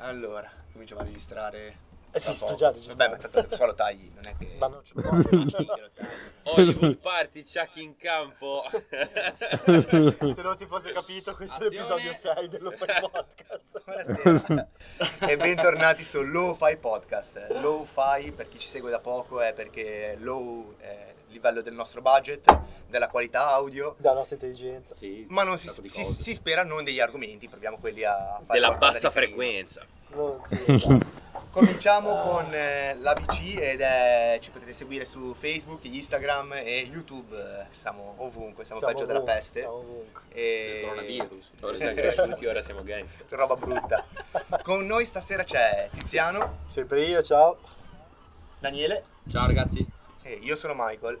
Allora, cominciamo a registrare. Eh sì, sto già registrando. Vabbè, ma tanto adesso lo tagli, non è che... Ma non c'è. Hollywood Party, Chuck in campo. Se non si fosse capito, questo è Azione. l'episodio 6 dello Fai Podcast. Buonasera e bentornati su Low-Fi Podcast. Low-Fi, per chi ci segue da poco, è perché low è il livello del nostro budget, della qualità audio, Dalla nostra intelligenza. Sì, ma non si, si- si spera non degli argomenti, proviamo quelli a fare Della bassa frequenza. Non sì, esatto. Cominciamo con eh, l'ABC ed è, ci potete seguire su Facebook, Instagram e YouTube, siamo ovunque, siamo, peggio della ovunque, peste. Siamo ovunque. E... Il coronavirus. Ora siamo cresciuti, ora siamo gangster. Roba brutta. Con noi stasera c'è Tiziano, Sempre io, ciao. Daniele Ciao ragazzi. E io sono Michael.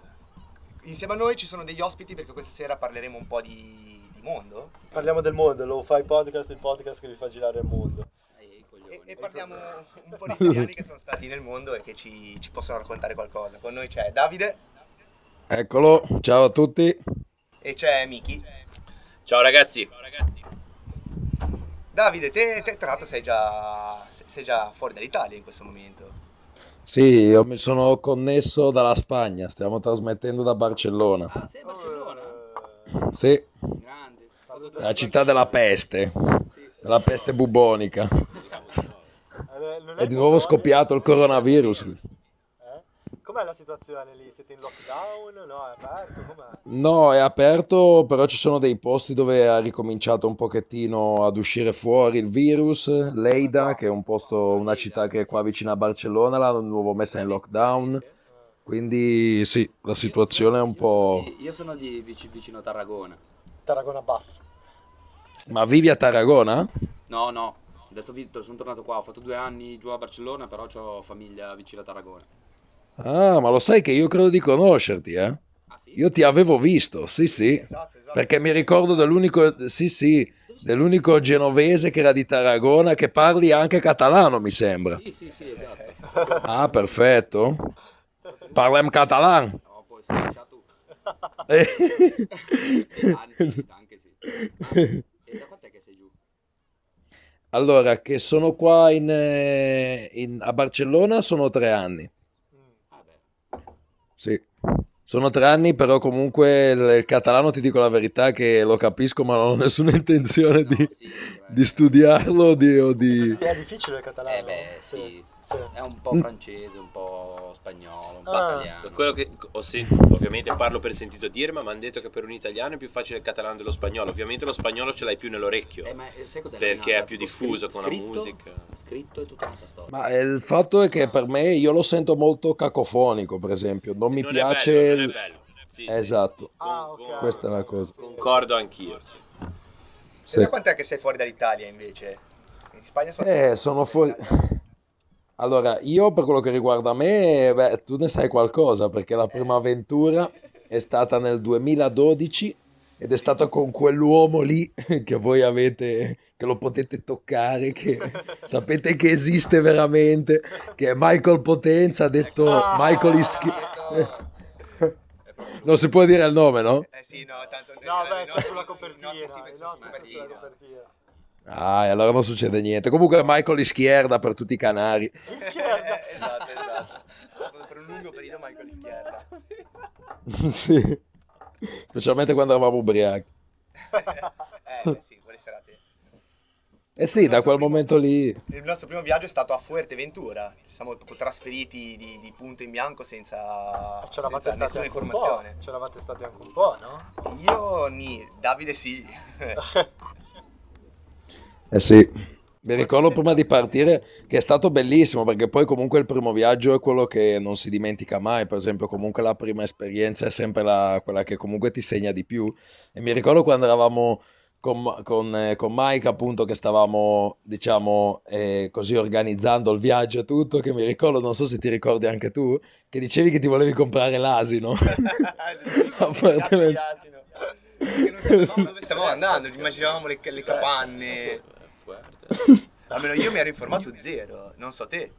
Insieme a noi ci sono degli ospiti perché questa sera parleremo un po' di, di mondo. Parliamo del mondo, lo Fai Podcast, il podcast che vi fa girare il mondo. E, e parliamo un po' di italiani che sono stati nel mondo e che ci, ci possono raccontare qualcosa. Con noi c'è Davide Eccolo, ciao a tutti. e c'è Miki. Ciao ragazzi. Davide, te, te tra l'altro sei già, sei già fuori dall'Italia in questo momento. Sì, io mi sono connesso dalla Spagna, stiamo trasmettendo da Barcellona. Ah, sei a Barcellona? Eh, Sì, Grande. la città della peste, della peste bubonica. eh, non È di nuovo scoppiato il coronavirus. Com'è la situazione lì? Siete in lockdown? No, è aperto? Com'è? No, è aperto, però ci sono dei posti dove ha ricominciato un pochettino ad uscire fuori il virus. Leida, che è un posto, una città che è qua vicino a Barcellona, l'hanno nuovo messa in lockdown. Quindi sì, la situazione è un po'... Io sono di vic- vicino Tarragona. Tarragona Bassa. Ma vivi a Tarragona? No, no, adesso sono tornato qua, ho fatto due anni giù a Barcellona, però ho famiglia vicino a Tarragona. Ah, ma lo sai che io credo di conoscerti, eh? Ah sì? Io ti avevo visto, sì, sì, Esatto, esatto. perché mi ricordo dell'unico, sì, sì, dell'unico genovese che era di Tarragona che parli anche catalano, mi sembra. Sì, sì, sì, esatto. Ah, perfetto. Parlem catalan. No, poi sì, ciao tu. Eh. Anche, anche sì. E da quant'è che sei giù? Allora, che sono qua in, eh, in- a Barcellona sono tre anni. Sì, sono tre anni, però comunque il, il catalano ti dico la verità che lo capisco, ma non ho nessuna intenzione no, di, sì, di studiarlo di- o di... È difficile il catalano. Eh beh, sì. sì. È un po' francese, un po' spagnolo, un po' Ah. italiano. Quello che ho sentito, ovviamente parlo per sentito dire, ma mi hanno detto che per un italiano è più facile il catalano dello spagnolo. Ovviamente lo spagnolo ce l'hai più nell'orecchio. Eh, ma sai cos'è Perché è più diffuso scri- con la scritto- musica. Scritto e tutta un'altra storia. Ma eh, il fatto è che per me io lo sento molto cacofonico, per esempio, non mi Non piace... È bello, non il- è bello. Sì, sì. Esatto, Ah, ok. questa è la cosa. Concordo anch'io. sì. E Sì. da quant'è che sei fuori dall'Italia invece? In Spagna sono... Eh, sono fuori... Allora, io per quello che riguarda me, beh, tu ne sai qualcosa, perché la prima avventura è stata nel 2012 ed è stata con quell'uomo lì che voi avete, che lo potete toccare, che sapete che esiste veramente, che è Michael Potenza, ha detto Michael Ischi... Non si può dire il nome, no? Eh sì, no, tanto... No, beh, c'è sulla copertina. sì, sono sulla copertina. Ah, e allora non succede niente. Comunque Michael Ischierda per tutti i canari. Schierda. Eh, esatto, esatto. Per un lungo periodo Michael Schierda. Sì. Specialmente quando eravamo ubriachi. eh, sì, quelle serate. Eh sì, da quel momento lì. Il nostro primo viaggio è stato a Fuerteventura. Ci siamo trasferiti di, di punto in bianco senza, senza nessuna informazione. C'eravate stati anche un po', no? Io, ni, Davide sì. Eh sì. Mi ricordo prima di partire che è stato bellissimo perché poi comunque il primo viaggio è quello che non si dimentica mai, per esempio comunque la prima esperienza è sempre la- quella che comunque ti segna di più e mi ricordo quando eravamo con, con, eh, con Mike appunto che stavamo diciamo eh, così organizzando il viaggio e tutto che mi ricordo, non so se ti ricordi anche tu, che dicevi che ti volevi comprare l'asino. Asino. Perché non sapevamo dove stavamo andando, immaginavamo le, le capanne. Almeno io mi ero informato zero, non so te.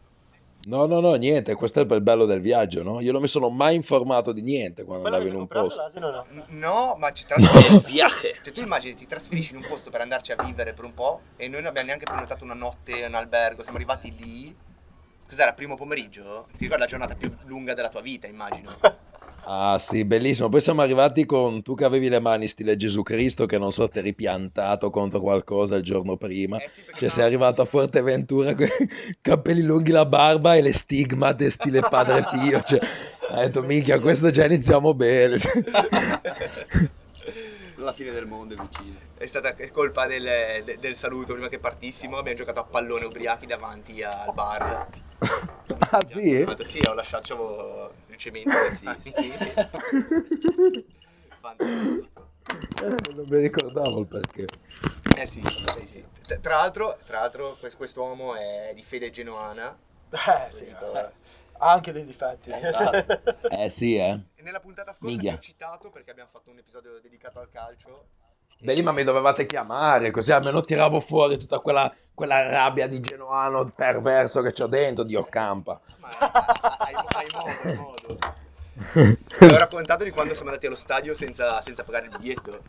No, no, no, niente, questo è il bello del viaggio, no? Io non mi sono mai informato di niente quando Poi andavo in un posto. l'asino no? N- No, ma ci tra l'altro... Il viaje. Cioè, tu immagini, ti trasferisci in un posto per andarci a vivere per un po' e noi non abbiamo neanche prenotato una notte in albergo, siamo arrivati lì. Cos'era, primo pomeriggio? Ti ricordi la giornata più lunga della tua vita, immagino. Ah sì, bellissimo. Poi siamo arrivati con tu che avevi le mani stile Gesù Cristo, che non so, ti eri piantato contro qualcosa il giorno prima. Eh sì, perché Cioè sei arrivato a Forteventura con i capelli lunghi, la barba e le stigmate stile Padre Pio. Cioè, hai detto, minchia, questo già iniziamo bene. La fine del mondo è vicino. È stata colpa del, de- del saluto prima che partissimo, abbiamo giocato a pallone ubriachi davanti al bar. ah sì? Sì, ho lasciato avevo il cemento. Sì, sì. Fantastico. Eh, non mi ricordavo il perché. Eh sì, sì, sì. Tra- l'altro, tra l'altro quest- quest'uomo è di fede genoana. Eh sì, Dico, eh, ha anche dei difetti. Esatto. Eh sì, eh. E nella puntata scorsa Minchia. ti ho citato perché abbiamo fatto un episodio dedicato al calcio. Belli, ma mi dovevate chiamare, così almeno tiravo fuori tutta quella, quella rabbia di genuano perverso che c'ho dentro, Dio campa. Ma hai, hai modo, hai modo. Ti ho raccontato di quando siamo andati allo stadio senza, senza pagare il biglietto.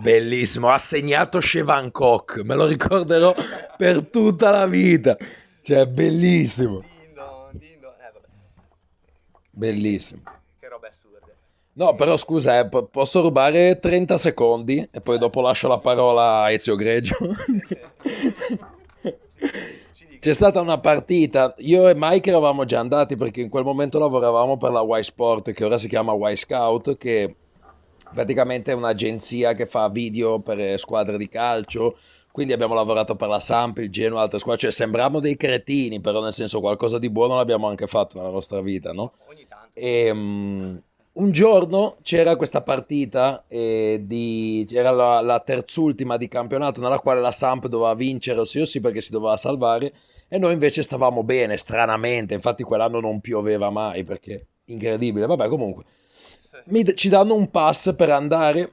Bellissimo, ha segnato Chevan Koch, me lo ricorderò per tutta la vita. Cioè, bellissimo, Din don, din don. Eh, bellissimo. No, però scusa, eh, po- posso rubare 30 secondi e poi dopo lascio la parola a Ezio Greggio. C'è stata una partita, io e Mike eravamo già andati perché in quel momento lavoravamo per la Y Sport, che ora si chiama Y Scout, che praticamente è un'agenzia che fa video per squadre di calcio. Quindi abbiamo lavorato per la Samp, il Genoa, altre squadre, cioè sembravamo dei cretini, però nel senso qualcosa di buono l'abbiamo anche fatto nella nostra vita, no? Ogni tanto. E, mm, un giorno c'era questa partita, eh, di, era la, la terzultima di campionato nella quale la Samp doveva vincere o sì o sì perché si doveva salvare e noi invece stavamo bene, stranamente, infatti quell'anno non pioveva mai perché incredibile, vabbè comunque. Mi- ci danno un pass per andare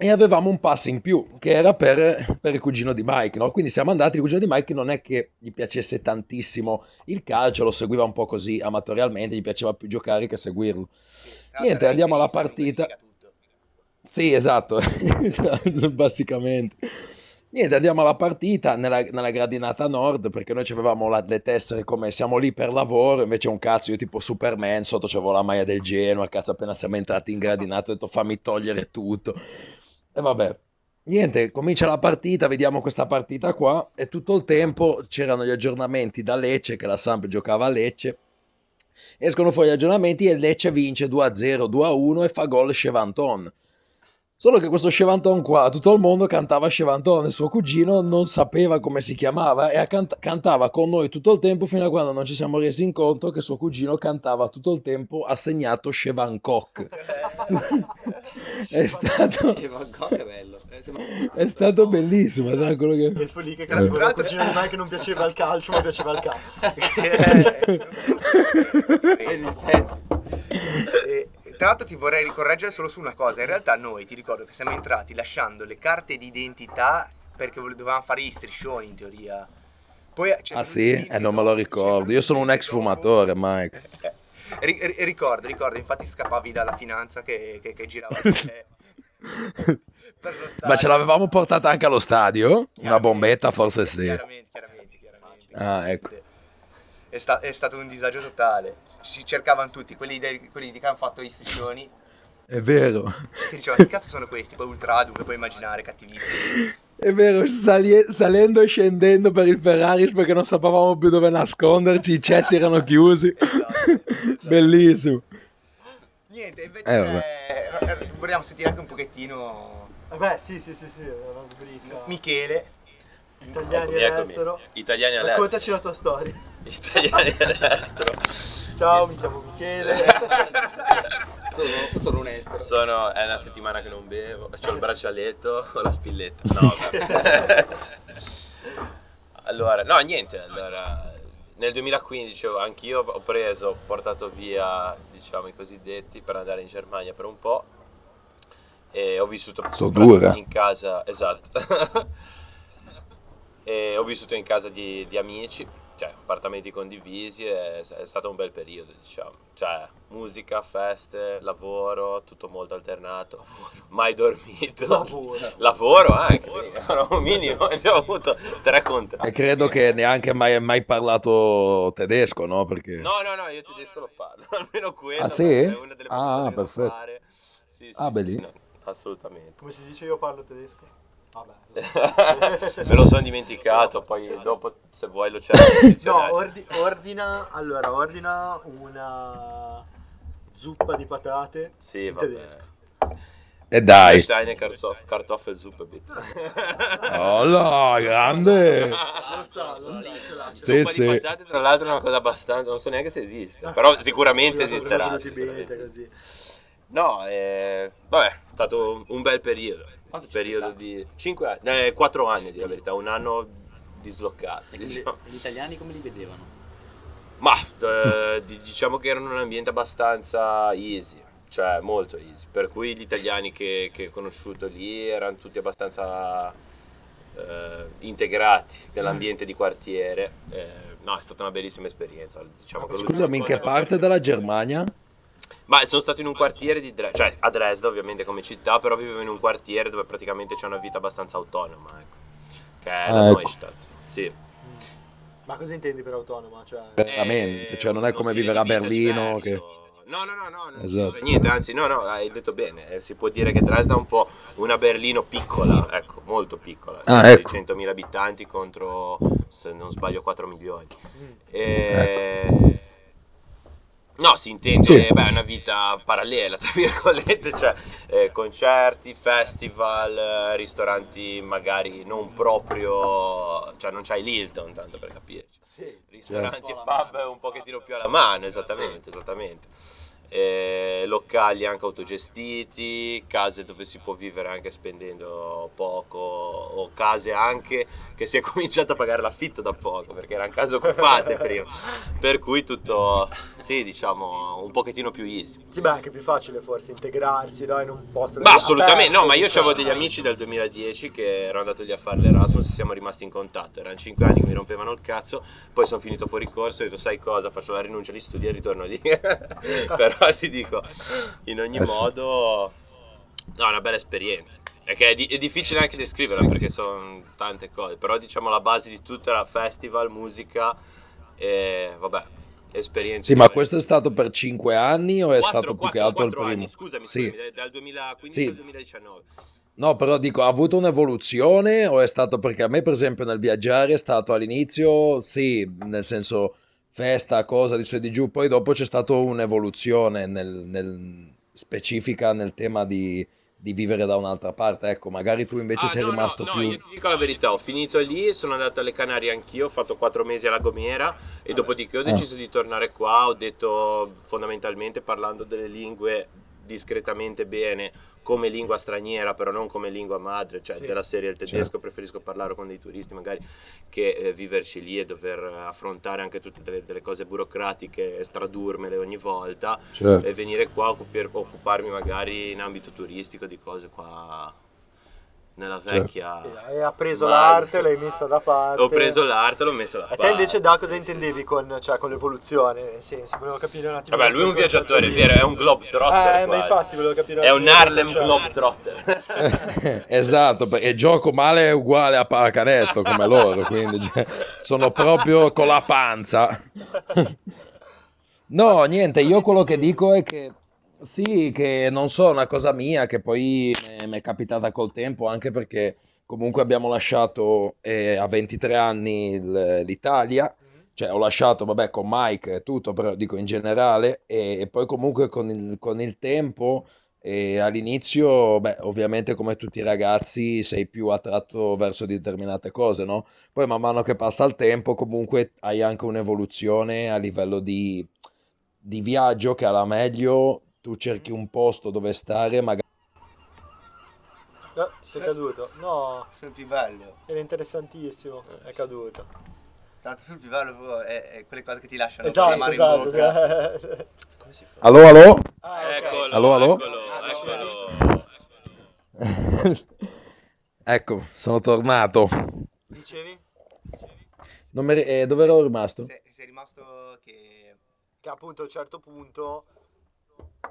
e avevamo un pass in più che era per, per il cugino di Mike, no? Quindi siamo andati, il cugino di Mike non è che gli piacesse tantissimo il calcio, lo seguiva un po' così amatorialmente, gli piaceva più giocare che seguirlo. Tra Niente, andiamo alla partita. Sì, esatto, basicamente. Niente, andiamo alla partita nella, nella gradinata nord perché noi avevamo la- le tessere come siamo lì per lavoro, invece un cazzo, io tipo Superman, sotto c'avevo la maglia del Genoa, cazzo appena siamo entrati in gradinato ho detto fammi togliere tutto. E vabbè, niente, comincia la partita, vediamo questa partita qua e tutto il tempo c'erano gli aggiornamenti da Lecce, che la Samp giocava a Lecce. Escono fuori gli aggiornamenti e Lecce vince 2-0, 2-1 e fa gol Chevanton. Solo che questo Chevanton qua, tutto il mondo cantava Chevanton e suo cugino non sapeva come si chiamava e accant- cantava con noi tutto il tempo fino a quando non ci siamo resi in conto che suo cugino cantava tutto il tempo assegnato Chevankok. è stato, Che Van Gogh è bello. Eh, è stato bellissimo, sai quello che... E lì che Tra la l'altro- cugina di Mike che non piaceva il calcio, ma piaceva il campo. E in effetti. E, tra l'altro ti vorrei ricorreggere solo su una cosa, in realtà noi ti ricordo che siamo entrati lasciando le carte di identità perché dovevamo fare gli striscioni in teoria. Poi c'è Ah sì? il Eh non me lo ricordo, io sono un ex fumatore Mike. Eh, ri- ricordo, ricordo, infatti scappavi dalla finanza che, che, che girava per Ma ce l'avevamo portata anche allo stadio? Una bombetta forse sì. Chiaramente, chiaramente, chiaramente. Ah, ecco. È, sta- è stato un disagio totale. Ci cercavano tutti, quelli, dei- quelli di che hanno fatto gli striscioni. È vero. Che dicevano, che cazzo sono questi? Poi ultradu, che puoi immaginare, cattivissimi. È vero, sali- salendo e scendendo per il Ferraris perché non sapevamo più dove nasconderci, i cessi erano chiusi. Esatto. Bellissimo. Niente, invece Eh, eh, vogliamo sentire anche un pochettino Vabbè, sì, sì, sì, sì, è una rubrica. Michele. Italiani Eccomi, eccomi. all'estero. Italiani all'estero. Raccontaci la tua storia. Italiani all'estero. Ciao, mi chiamo Michele. Sono, sono un estero. Sono, è una settimana che non bevo, ho il braccialetto, ho la spilletta. No, allora, no, niente, allora, nel 2015 ho- anch'io ho preso, ho portato via, diciamo, i cosiddetti per andare in Germania per un po'. E ho vissuto So in casa, esatto. e ho vissuto in casa di, di amici cioè, appartamenti condivisi, è, è stato un bel periodo, diciamo. Cioè, musica, feste, lavoro, tutto molto alternato, mai dormito. Lavoro. Lavoro anche, era un minimo, abbiamo avuto tre contratti. E credo che neanche mai, mai parlato tedesco, no? Perché... No, no, no, io tedesco lo parlo, almeno quello. Ah, sì? È una delle Ah, cose che so perfetto. fare. Sì, sì, Ah, sì, belli. no, assolutamente. Come si dice io parlo tedesco? Vabbè, lo so. Me lo sono dimenticato, poi dopo se vuoi lo cerco. No, ordi- ordina, allora, ordina una zuppa di patate Sì, in vabbè. tedesco. E dai. Steine Kartoff- Kartoffelsuppe, bitte. Oh no, grande. Lo so, lo so, ce l'ha. ce Sì, Zuppa sì. di patate, tra l'altro, è una cosa abbastanza. Non so neanche se esiste. l'ha. Però Ah, sicuramente sì, sì, esisterà. sicuramente. così. No, eh, vabbè, è stato un bel periodo. Quanto periodo di 5 anni, eh, 4 anni, di la verità, un anno dislocati. E quindi Diciamo. gli italiani come li vedevano? Ma eh, di- diciamo che erano un ambiente abbastanza easy, cioè molto easy. Per cui gli italiani che, che ho conosciuto lì erano tutti abbastanza eh, integrati nell'ambiente di quartiere. Eh, no, è stata una bellissima esperienza. Diciamo l'ultima Scusami, in che parte della Germania? Ma sono stato in un quartiere di Dresda, cioè a Dresda ovviamente come città, però vivevo in un quartiere dove praticamente c'è una vita abbastanza autonoma, ecco. Che è la Ah, ecco. Neustadt. Sì. Ma cosa intendi per autonoma? Cioè, Veramente, Eh, cioè non è uno come vivere a Berlino diverso. che... No, no, no, no, non Esatto. niente, anzi, no, no, hai detto bene, eh, si può dire che Dresda è un po' una Berlino piccola, ecco, molto piccola, Ah, di ecco. 100.000 abitanti contro, se non sbaglio, 4 milioni. mm. E... No, si intende, Sì. beh, è una vita parallela, tra virgolette, cioè eh, concerti, festival, eh, ristoranti magari non proprio, cioè non c'hai l'Hilton, tanto per capirci. Sì. Ristoranti Certo. e pub un pochettino più alla mano, esattamente, esattamente. Eh, locali anche autogestiti, case dove si può vivere anche spendendo poco, o case anche che si è cominciato a pagare l'affitto da poco, perché erano case occupate prima. Per cui tutto, sì, diciamo, un pochettino più easy. Sì, beh, è anche più facile forse integrarsi no, in un posto Ma assolutamente, aperto, no, ma io diciamo. avevo degli amici del 2010 che erano andati lì a fare l'Erasmus e siamo rimasti in contatto. Erano 5 anni che mi rompevano il cazzo, poi sono finito fuori corso e ho detto sai cosa, faccio la rinuncia agli studi e ritorno lì. Però ti dico, in ogni Eh sì. modo, no, è una bella esperienza. È che è, di- è difficile anche descriverla perché sono tante cose, però diciamo la base di tutto era festival, musica e vabbè, esperienze. Sì, ma questo è stato per 5 anni o è Quattro- stato più quattro- che altro il primo? anni, scusami, Sì. scusami, dal 2015 Sì. al 2019. No, però dico, ha avuto un'evoluzione o è stato perché a me, per esempio, nel viaggiare è stato all'inizio, sì, nel senso festa, cosa di su e di giù, poi dopo c'è stata un'evoluzione nel, nel- specifica nel tema di, di vivere da un'altra parte. Ecco, magari tu invece Ah, sei no, rimasto no, più... No, io ti dico la verità, ho finito lì, sono andato alle Canarie anch'io, ho fatto quattro mesi alla Gomera e dopodiché ho deciso di tornare qua, ho detto fondamentalmente parlando delle lingue discretamente bene come lingua straniera, però non come lingua madre, cioè Sì. della serie il tedesco preferisco parlare con dei turisti magari che eh, viverci lì e dover affrontare anche tutte delle, delle cose burocratiche e tradurmele ogni volta Certo. e venire qua a occuparmi magari in ambito turistico di cose qua nella Certo. vecchia Sì, e ha preso Ma- l'arte, l'hai messa da parte. ho preso l'arte l'ho messa da E parte te invece da cosa intendevi con, cioè, con l'evoluzione? Nel senso, volevo capire un attimo. vabbè lui è un viaggiatore è vero è un globetrotter Eh, ma infatti volevo capire è un Harlem globetrotter esatto, perché gioco male è uguale a paracanesto come loro, quindi cioè, sono proprio con la panza. No, niente, io quello che dico è che sì, che non so, è una cosa mia che poi mi- è capitata col tempo, anche perché comunque abbiamo lasciato eh, a 23 anni il- l'Italia, cioè ho lasciato, vabbè, con Mike e tutto, però dico in generale, e, e poi comunque con il, con il tempo, e all'inizio, beh, ovviamente come tutti i ragazzi sei più attratto verso determinate cose, no? Poi man mano che passa il tempo comunque hai anche un'evoluzione a livello di, di viaggio che alla meglio tu cerchi un posto dove stare, magari No, sei caduto? No, Sul più bello. era interessantissimo. È caduto. Tanto sul proprio è, è quelle cose che ti lasciano con la Esatto, mano in esatto. bocca. come si fa? Allo, allo? Ah, ok. eccolo Allo, allo? eccolo, Ah, eccolo. Ecco, sono tornato. Dicevi? Non mi ri- eh, dove ero rimasto? Sei, sei rimasto che... Che appunto a un certo punto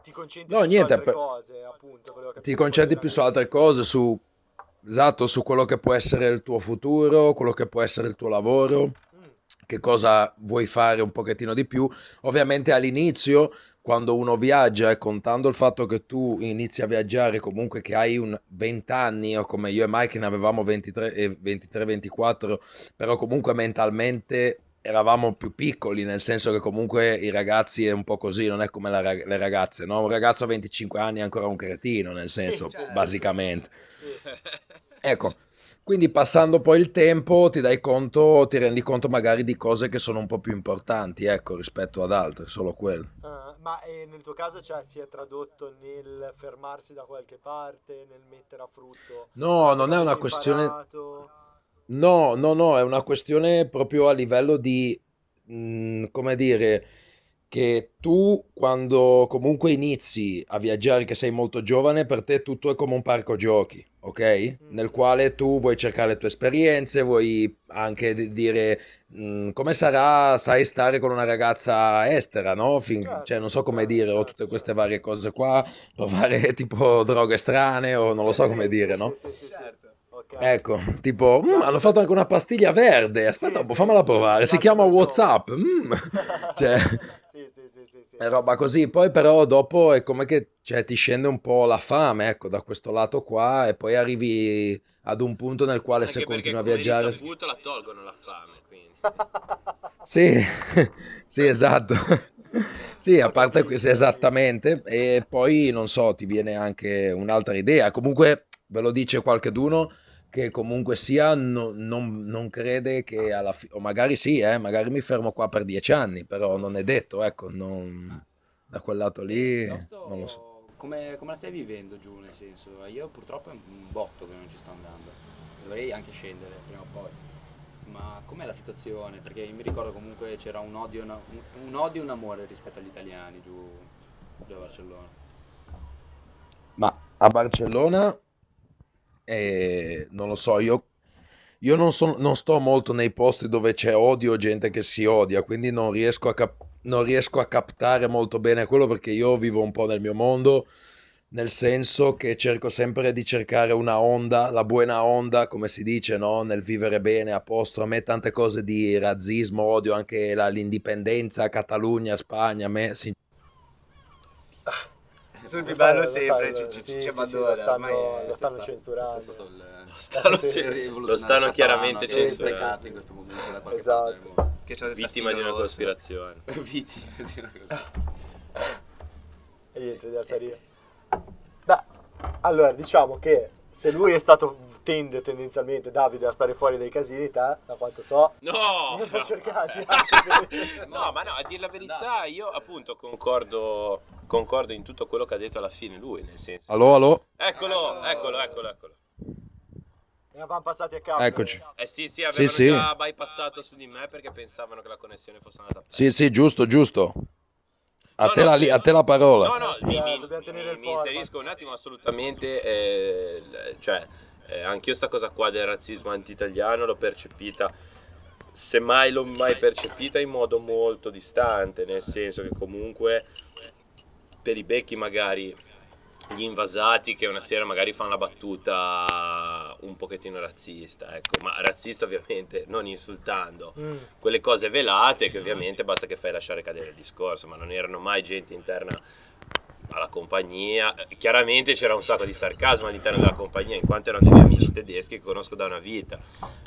ti concentri No, più niente, su altre per- cose, appunto. Ti concentri più su altre cose, su... Esatto, su quello che può essere il tuo futuro, quello che può essere il tuo lavoro, Mm, che cosa vuoi fare un pochettino di più. Ovviamente all'inizio, quando uno viaggia e contando il fatto che tu inizi a viaggiare comunque che hai un 20 anni o come io e Mike ne avevamo 23 e 23-24, però comunque mentalmente eravamo più piccoli, nel senso che comunque i ragazzi è un po' così, non è come la le ragazze, no? Un ragazzo a 25 anni è ancora un cretino, nel senso, sì, sì, basicamente. sì. Ecco, quindi passando poi il tempo ti dai conto, ti rendi conto magari di cose che sono un po' più importanti, ecco, rispetto ad altre, solo quello. Ah, ma nel tuo caso cioè, si è tradotto nel fermarsi da qualche parte, nel mettere a frutto? No, non è una hai questione... No, no, no, è una questione proprio a livello di, mm, come dire, che tu quando comunque inizi a viaggiare, che sei molto giovane, per te tutto è come un parco giochi, ok? Nel quale tu vuoi cercare le tue esperienze, vuoi anche di- dire mm, come sarà, sai, stare con una ragazza estera, no? Fin- Certo, cioè, non so come certo, dire, o certo, tutte queste certo. varie cose qua, provare tipo droghe strane, o non lo so Sì, come dire, no? Sì, sì, sì. Certo. Ecco, tipo, "Mm, hanno fatto anche una pastiglia verde. Aspetta, Sì, un po', sì. fammela provare. Si chiama WhatsApp. Mm. Cioè, sì, sì, sì, sì, sì. è roba così. Poi, però, dopo è come che cioè, ti scende un po' la fame, ecco, da questo lato qua. E poi arrivi ad un punto nel quale Anche se perché continui a viaggiare. risaputo la tolgono la fame, quindi. Sì, sì, esatto. Sì, a parte questo, esattamente. E poi, non so, ti viene anche un'altra idea. Comunque, ve lo dice qualcheduno che comunque sia no- non, non crede che alla fine, o magari sì, eh, magari mi fermo qua per dieci anni, però non è detto, ecco, non- da quel lato lì, Piuttosto, non lo so. Come, come la stai vivendo giù, nel senso? Io purtroppo è un botto che non ci sto andando. Dovrei anche scendere prima o poi. Ma com'è la situazione? Perché mi ricordo comunque c'era un odio, un, un odio e un amore rispetto agli italiani giù, giù a Barcellona. Ma a Barcellona, eh, non lo so, io, io non, son- non sto molto nei posti dove c'è odio gente che si odia, quindi non riesco a, cap- non riesco a captare molto bene quello perché io vivo un po' nel mio mondo, nel senso che cerco sempre di cercare una onda, la buona onda, come si dice, no? Nel vivere bene, a posto. A me tante cose di razzismo, odio, anche la- l'indipendenza, Catalogna, Spagna, a me sin- Sul più bello lo sempre ci, ci, sì, ci sì, sì, abbandona, lo stanno, è- lo stanno censurando. Lo stanno chiaramente censurando. in questo momento da qualche Esatto. che Vittima di una cospirazione. Vittima di una cosa. E niente, da salire. Beh, allora diciamo che se lui è stato, tende tendenzialmente Davide a stare fuori dai casini, te, da quanto so, No! non ho cercati. No, ma no, a dire la verità, io appunto concordo, concordo in tutto quello che ha detto alla fine lui, nel senso. Allo, allo? Eccolo, eccolo, eccolo, eccolo. E eravamo passati a capo. Eccoci. Eh sì, sì, avevano sì. già bypassato su di me perché pensavano che la connessione fosse andata a Sì, sì, giusto, giusto. A, No, te, no, la, a te la parola. No, no, Sì, mi, eh, mi- il mi format. inserisco un attimo assolutamente, eh, cioè, eh, anch'io sta cosa qua del razzismo anti-italiano l'ho percepita, semmai l'ho mai percepita in modo molto distante, nel senso che comunque te li becchi magari gli invasati che una sera magari fanno la battuta un pochettino razzista, ecco, ma razzista ovviamente non insultando, Mm. quelle cose velate che ovviamente basta che fai lasciare cadere il discorso, ma non erano mai gente interna alla compagnia. Chiaramente c'era un sacco di sarcasmo all'interno della compagnia, in quanto erano dei miei amici tedeschi che conosco da una vita.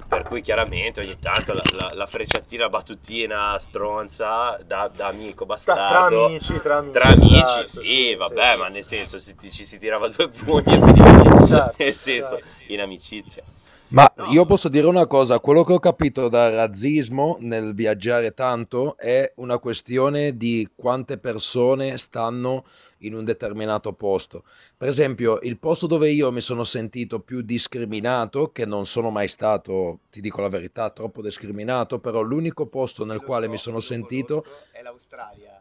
Per cui chiaramente ogni tanto la, la, la frecciatina, battutina stronza da, da amico Tra, bastardo. tra amici, tra amici. Tra amici, certo, sì, vabbè, sì. ma nel senso si- ci si tirava due pugni e finiva. Certo, nel senso, certo. in amicizia. Ma io posso dire una cosa, quello che ho capito dal razzismo nel viaggiare tanto è una questione di quante persone stanno in un determinato posto. Per esempio, il posto dove io mi sono sentito più discriminato, che non sono mai stato, ti dico la verità, troppo discriminato, però l'unico posto nel Lo quale so, mi sono sentito è l'Australia.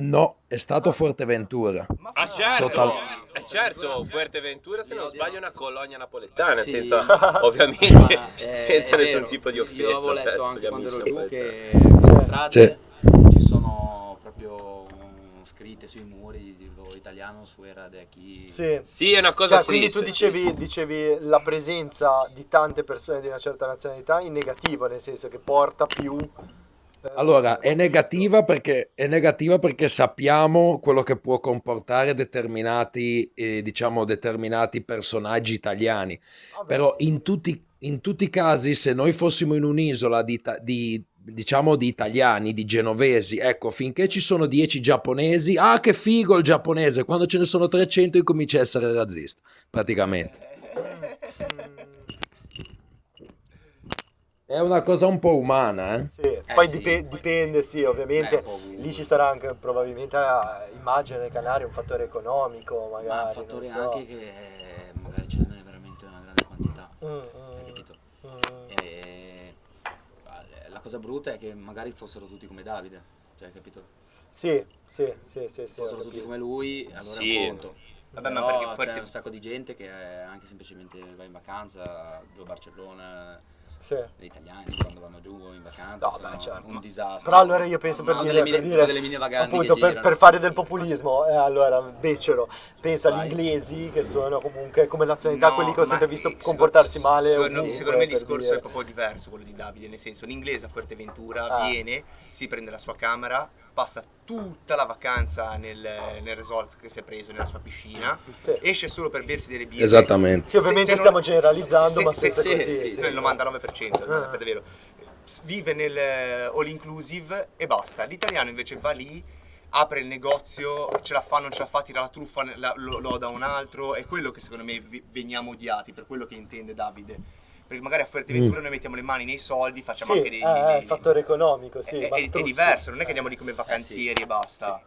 No, è stato Fuerteventura. Ma Ah certo, Total- eh, certo, Fuerteventura se non Io- sbaglio è una colonia napoletana, Sì. senza, ovviamente eh, senza è nessun vero. tipo di Io offesa avevo letto gli anche quando ero giù che Sì. le strade ci sono proprio scritte sui muri tipo italiano su era de chi Sì. Sì, è una cosa Cioè, quindi tu triste, dicevi, dicevi la presenza di tante persone di una certa nazionalità in negativo, nel senso che porta più... eh, Allora, è negativa perché, è negativa perché sappiamo quello che può comportare determinati, eh, diciamo, determinati personaggi italiani. vabbè, Però sì, in tutti, in tutti i casi, se noi fossimo in un'isola di, di, diciamo, di italiani, di genovesi, ecco, finché ci sono 10 giapponesi, ah che figo il giapponese, quando ce ne sono 300 incomincia a essere razzista, praticamente. È una cosa un po' umana, eh? Sì, poi sì. dipe- dipende, sì, ovviamente. Eh, un ovunque. Lì ci sarà anche probabilmente, eh, immagino nei Canari, un fattore economico, magari. ma non fattori so. anche che eh, magari ce n'è veramente una grande quantità Mm, hai mm, capito mm. e la cosa brutta è che magari fossero tutti come Davide cioè hai capito Sì, sì, sì, sì, sì, fossero tutti come lui allora Sì. è un conto Vabbè, ma Però perché Fuerte- c'è un sacco di gente che eh, anche semplicemente va in vacanza giù a Barcellona Sì. gli italiani quando vanno giù in vacanza No, beh, certo. un disastro Però allora io penso per dire, delle per mine, dire tipo delle mine vaganti appunto per, per fare del populismo, eh, allora becero, pensa agli inglesi che sono comunque come nazionalità No, quelli che ho sempre visto secondo- comportarsi male. Secondo, ovunque, secondo me il per discorso dire. è proprio diverso quello di Davide, nel senso l'inglese a Fuerteventura Ah. viene, si prende la sua camera, passa tutta la vacanza nel, nel resort che si è preso nella sua piscina, Sì. esce solo per bersi delle birre. Esattamente. Sì, ovviamente stiamo generalizzando, ma se, se, così, se- sì. nel 99%, Ah. per davvero. Vive nel eh, all inclusive e basta. L'italiano invece va lì, apre il negozio, ce la fa, non ce la fa, tira la truffa, la- lo, lo da un altro. È quello che secondo me veniamo odiati, per quello che intende Davide. Perché magari a Fuerteventura noi mettiamo le mani nei soldi, facciamo Mm. Sì, anche dei... eh, dei- fattore economico, sì, è, è- è diverso, non è che andiamo lì come vacanzieri e basta.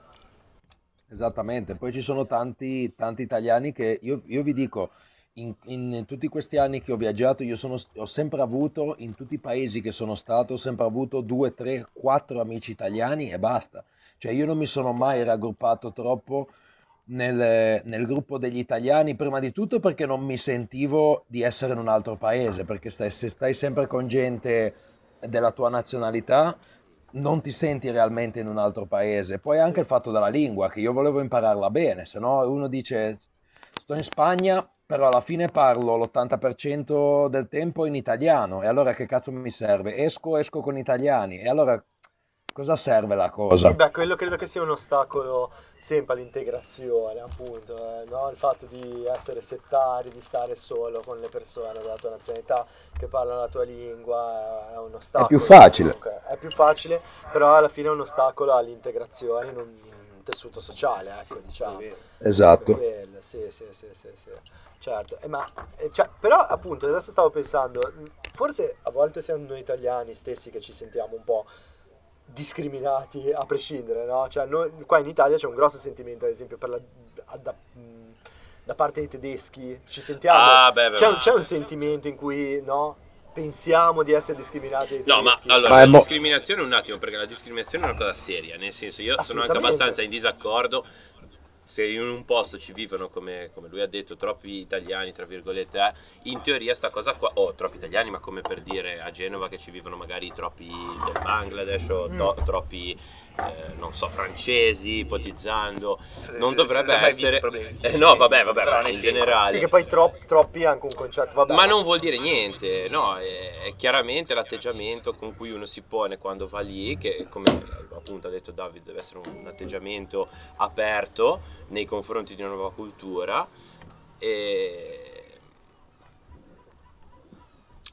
Esattamente, poi ci sono tanti, tanti italiani che io, io vi dico, in, in tutti questi anni che ho viaggiato, io sono, ho sempre avuto, in tutti i paesi che sono stato, ho sempre avuto due, tre, quattro amici italiani e basta. Cioè io non mi sono mai raggruppato troppo nel, nel gruppo degli italiani, prima di tutto perché non mi sentivo di essere in un altro paese, perché stai, se stai sempre con gente della tua nazionalità, non ti senti realmente in un altro paese. Poi anche il fatto della lingua, che io volevo impararla bene, se no uno dice sto in Spagna, però alla fine parlo l'80% del tempo in italiano, e allora che cazzo mi serve? Esco, esco con italiani, e allora cosa serve la cosa? Sì, beh, quello credo che sia un ostacolo sempre all'integrazione, appunto, eh, no? il fatto di essere settari, di stare solo con le persone della tua nazionalità che parlano la tua lingua, è un ostacolo. più facile. comunque. È più facile, però alla fine è un ostacolo all'integrazione in un, in un tessuto sociale, ecco, diciamo. è vero. Esatto. Quello, sì, sì, sì, sì, sì. certo. Eh, ma, eh, cioè, però appunto adesso stavo pensando, forse a volte siamo noi italiani stessi che ci sentiamo un po' discriminati a prescindere, no? Cioè, noi, qua in Italia c'è un grosso sentimento, ad esempio, per la, da, da parte dei tedeschi, ci sentiamo, Ah, beh, beh, c'è, un, c'è un sentimento in cui, no? Pensiamo di essere discriminati No, ma allora Ma la mo- discriminazione un attimo, perché la discriminazione è una cosa seria, nel senso io sono anche abbastanza in disaccordo se in un posto ci vivono, come, come lui ha detto, troppi italiani, tra virgolette, eh, in teoria sta cosa qua, o troppi italiani, ma come per dire a Genova che ci vivono magari troppi del Bangladesh o Mm. to- troppi, eh, non so, francesi, ipotizzando, non Eh, dovrebbe essere... Eh, no, vabbè, vabbè, Però ma nel in generale... Sì, che poi tro- troppi è anche un concetto, vabbè. Ma non vuol dire niente, no, è, è chiaramente l'atteggiamento con cui uno si pone quando va lì, che come appunto ha detto Davide deve essere un, atteggiamento aperto nei confronti di una nuova cultura. E...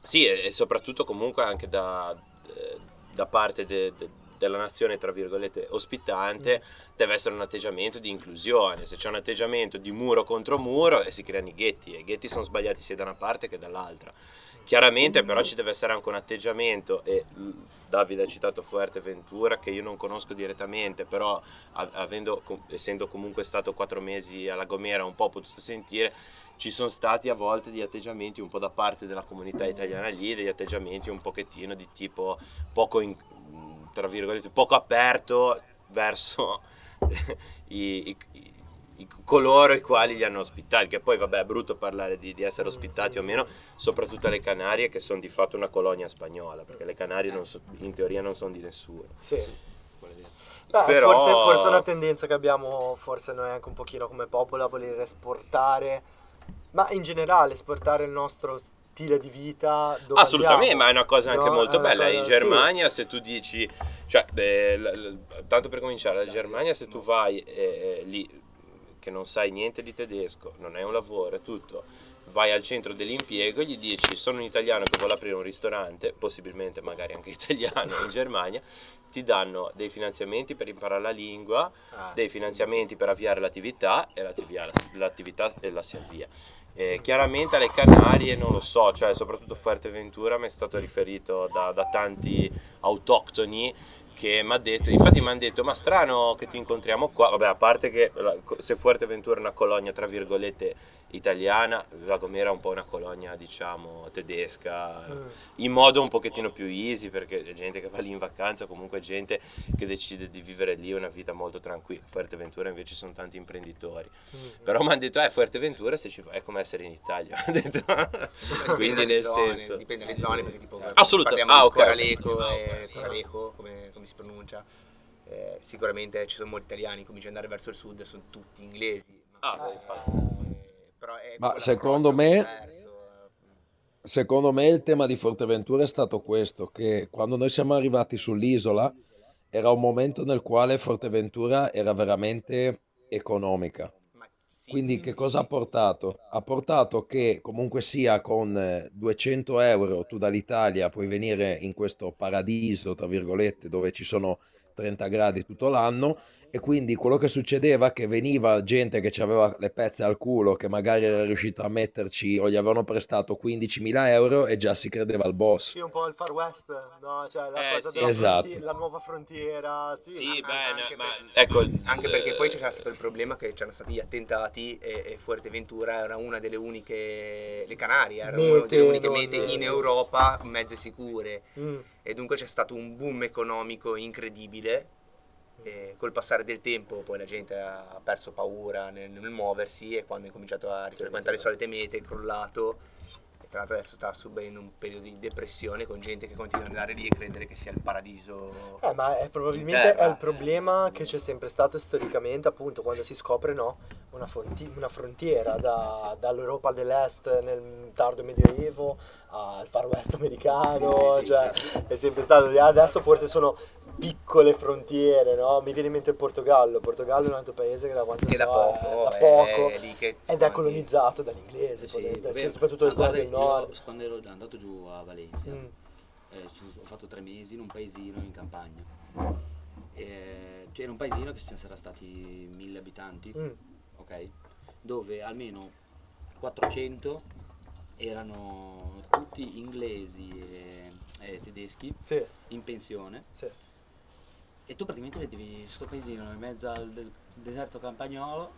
Sì, e, e soprattutto comunque anche da, da parte de- de- della nazione, tra virgolette, ospitante, deve essere un atteggiamento di inclusione. Se c'è un atteggiamento di muro contro muro, eh, si creano i ghetti, e i ghetti sono sbagliati sia da una parte che dall'altra. Chiaramente però ci deve essere anche un atteggiamento e mh, Davide ha citato Fuerteventura che io non conosco direttamente, però avendo, essendo comunque stato quattro mesi alla Gomera un po' ho potuto sentire, ci sono stati a volte degli atteggiamenti un po' da parte della comunità italiana lì, degli atteggiamenti un pochettino di tipo poco, in- tra virgolette, poco aperto verso i, i- i- coloro i quali li hanno ospitati, che poi vabbè è brutto parlare di, di essere ospitati o meno, soprattutto alle Canarie che sono di fatto una colonia spagnola, perché le Canarie non so- in teoria non sono di nessuno. Sì. Beh, Però- forse, forse è una tendenza che abbiamo, forse noi anche un pochino come popolo, a voler esportare, ma in generale esportare il nostro stile di vita dove Assolutamente, andiamo. ma è una cosa anche No, molto bella. cosa- In sì. Germania, se tu dici, cioè, beh, l- l- tanto per cominciare, la Germania, se tu vai eh, eh, lì, che non sai niente di tedesco, non è un lavoro, è tutto, vai al centro dell'impiego e gli dici: Sono un italiano che vuole aprire un ristorante, possibilmente magari anche italiano in Germania, ti danno dei finanziamenti per imparare la lingua, Ah. dei finanziamenti per avviare l'attività e l'attività, l'attività e la si avvia. Eh, chiaramente alle Canarie non lo so, cioè soprattutto Fuerteventura mi è stato riferito da, da tanti autoctoni che mi ha detto, infatti mi hanno detto ma strano che ti incontriamo qua, vabbè a parte che se Fuerteventura è una colonia tra virgolette italiana, La Gomera è un po' una colonia diciamo tedesca, Mm. in modo un pochettino più easy perché è gente che va lì in vacanza, comunque gente che decide di vivere lì una vita molto tranquilla. Fuerteventura invece sono tanti imprenditori. Mm. Però mi hanno detto, eh, Fuerteventura se ci vai è come essere in Italia. Detto, Quindi Dipende nel dalle zone, senso... Dipende dalle zone perché tipo Assolutamente. parliamo Ah, di ok. Coraleco e Coraleco, come, come si pronuncia. Eh, sicuramente ci sono molti italiani, cominci ad andare verso il sud, sono tutti inglesi. Ah, Eh, Ma secondo me- eh. Secondo me il tema di Forteventura è stato questo, che quando noi siamo arrivati sull'isola era un momento nel quale Forteventura era veramente economica. Quindi che cosa ha portato? Ha portato che comunque sia con eh, 200 euro tu dall'Italia puoi venire in questo paradiso, tra virgolette, dove ci sono 30 gradi tutto l'anno e quindi quello che succedeva è che veniva gente che aveva le pezze al culo, che magari era riuscito a metterci o gli avevano prestato 15.000 euro e già si credeva al boss. Sì, un po' il Far West, no? Cioè la Eh, cosa sì. della Esatto. fronti- la nuova frontiera, sì. Sì, anche bene, per- ma ecco... Anche perché poi eh, c'era stato il problema che c'erano stati gli attentati e, e Fuerteventura era una delle uniche, le Canarie erano una delle uniche mete in. Europa mezze sicure Mm. e dunque c'è stato un boom economico incredibile e col passare del tempo poi la gente ha perso paura nel, nel muoversi e quando ha incominciato a Sì, frequentare le sì. solite mete è crollato e tra l'altro adesso sta subendo un periodo di depressione con gente che continua ad andare lì e credere che sia il paradiso Eh, ma è probabilmente è il problema che c'è sempre stato storicamente, appunto, quando si scopre no, una, fonti- una frontiera da- dall'Europa dell'Est nel tardo medioevo al Far West americano, Sì, sì, cioè sì. è sempre stato, adesso forse sono piccole frontiere, no? Mi viene in mente il Portogallo, il Portogallo è un altro paese che da quanto che so da poco, è, da è poco lì che ed è colonizzato inglesi, Sì, poi- vabbè, cioè, soprattutto zone guarda, del nord. Io, quando ero andato giù a Valencia, Mm. eh, ci- ho fatto tre mesi in un paesino in campagna. Eh, c'era un paesino che ce ne saranno stati mille abitanti, Mm. ok? Dove almeno 400 erano tutti inglesi e, e tedeschi Sì, in pensione sì. e tu praticamente vedevi questo paesino in mezzo al del- deserto campagnolo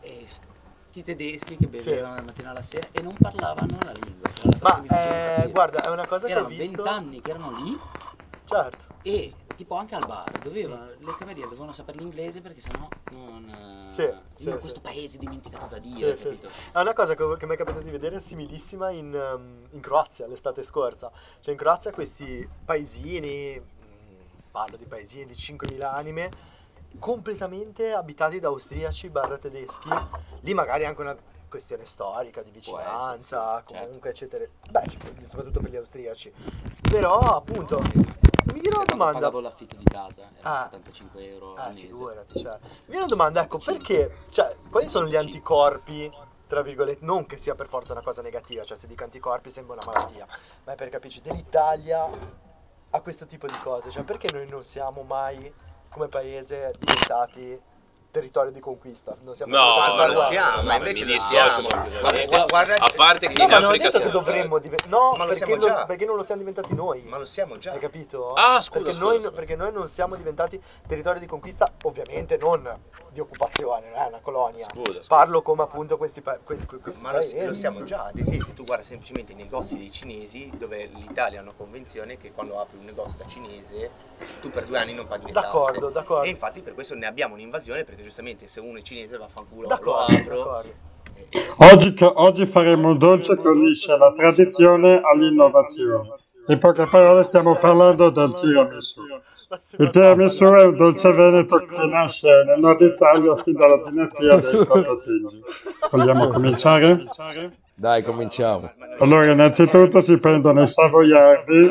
e sti tedeschi che Sì. bevevano dalla mattina alla sera e non parlavano la lingua. Ma eh, guarda, è una cosa che ho erano visto. 20 anni che erano lì Certo. e tipo anche al bar dovevano, le cameriere dovevano sapere l'inglese perché sennò non eh, Sì, sì, in sì. questo paese dimenticato da Dio Sì, sì. È una cosa che, che mi è capitato di vedere similissima in, um, in Croazia l'estate scorsa. Cioè in Croazia questi paesini, mm, parlo di paesini di 5.000 anime, completamente abitati da austriaci barra tedeschi. Lì magari anche una questione storica di vicinanza, essere, sì, certo. comunque eccetera. Beh, soprattutto per gli austriaci. Però appunto, mi viene una domanda. pagavo l'affitto di casa erano Ah. 75 euro Ah, al mese figurati, cioè. Mi viene una domanda, ecco, perché, cioè, quali sono gli anticorpi, tra virgolette, non che sia per forza una cosa negativa, cioè se dico anticorpi sembra una malattia, ma è per capirci, dell'Italia a questo tipo di cose, cioè perché noi non siamo mai, come paese, diventati territorio di conquista? Non siamo No, non West. siamo, ma invece mi lo dissocio. Ma guarda- a parte che No, in ma Africa detto che dovremmo diventare... No, Ma lo perché, siamo non- già. perché non lo siamo diventati noi. ma lo siamo già Hai capito? Ah, scusa, perché, scusa, noi, scusa. perché noi non siamo diventati territorio di conquista, ovviamente non di occupazione, non è una colonia. Scusa, scusa. Parlo come appunto questi, pa- que- que- questi Ma lo, paesi. lo siamo già, ad esempio, tu guarda semplicemente i negozi dei cinesi dove l'Italia ha una convenzione che quando apri un negozio da cinese tu per due anni non paghi le D'accordo, tasse. d'accordo. E infatti per questo ne abbiamo un'invasione perché giustamente se uno è cinese vaffanculo D'accordo, lo apro. d'accordo. E- e. Oggi, oggi faremo un dolce che unisce la tradizione all'innovazione. In poche parole stiamo parlando del tiramisù. Il tiramisù è un dolce veneto che nasce nel nord Italia fin dalla dinastia dei Cototingi. Vogliamo cominciare? Dai, cominciamo. Allora, innanzitutto si prendono i savoiardi,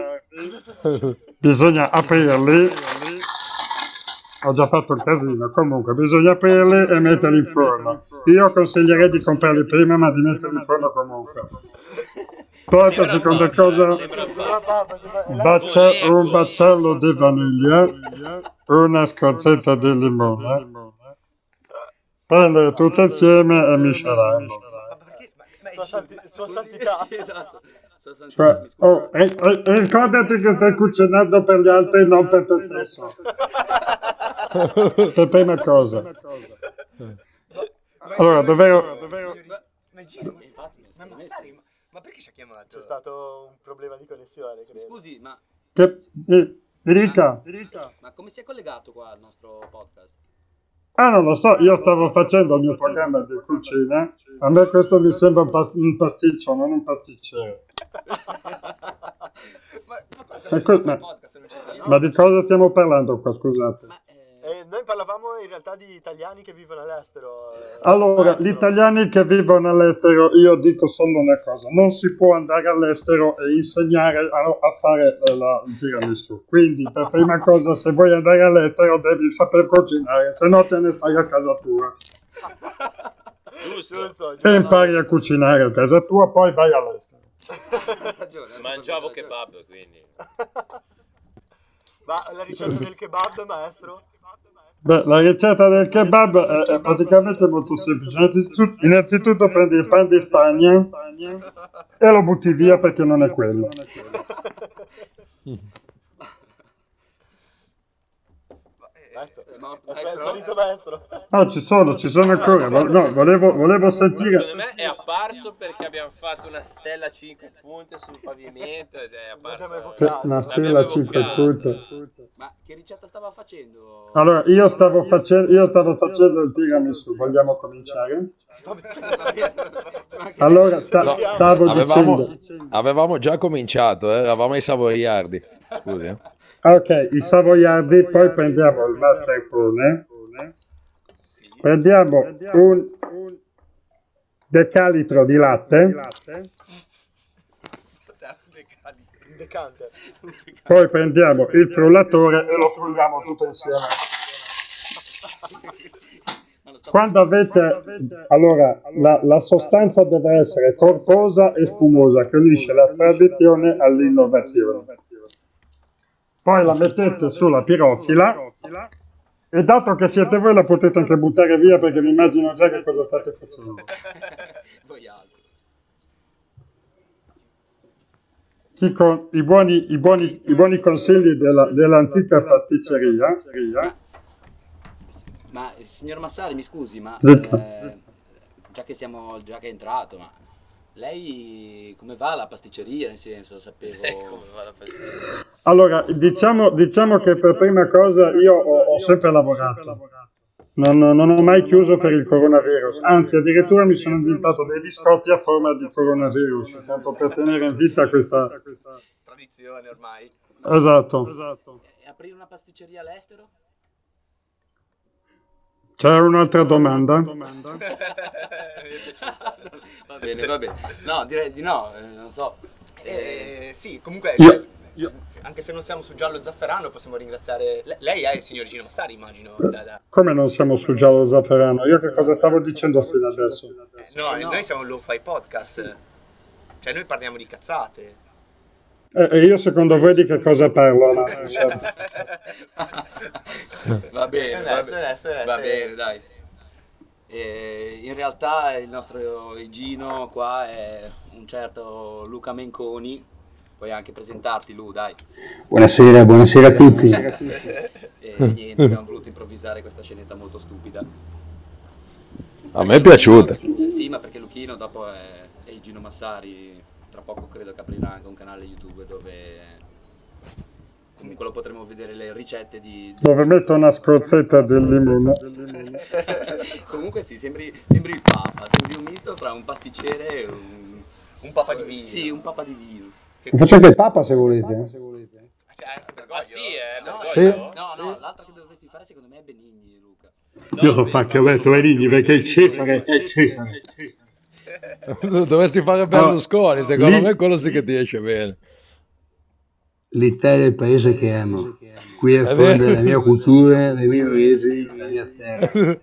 bisogna aprirli. Ho già fatto il casino, comunque bisogna aprirli e metterli in forno. Io consiglierei di comprarli prima, ma di metterli in forno comunque. Poi per seconda cosa, Sembra sembra- bacia- un baccello di vaniglia, una scorzetta di limone, prendere tutto insieme e miscelarlo. Ma perché? Ma, ma- Sua, santi- sua Scusi, santità. sì, esatto. Sua santità, Cioè, mi scusi. oh, e, e- e ricordati che stai cucinando per gli altri, non per te stesso. Per prima cosa. Allora, dovevo... Ma, ma Gino, ma, Infatti, ma, secondo ma me sì. Ma, perché ci ha chiamato? C'è stato un problema di connessione, credo. scusi, ma, Che, mi, mi dica. ma come si è collegato qua al nostro podcast? Ah, non lo so, io stavo facendo il mio programma di cucina. A me questo mi sembra un, pas- un pasticcio, non un pasticcere. ma, ma cosa Ma Ma di cosa stiamo parlando qua, scusate? Ma, eh, Eh, noi parlavamo in realtà di italiani che vivono all'estero. eh, Allora, all'estero. gli italiani che vivono all'estero, io dico solo una cosa, non si può andare all'estero e insegnare a, a fare la, il tiramisù. Quindi, per prima cosa, se vuoi andare all'estero devi saper cucinare, se no te ne stai a casa tua. giusto. Giusto, E giusto. impari a cucinare a casa tua, poi vai all'estero. Ragione. Mangiavo kebab, quindi. Ma la ricetta del kebab, maestro? Beh, la ricetta del kebab è, è praticamente molto semplice. Innanzitutto, innanzitutto prendi il pan di Spagna e lo butti via perché non è quello. Maestro. È morto, È maestro? sparito maestro. No, ci sono, ci sono ancora. No, volevo, volevo Secondo sentire. me è apparso perché abbiamo fatto una stella a 5 punte sul pavimento. Cioè è apparso. Una stella a 5 evocato. punte. Ma che ricetta stava facendo? Allora, io stavo, face- io stavo facendo il tiramisù. Vogliamo cominciare? Allora, sta- No, stavo avevamo, dicendo. avevamo già cominciato, eh, eravamo ai Savoiardi. Scusi. eh. Ok, i savoiardi, poi prendiamo il mascarpone. Prendiamo un decalitro di latte. Poi prendiamo il frullatore e lo frulliamo tutto insieme. Quando avete, allora, la, la sostanza deve essere corposa e spumosa, che unisce la tradizione all'innovazione. Poi la mettete sulla pirofila e dato che siete voi la potete anche buttare via perché mi immagino già che cosa state facendo. Voi altri. Chi con i buoni, i buoni, i buoni consigli della- dell'antica pasticceria, Ma signor Massari, mi scusi, ma eh, già che siamo già che è entrato, ma lei come va la pasticceria? Nel senso, sapevo. Va la festa. Allora, diciamo, diciamo che per prima cosa io ho, ho sempre lavorato. Non, non ho mai chiuso per il coronavirus, anzi addirittura mi sono inventato dei biscotti a forma di coronavirus, appunto per tenere in vita questa... Tradizione ormai. Esatto. E aprire una pasticceria all'estero? C'è un'altra domanda? Va bene, va bene. No, direi di no, eh, non so. Eh, sì, comunque, Io- cioè, anche se non siamo su giallo zafferano, possiamo ringraziare. le- Lei è il signor Gino Massari, immagino. da- da- Come non siamo su giallo zafferano? Io che cosa stavo dicendo fino adesso? Eh, No, Eh, no. noi siamo un lo-fi podcast. Cioè, noi parliamo di cazzate. E e io secondo voi di che cosa parlo? No, va bene, va bene, va bene, dai. Eh, in realtà il nostro Gino qua è un certo Luca Menconi. Puoi anche presentarti, Lu, dai. Buonasera, buonasera a tutti. E niente, abbiamo voluto improvvisare questa scenetta molto stupida. A me è piaciuta. Eh, sì, ma perché Luchino dopo è, è Gino Massari, tra poco credo che aprirà anche un canale YouTube dove comunque lo potremo vedere le ricette di... Dove metto una scrozzetta del limone. comunque sì, sembri, sembri il Papa, sembri un misto tra un pasticcere e un... Un papa di vino. Sì, un Papa di vino. Faccio anche il Papa se volete. Cioè, Ah sì, è No, Bergoglio? no, no, l'altra che dovresti fare secondo me è Benigni, Luca. Io so fare che ho detto Benigni perché il Cesare è il Cesare. Dovresti fare Berlusconi, secondo lì- me quello sì che ti esce bene. L'Italia è il paese che amo. Qui è È fonte della mia cultura, dei miei paesi, la mia terra. È.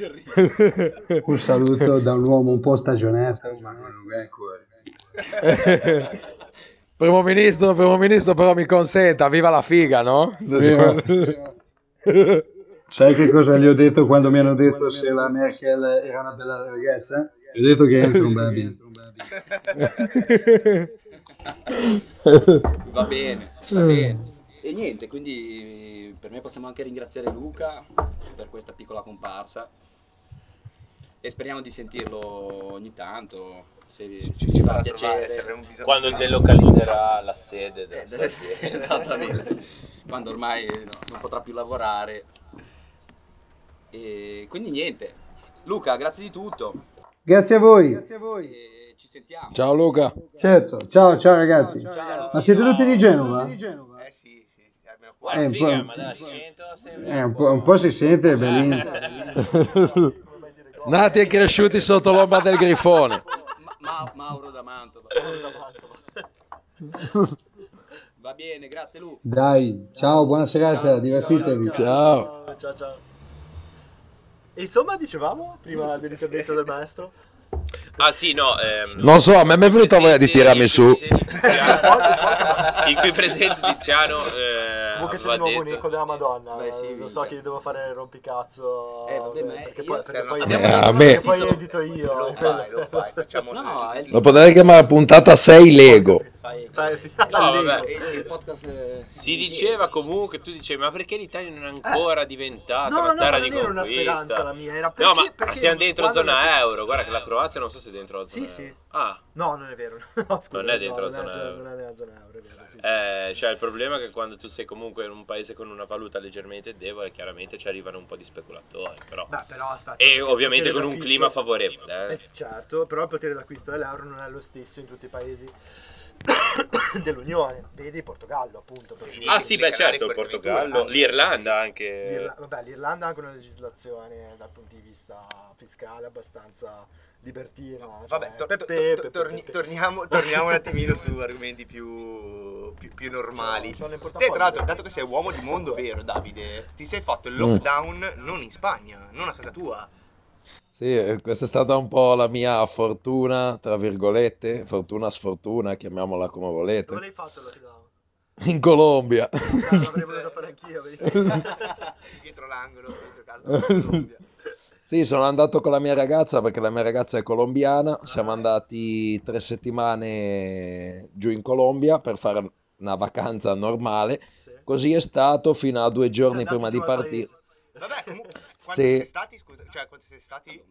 Un saluto da un uomo un po' stagionato, ma non gran cuore. Primo ministro, primo ministro però mi consenta, viva la figa, no? Sai che cosa gli ho detto quando mi hanno detto se la Merkel era una bella ragazza? Ho detto che è improbabile. Va bene, va bene. E niente, quindi per me possiamo anche ringraziare Luca per questa piccola comparsa e speriamo di sentirlo ogni tanto, se, se ci fa Trovare, se piacere. avremo bisogno Quando di- delocalizzerà la sede della Eh, sua azienda. Esattamente, quando ormai no, non potrà più lavorare. E quindi niente, Luca, grazie di tutto. Grazie a voi. E ci sentiamo. Ciao Luca. Certo, ciao ciao ragazzi. Ciao. Ma siete tutti di Genova? Eh sì, sì, sì, Eh, un figa, po'- ma dai, 100 sembra Eh, un, po', un po' si sente, bellino. Nati e cresciuti sotto l'ombra del grifone. Ma- Ma- Mauro da Mantova. Va bene, grazie Luca. Dai, ciao, buona serata, Ciao, divertitevi. Ciao. Ciao ciao. E insomma, dicevamo prima dell'intervento del maestro. Ah sì, no. ehm, Non so, a me mi è venuta voglia di tirarmi su. Il qui presente Tiziano eh, Comunque c'è di nuovo un detto- eco della Madonna. Beh, sì, lo so che devo fare il rompicazzo. Eh, vabbè, ma perché poi, perché poi, Eh, vabbè. perché poi edito io. Lo fai, lo fai, facciamo No, Lo potrei chiamare puntata 6 Lego. Fai- Fai- sì, No, vabbè. il- il podcast. eh, Si diceva comunque, tu dicevi, ma perché l'Italia non è ancora diventata No, no, una no, terra ma di non era una conquista? speranza la mia, era no, perché- ma perché siamo dentro zona euro. Guarda che la Croazia non so se è dentro la Sì, zona sì. euro. Ah, No, non è vero. No, scusa, Non è dentro no, la zona euro. Non è nella zona euro, è vero. Sì, sì. eh, cioè il problema è che quando tu sei comunque in un paese con una valuta leggermente debole, chiaramente ci arrivano un po' di speculatori. Però. Beh, però aspetta. E ovviamente con un clima favorevole. Eh Eh. sì, certo, però il potere d'acquisto dell'euro non è lo stesso in tutti i paesi dell'Unione. Vedi Portogallo, appunto. Ah sì, beh certo, il Portogallo, addirittura. l'Irlanda anche. L'Irla- vabbè, l'Irlanda ha anche una legislazione dal punto di vista fiscale abbastanza libertina. Vabbè, to- to- pepe, to- pepe, torni- pepe. torniamo, torniamo un attimino su argomenti più, più, più normali. Te, tra l'altro, dato che sei uomo di mondo vero, Davide, ti sei fatto il lockdown non in Spagna, non a casa tua. Sì, eh, questa è stata un po' la mia fortuna, tra virgolette, fortuna sfortuna, chiamiamola come Dove volete, l'hai fatto il lockdown? in Colombia. Ah, l'avrei voluto fare anch'io. vedi? Dietro l'angolo, dietro casa Colombia. Sì, sono andato con la mia ragazza perché la mia ragazza è colombiana. Siamo andati tre settimane giù in Colombia per fare una vacanza normale. Sì. Così è stato fino a due giorni prima di partire. paese. Vabbè, comunque, quanti Sì. siete stati, scusa? Cioè, quanti siete stati?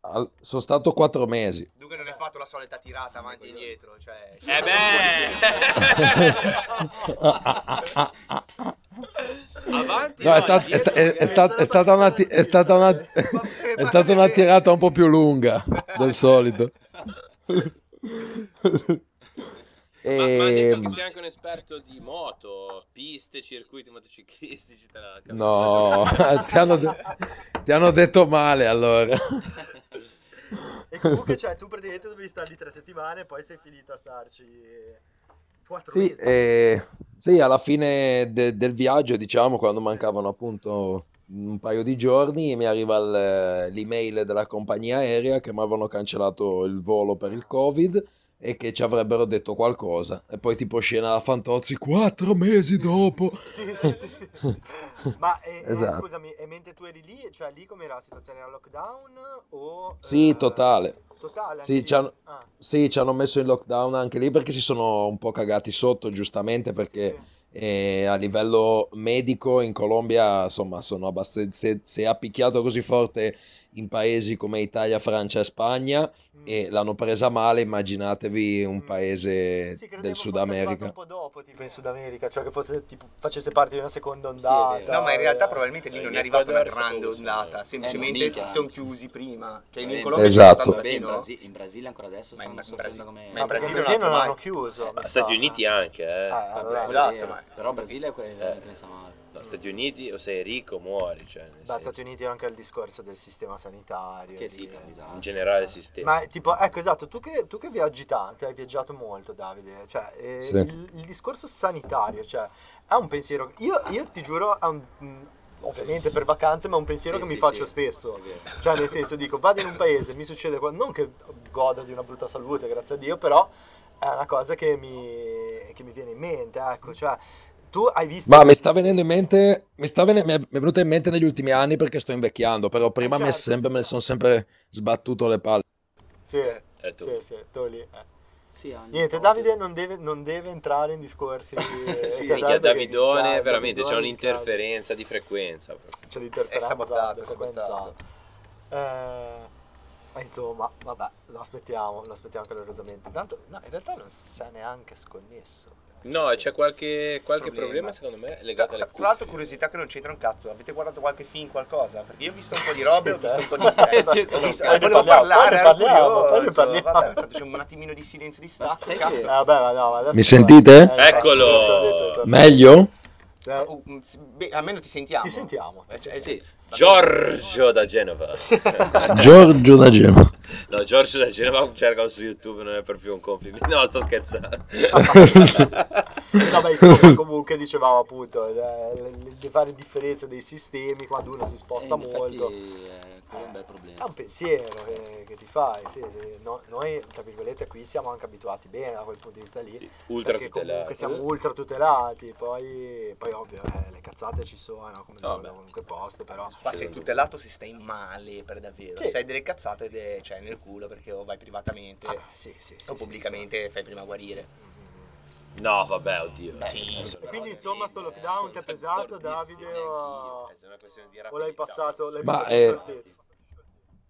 Al- Sono stato quattro mesi. Dunque non hai fatto la solita tirata avanti e indietro, cioè... Eh beh! Avanti, No, è, sta- è sta- è- è sta- è stata una, ti- è stata una- è stata una tirata un po' più lunga del solito. Ma, ma ha detto E... che sei anche un esperto di moto, piste, circuiti motociclistici. No, ti hanno, de- ti hanno detto male allora. E comunque, cioè, tu praticamente dovevi stare lì tre settimane e poi sei finito a starci quattro Sì, mesi. eh, sì, alla fine de- del viaggio, diciamo, quando mancavano appunto un paio di giorni, mi arriva il- l'email della compagnia aerea che mi avevano cancellato il volo per il Covid e che ci avrebbero detto qualcosa. E poi tipo scena la Fantozzi, quattro mesi dopo. Sì, sì, sì, sì. Ma eh, eh, Esatto. scusami, e mentre tu eri lì, cioè lì com'era la situazione? Era lockdown o... Sì, eh, totale. Totale? Sì, ci hanno-? Ah, Sì, ci hanno messo in lockdown anche lì perché si sono un po' cagati sotto, giustamente, perché sì. eh, a livello medico in Colombia, insomma, sono abbastanza, se, se ha picchiato così forte in paesi come Italia, Francia e Spagna e l'hanno presa male, immaginatevi un Mm. paese Sì, del Sud America. un po' dopo, tipo in Sud America, cioè che fosse tipo facesse parte di una seconda Sì, ondata. No, ma in realtà eh. probabilmente lì Eh, non gli è arrivata una grande ondata, sì. semplicemente Eh, si sono chiusi prima. Cioè in Eh, Colombia Esatto. Vabbè, in, sì? Brasi- in Brasile ancora adesso Ma in- stanno in soffrendo come... ma in in Brasile Brasile non non hanno chiuso. mi Stati. Uniti anche, eh. Eh, Vabbè, esatto, ma- Però Brasile è veramente messa male. No, Stati Uniti o sei ricco o muori, cioè, Da senso, Stati Uniti anche il discorso del sistema sanitario. Che sì, disastro. in generale il sistema. Ma tipo, ecco esatto, tu che, tu che viaggi tanto, hai viaggiato molto Davide, cioè eh, Sì. il, il discorso sanitario, cioè è un pensiero, io, io ti giuro, è un- ovviamente per vacanze, ma è un pensiero Sì, che mi sì, faccio sì, spesso, cioè nel senso dico, vado in un paese, mi succede, qual- non che goda di una brutta salute, grazie a Dio, però è una cosa che mi, che mi viene in mente, ecco, cioè tu hai visto... Ma mi sta venendo in mente, mi, sta vene- mi è venuta in mente negli ultimi anni perché sto invecchiando, però prima mi, è certo, sempre, sì. me ne sono sempre sbattuto le palle. Sì, Eh, tu. sì, sì, tu lì, eh. Sì, Niente. Davide non deve, non deve entrare in discorsi di... Sì, Davidone, cade, veramente, c'è Davidone un'interferenza di frequenza. proprio. C'è l'interferenza È sabotato, è frequenza. sabotato. Eh, insomma, vabbè, lo aspettiamo, lo aspettiamo calorosamente. Tanto, no, in realtà non si è neanche sconnesso. No, c'è qualche, qualche Problema. problema secondo me Tra, legato alle tra- tra l'altro curiosità che non c'entra un cazzo, avete guardato qualche film, qualcosa? Perché io ho visto un po' di robe, ho visto un po' eh. di te. Certo, Ho visto- ne volevo parliamo, parlare, poi ne ero parliamo, curioso. parliamo. Vabbè, c'è un attimino di silenzio di stacco, cazzo. che- Eh, vabbè, ma no, Mi sentite? Eh, Eccolo! Meglio? Eh, Uh, beh, almeno ti sentiamo. Ti sentiamo, ti Eh, sentiamo. Sì, Giorgio da Genova. Giorgio da Genova. No, Giorgio da Genova cercalo su YouTube, non è proprio un complimento. No, sto scherzando. Vabbè, insomma, comunque dicevamo appunto eh, le, le varie differenze dei sistemi quando uno si eh, sposta effetti molto. è quello è un bel È problema. un pensiero che, che ti fai, sì, sì. No- noi tra virgolette qui siamo anche abituati bene da quel punto di vista lì. Ultra perché comunque tutelato. siamo ultra tutelati, poi, poi ovvio eh, le cazzate ci sono come No, da qualunque posto, però Qua sei tutelato se stai male per davvero. Sì. Se hai delle cazzate è- cioè nel culo perché o vai privatamente Ah, sì, sì, sì, o sì, pubblicamente fai prima guarire. sì. No, Eh, vabbè, oddio. Sì. Adesso E no. quindi insomma sto lockdown ti è pesato Davide o, questione di o l'hai passato, l'hai Ma, passato eh, in certezza?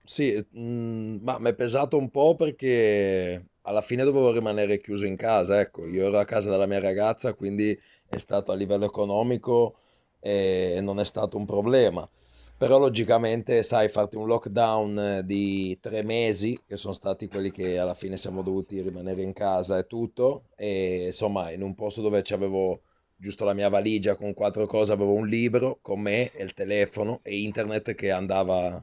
Sì, mm, ma mi è pesato un po' perché alla fine dovevo rimanere chiuso in casa, ecco, io ero a casa della mia ragazza, quindi è stato a livello economico e non è stato un problema. Però logicamente, sai, farti un lockdown eh, di tre mesi, che sono stati quelli che alla fine siamo dovuti rimanere in casa e tutto, e insomma, in un posto dove c'avevo giusto la mia valigia con quattro cose, avevo un libro con me e il telefono e internet che andava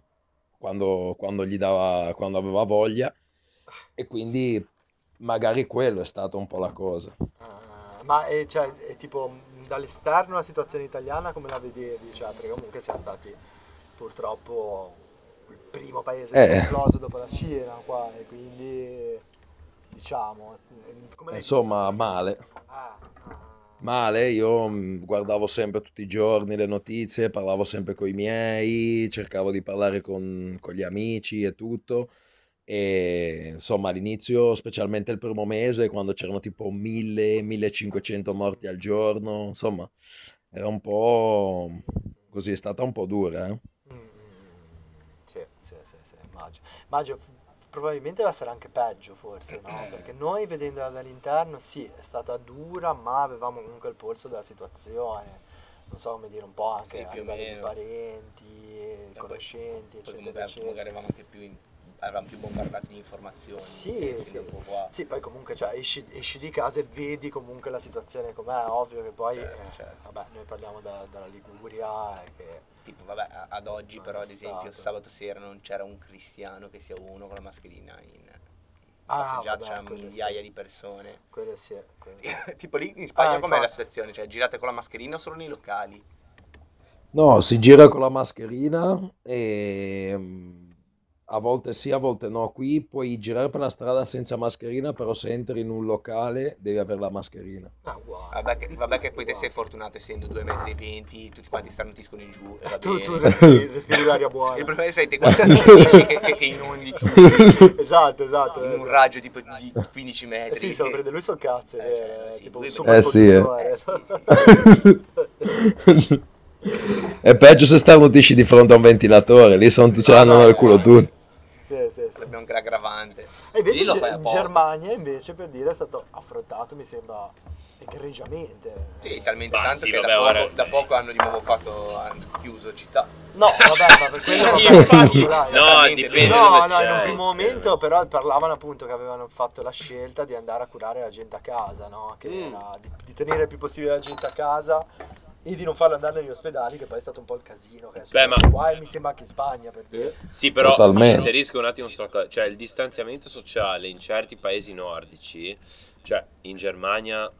quando, quando gli dava, quando aveva voglia e quindi magari quello è stato un po' la cosa. Ah, ma è, cioè, è tipo dall'esterno la situazione italiana come la vedevi? Cioè, perché comunque siamo stati purtroppo il primo paese che Eh. è esploso dopo la Cina qua e quindi diciamo Insomma, vista? male. Ah, ah. Male, io mm, guardavo sempre tutti i giorni le notizie, parlavo sempre con i miei, cercavo di parlare con, con gli amici e tutto. E insomma, all'inizio, specialmente il primo mese, quando c'erano tipo 1000-1500 morti al giorno, insomma, era un po' così, è stata un po' dura, eh. Mm, mm, mm. Sì, sì, sì, Immagino, f- probabilmente deve essere anche peggio forse, no? Perché noi vedendola dall'interno sì, è stata dura, ma avevamo comunque il polso della situazione. Non so come dire, un po' anche Sì, a livello di parenti, poi- conoscenti, Poi eccetera, comunque eccetera. magari eravamo anche più, in- eravamo più bombardati di informazioni. Sì, sì. Sì, poi comunque cioè, esci, esci di casa e vedi comunque la situazione com'è, ovvio che poi, Certo, eh, certo. vabbè, noi parliamo da- dalla Liguria che... Tipo, vabbè, ad oggi Non però, ad esempio, stato. sabato sera non c'era un cristiano che sia uno con la mascherina in Ah, c'erano quello migliaia sì. di persone. Quello sì, quello sì. tipo lì in Spagna Ah, com'è la situazione? Cioè, girate con la mascherina o solo nei locali? No, si gira con la mascherina e mm, a volte sì, a volte no. Qui puoi girare per la strada senza mascherina, però se entri in un locale devi avere la mascherina. Ah, uguale. Vabbè che, vabbè che poi te sei fortunato essendo 2,20 m, tutti quanti starnutiscono in giù. e va Tu, bene. tu respiri, respiri l'aria buona. Il problema è sai te che, che, che inondi tu esatto, esatto. in un esatto. raggio tipo di 15 Eh metri. sì, se lo che- prende lui sul cazzo, è Eh, vero, cioè, sì, tipo un super Eh, sì, eh. Eh, sì, sì, sì. È peggio se starnutisci di fronte a un ventilatore, lì sono, ce l'hanno nel culo tutti. Sì, sì, sì. Abbiamo anche l'aggravante. E invece in, in. Germania invece per dire è stato affrontato mi sembra egregiamente. Sì, talmente Ma tanto sì, che vabbè, da, ora- poco, da poco hanno di nuovo fatto, hanno chiuso città. No, vabbè, ma per quello Infatti, dai. no, dipende No, no, in un primo momento però parlavano appunto che avevano fatto la scelta di andare a curare la gente a casa, no? Che Mm. era di, di tenere il più possibile la gente a casa e di non farla andare negli ospedali, che poi è stato un po' il casino che è Beh, successo ma- qua e mi sembra anche in Spagna per dire. Sì, però Totalmente. inserisco un attimo sta cosa, cioè il distanziamento sociale in certi paesi nordici, cioè in Germania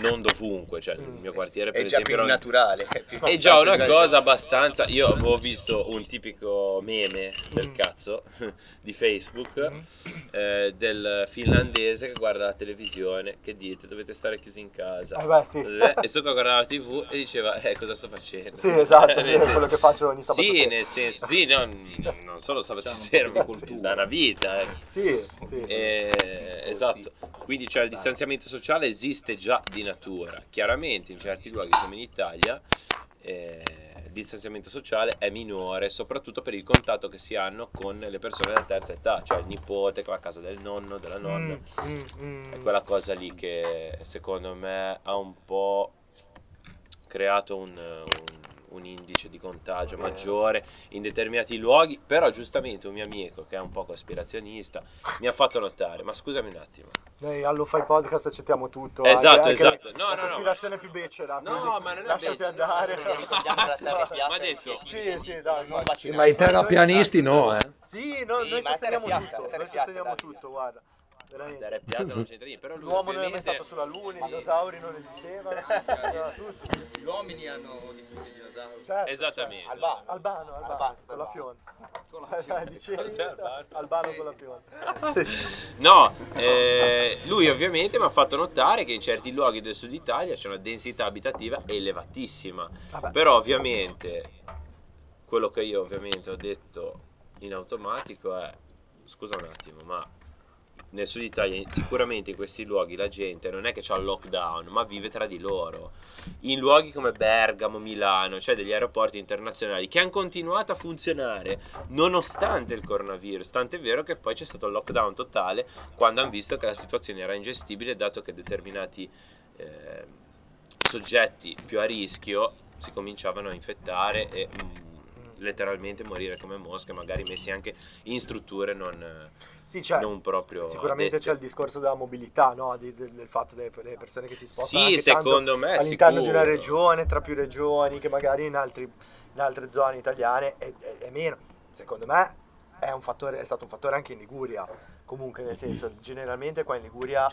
non dovunque, cioè il mio quartiere per È già esempio più era un- naturale. è già una cosa abbastanza. Io avevo visto un tipico meme del Mm. cazzo di Facebook eh, del finlandese che guarda la televisione. Che dite? Dovete stare chiusi in casa. Eh beh, sì. Eh, E sto qua guardava la TV e diceva: Eh, cosa sto facendo? Sì, esatto, Nel è senso- quello che faccio ogni sabato Sì, sera. nel senso, sì, no, non solo sabato Diciamo, sera, ma cultura. da una vita. eh. Sì, sì, sì. Eh, esatto, quindi cioè, il distanziamento sociale esiste già di natura. Chiaramente in certi luoghi come in Italia eh, il distanziamento sociale è minore, soprattutto per il contatto che si hanno con le persone della terza età, cioè il nipote con la casa del nonno, della nonna. Mm, mm, mm. È quella cosa lì che secondo me ha un po' creato un, un- un indice di contagio maggiore in determinati luoghi, però giustamente un mio amico che è un po' cospirazionista mi ha fatto notare, ma scusami un attimo, Noi allo Fai Podcast accettiamo tutto. Esatto, anche- anche esatto. No, la no, no. cospirazione più becera. No, ma non è Lasciati becera, andare. no, no, no, Ma detto- Sì, sì, dai, non no. Ma i terrapianisti no, eh. Sì, no, Sì, noi sosteniamo tutto. Noi sosteniamo tutto, guarda. Veramente. terra è piatta non c'entra niente, però lui L'uomo non è mai ovviamente stato sulla luna, i dinosauri non esistevano. no, tutto. Gli uomini hanno distrutto i dinosauri. Certo, Esattamente. Albano. Albano, Albano, Albano, con la fionda. Con la fionda. Dicevi, Albano. Albano Sì. con la fionda. No, eh, lui ovviamente mi ha fatto notare che in certi luoghi del sud Italia c'è una densità abitativa elevatissima. Vabbè. Però ovviamente quello che io ovviamente ho detto in automatico è scusa un attimo, ma nel sud Italia sicuramente in questi luoghi la gente non è che c'ha il lockdown, ma vive tra di loro. In luoghi come Bergamo, Milano, c'è degli aeroporti internazionali che hanno continuato a funzionare nonostante il coronavirus, tant'è vero che poi c'è stato il lockdown totale quando hanno visto che la situazione era ingestibile dato che determinati eh, soggetti più a rischio si cominciavano a infettare e mm, letteralmente morire come mosche, magari messi anche in strutture non, Sì, cioè, non proprio Sicuramente addette. c'è il discorso della mobilità, no? Di- del, del fatto delle, delle persone che si spostano Sì, anche tanto secondo me all'interno di una sicuro. regione, tra più regioni, che magari in, altri- in altre zone italiane è, è- è meno. Secondo me è, un fattore, è stato un fattore anche in Liguria. Comunque, nel senso, generalmente qua in Liguria,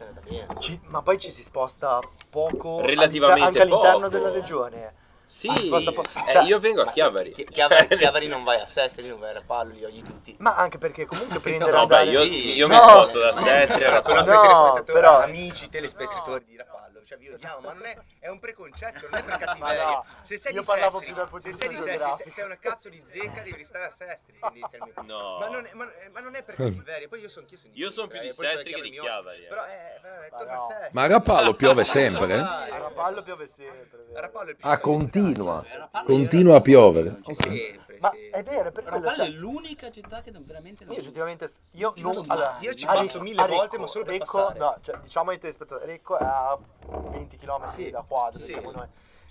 ci- ma poi ci si sposta poco Relativamente all'inter- anche all'interno poco. della regione. Sì, po- eh, cioè- io vengo a Chiavari. Chi- Chiavari, Cioè, Chiavari non vai a Sestri, non vai a Rapallo, li ogni tutti. Ma anche perché comunque prendere No, beh, io, Sì, io mi no. sposto da Sestri a Rapallo. No, telespettatori, però- amici telespettatori di Rapallo, cioè vi odiamo, ma non è, è un preconcetto, non è per cattiveria. No, se sei io di parlavo Sestri, più dal punto se di sei di Sestri, se sei una cazzo di zecca devi restare a Sestri inizialmente. No. Ma non, è, ma, ma non è per cattiveria, poi io sono io sono di Io sono più di eh, poi Sestri che di Chiavari eh. Però eh, Ma torna no. a Sestri. Ma a Rapallo piove sempre, eh? A Rapallo piove sempre. a Rapallo è più Ah, continua. Continua a piovere. Sì, Ma sì. è vero, è per quello, Rapallo cioè, è l'unica città che non- veramente non Io oggettivamente io Ci non vado allora. Io ci passo Recco- mille volte, Recco- ma solo per Recco, passare. No, cioè, diciamo ai telespettatori, Recco è a 20 km Sì, da qua sì, sì.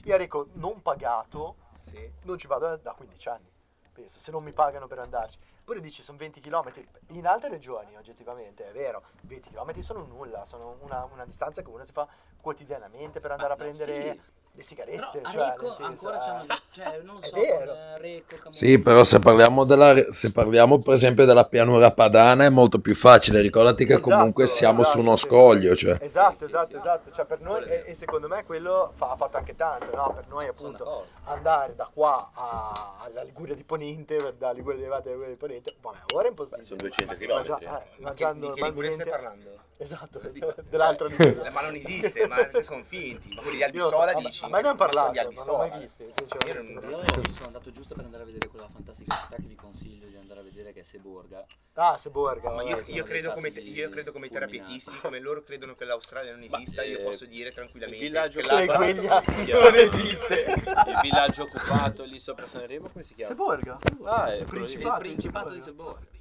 Io a Recco non pagato Sì. non ci vado da, da 15 anni. Penso, se non mi pagano per andarci. Pure dici sono 20 km. In altre regioni, oggettivamente, è vero, 20 km sono nulla, sono una, una distanza che uno si fa quotidianamente per andare Ma a prendere sì. Le Però sigarette. a cioè, senso, ancora eh, c'hanno, cioè non so, vero. Recco, Camogli. Sì, però se parliamo, della, se parliamo per esempio della pianura padana è molto più facile. Ricordati che Esatto, comunque siamo esatto, su uno sì. scoglio, cioè. Esatto, Sì, sì, esatto, sì. esatto. Cioè, per noi, e, e secondo me quello fa- ha fatto anche tanto, no? Per noi, appunto, andare da qua a- alla Liguria di Ponente, da Liguria di Levante alla Liguria di Ponente, vabbè, ora è impossibile. Sono 200 Ma già- km. eh, Ma ma già che, di che Liguria stai parlando? Esatto, dico. dell'altro Cioè. Ma non esiste, ma se sono finti. Ma quelli di so, Albisola a- dici. ma sono parlato, di non l'ho mai visti, sinceramente. Io non- Io sono andato giusto per andare a vedere quella fantastica città che vi consiglio di andare a vedere che è Seborga. Ah, Seborga. Ma io, io credo come, io credo come terapeutisti, come loro credono che l'Australia non esista, io eh, posso dire tranquillamente il villaggio che chiama- non esiste. Il villaggio occupato lì sopra Sanremo, come si chiama? Seborga? Ah, è lì. Principato. Il Principato di di Seborga.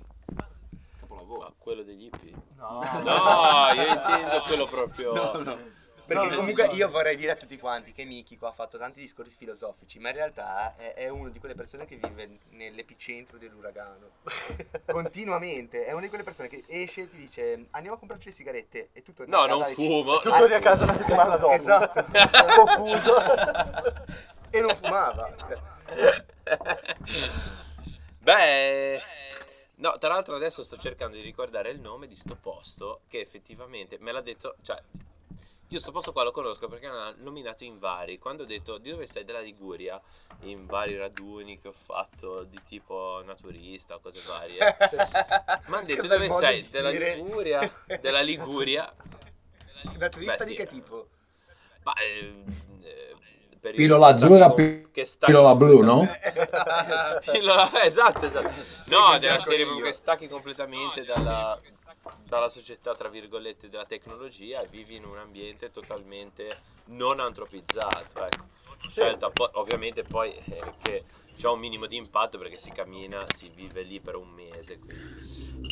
Capolavoro. Ah, quello degli hippie. No. No, io intendo quello proprio. Perché No, non comunque so. io vorrei dire a tutti quanti che Mikiko ha fatto tanti discorsi filosofici, ma in realtà è, è una di quelle persone che vive nell'epicentro dell'uragano. Continuamente, è una di quelle persone che esce e ti dice andiamo a comprarci le sigarette e tutto No, non fumo. Tu torni a casa una settimana dopo. Esatto. Confuso. e non fumava. Beh, no, tra l'altro adesso sto cercando di ricordare il nome di sto posto che effettivamente me l'ha detto, cioè io sto posto qua lo conosco perché l'ha nominato in vari. Quando ho detto di dove sei della Liguria, in vari raduni che ho fatto di tipo naturista o cose varie. Mi hanno detto dove sei di della dire. Liguria, della Liguria. Naturista Beh, di sì. che tipo? Ma eh, eh, il- Pillola azzurra, che sta pillola blu, no? Pillola- esatto, esatto. No, della serie che stacchi completamente dalla, dalla società, tra virgolette, della tecnologia e vivi in un ambiente totalmente non antropizzato. Ecco. Scelta, poi- ovviamente poi eh, che c'è un minimo di impatto perché si cammina, si vive lì per un mese. quindi.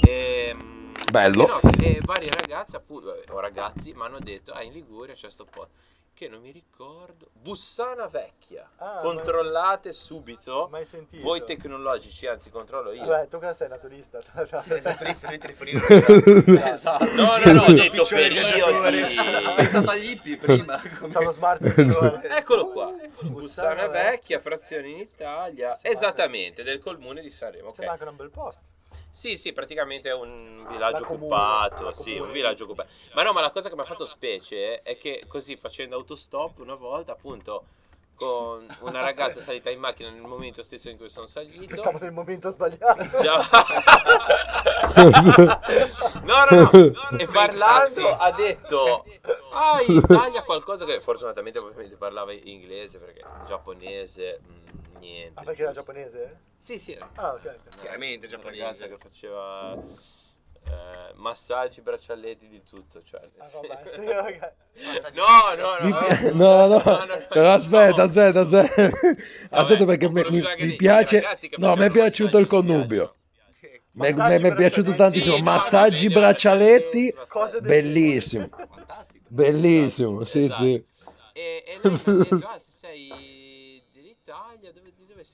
Ehm, Bello. E, no, e vari ragazzi, appunto, eh, o ragazzi, mi hanno detto, ah, in Liguria c'è sto posto. Che non mi ricordo. Bussana Vecchia. Ah, Controllate subito. Mai sentito. Voi tecnologici, anzi controllo io. Vabbè, tu cosa sei naturista? Sì, il naturista del telefonino. Esatto. No, no, no, ho detto di periodi. Ho pensato agli hippie prima. C'ha lo smart piccione. Eccolo qua. Bussana Vecchia. Frazione in Italia. Esattamente, del comune di Sanremo. Sembra anche un bel posto. Sì, sì, praticamente è un villaggio La comune, occupato. la Sì, comune. un villaggio occupato. Ma no, ma la cosa che mi ha fatto specie è che così facendo autostop una volta, appunto, con una ragazza salita in macchina nel momento stesso in cui sono salito. Pensavo nel momento sbagliato. Già. no, no, no. E parlando ha detto: Ah, in Italia qualcosa che fortunatamente ovviamente parlava inglese perché giapponese, mm, niente. Ah, perché era giapponese? Sì, sì. Era Ah, ok. ok. Chiaramente una giapponese. ragazza che faceva eh, massaggi, braccialetti, di tutto. Cioè, Ah, vabbè, sì, ok. No, no, Mi no. pi- no, no, No, no, no, però aspetta, no. aspetta, aspetta. Aspetta perché ho mi, mi- mi piace, no, a me è piaciuto il connubio. Mi è, mi piaciuto tantissimo, Sì, massaggi, esatto, braccialetti, bellissimo, Fantastico. bellissimo, sì, Esatto. sì. E, e lei mi ha detto, ah, se sei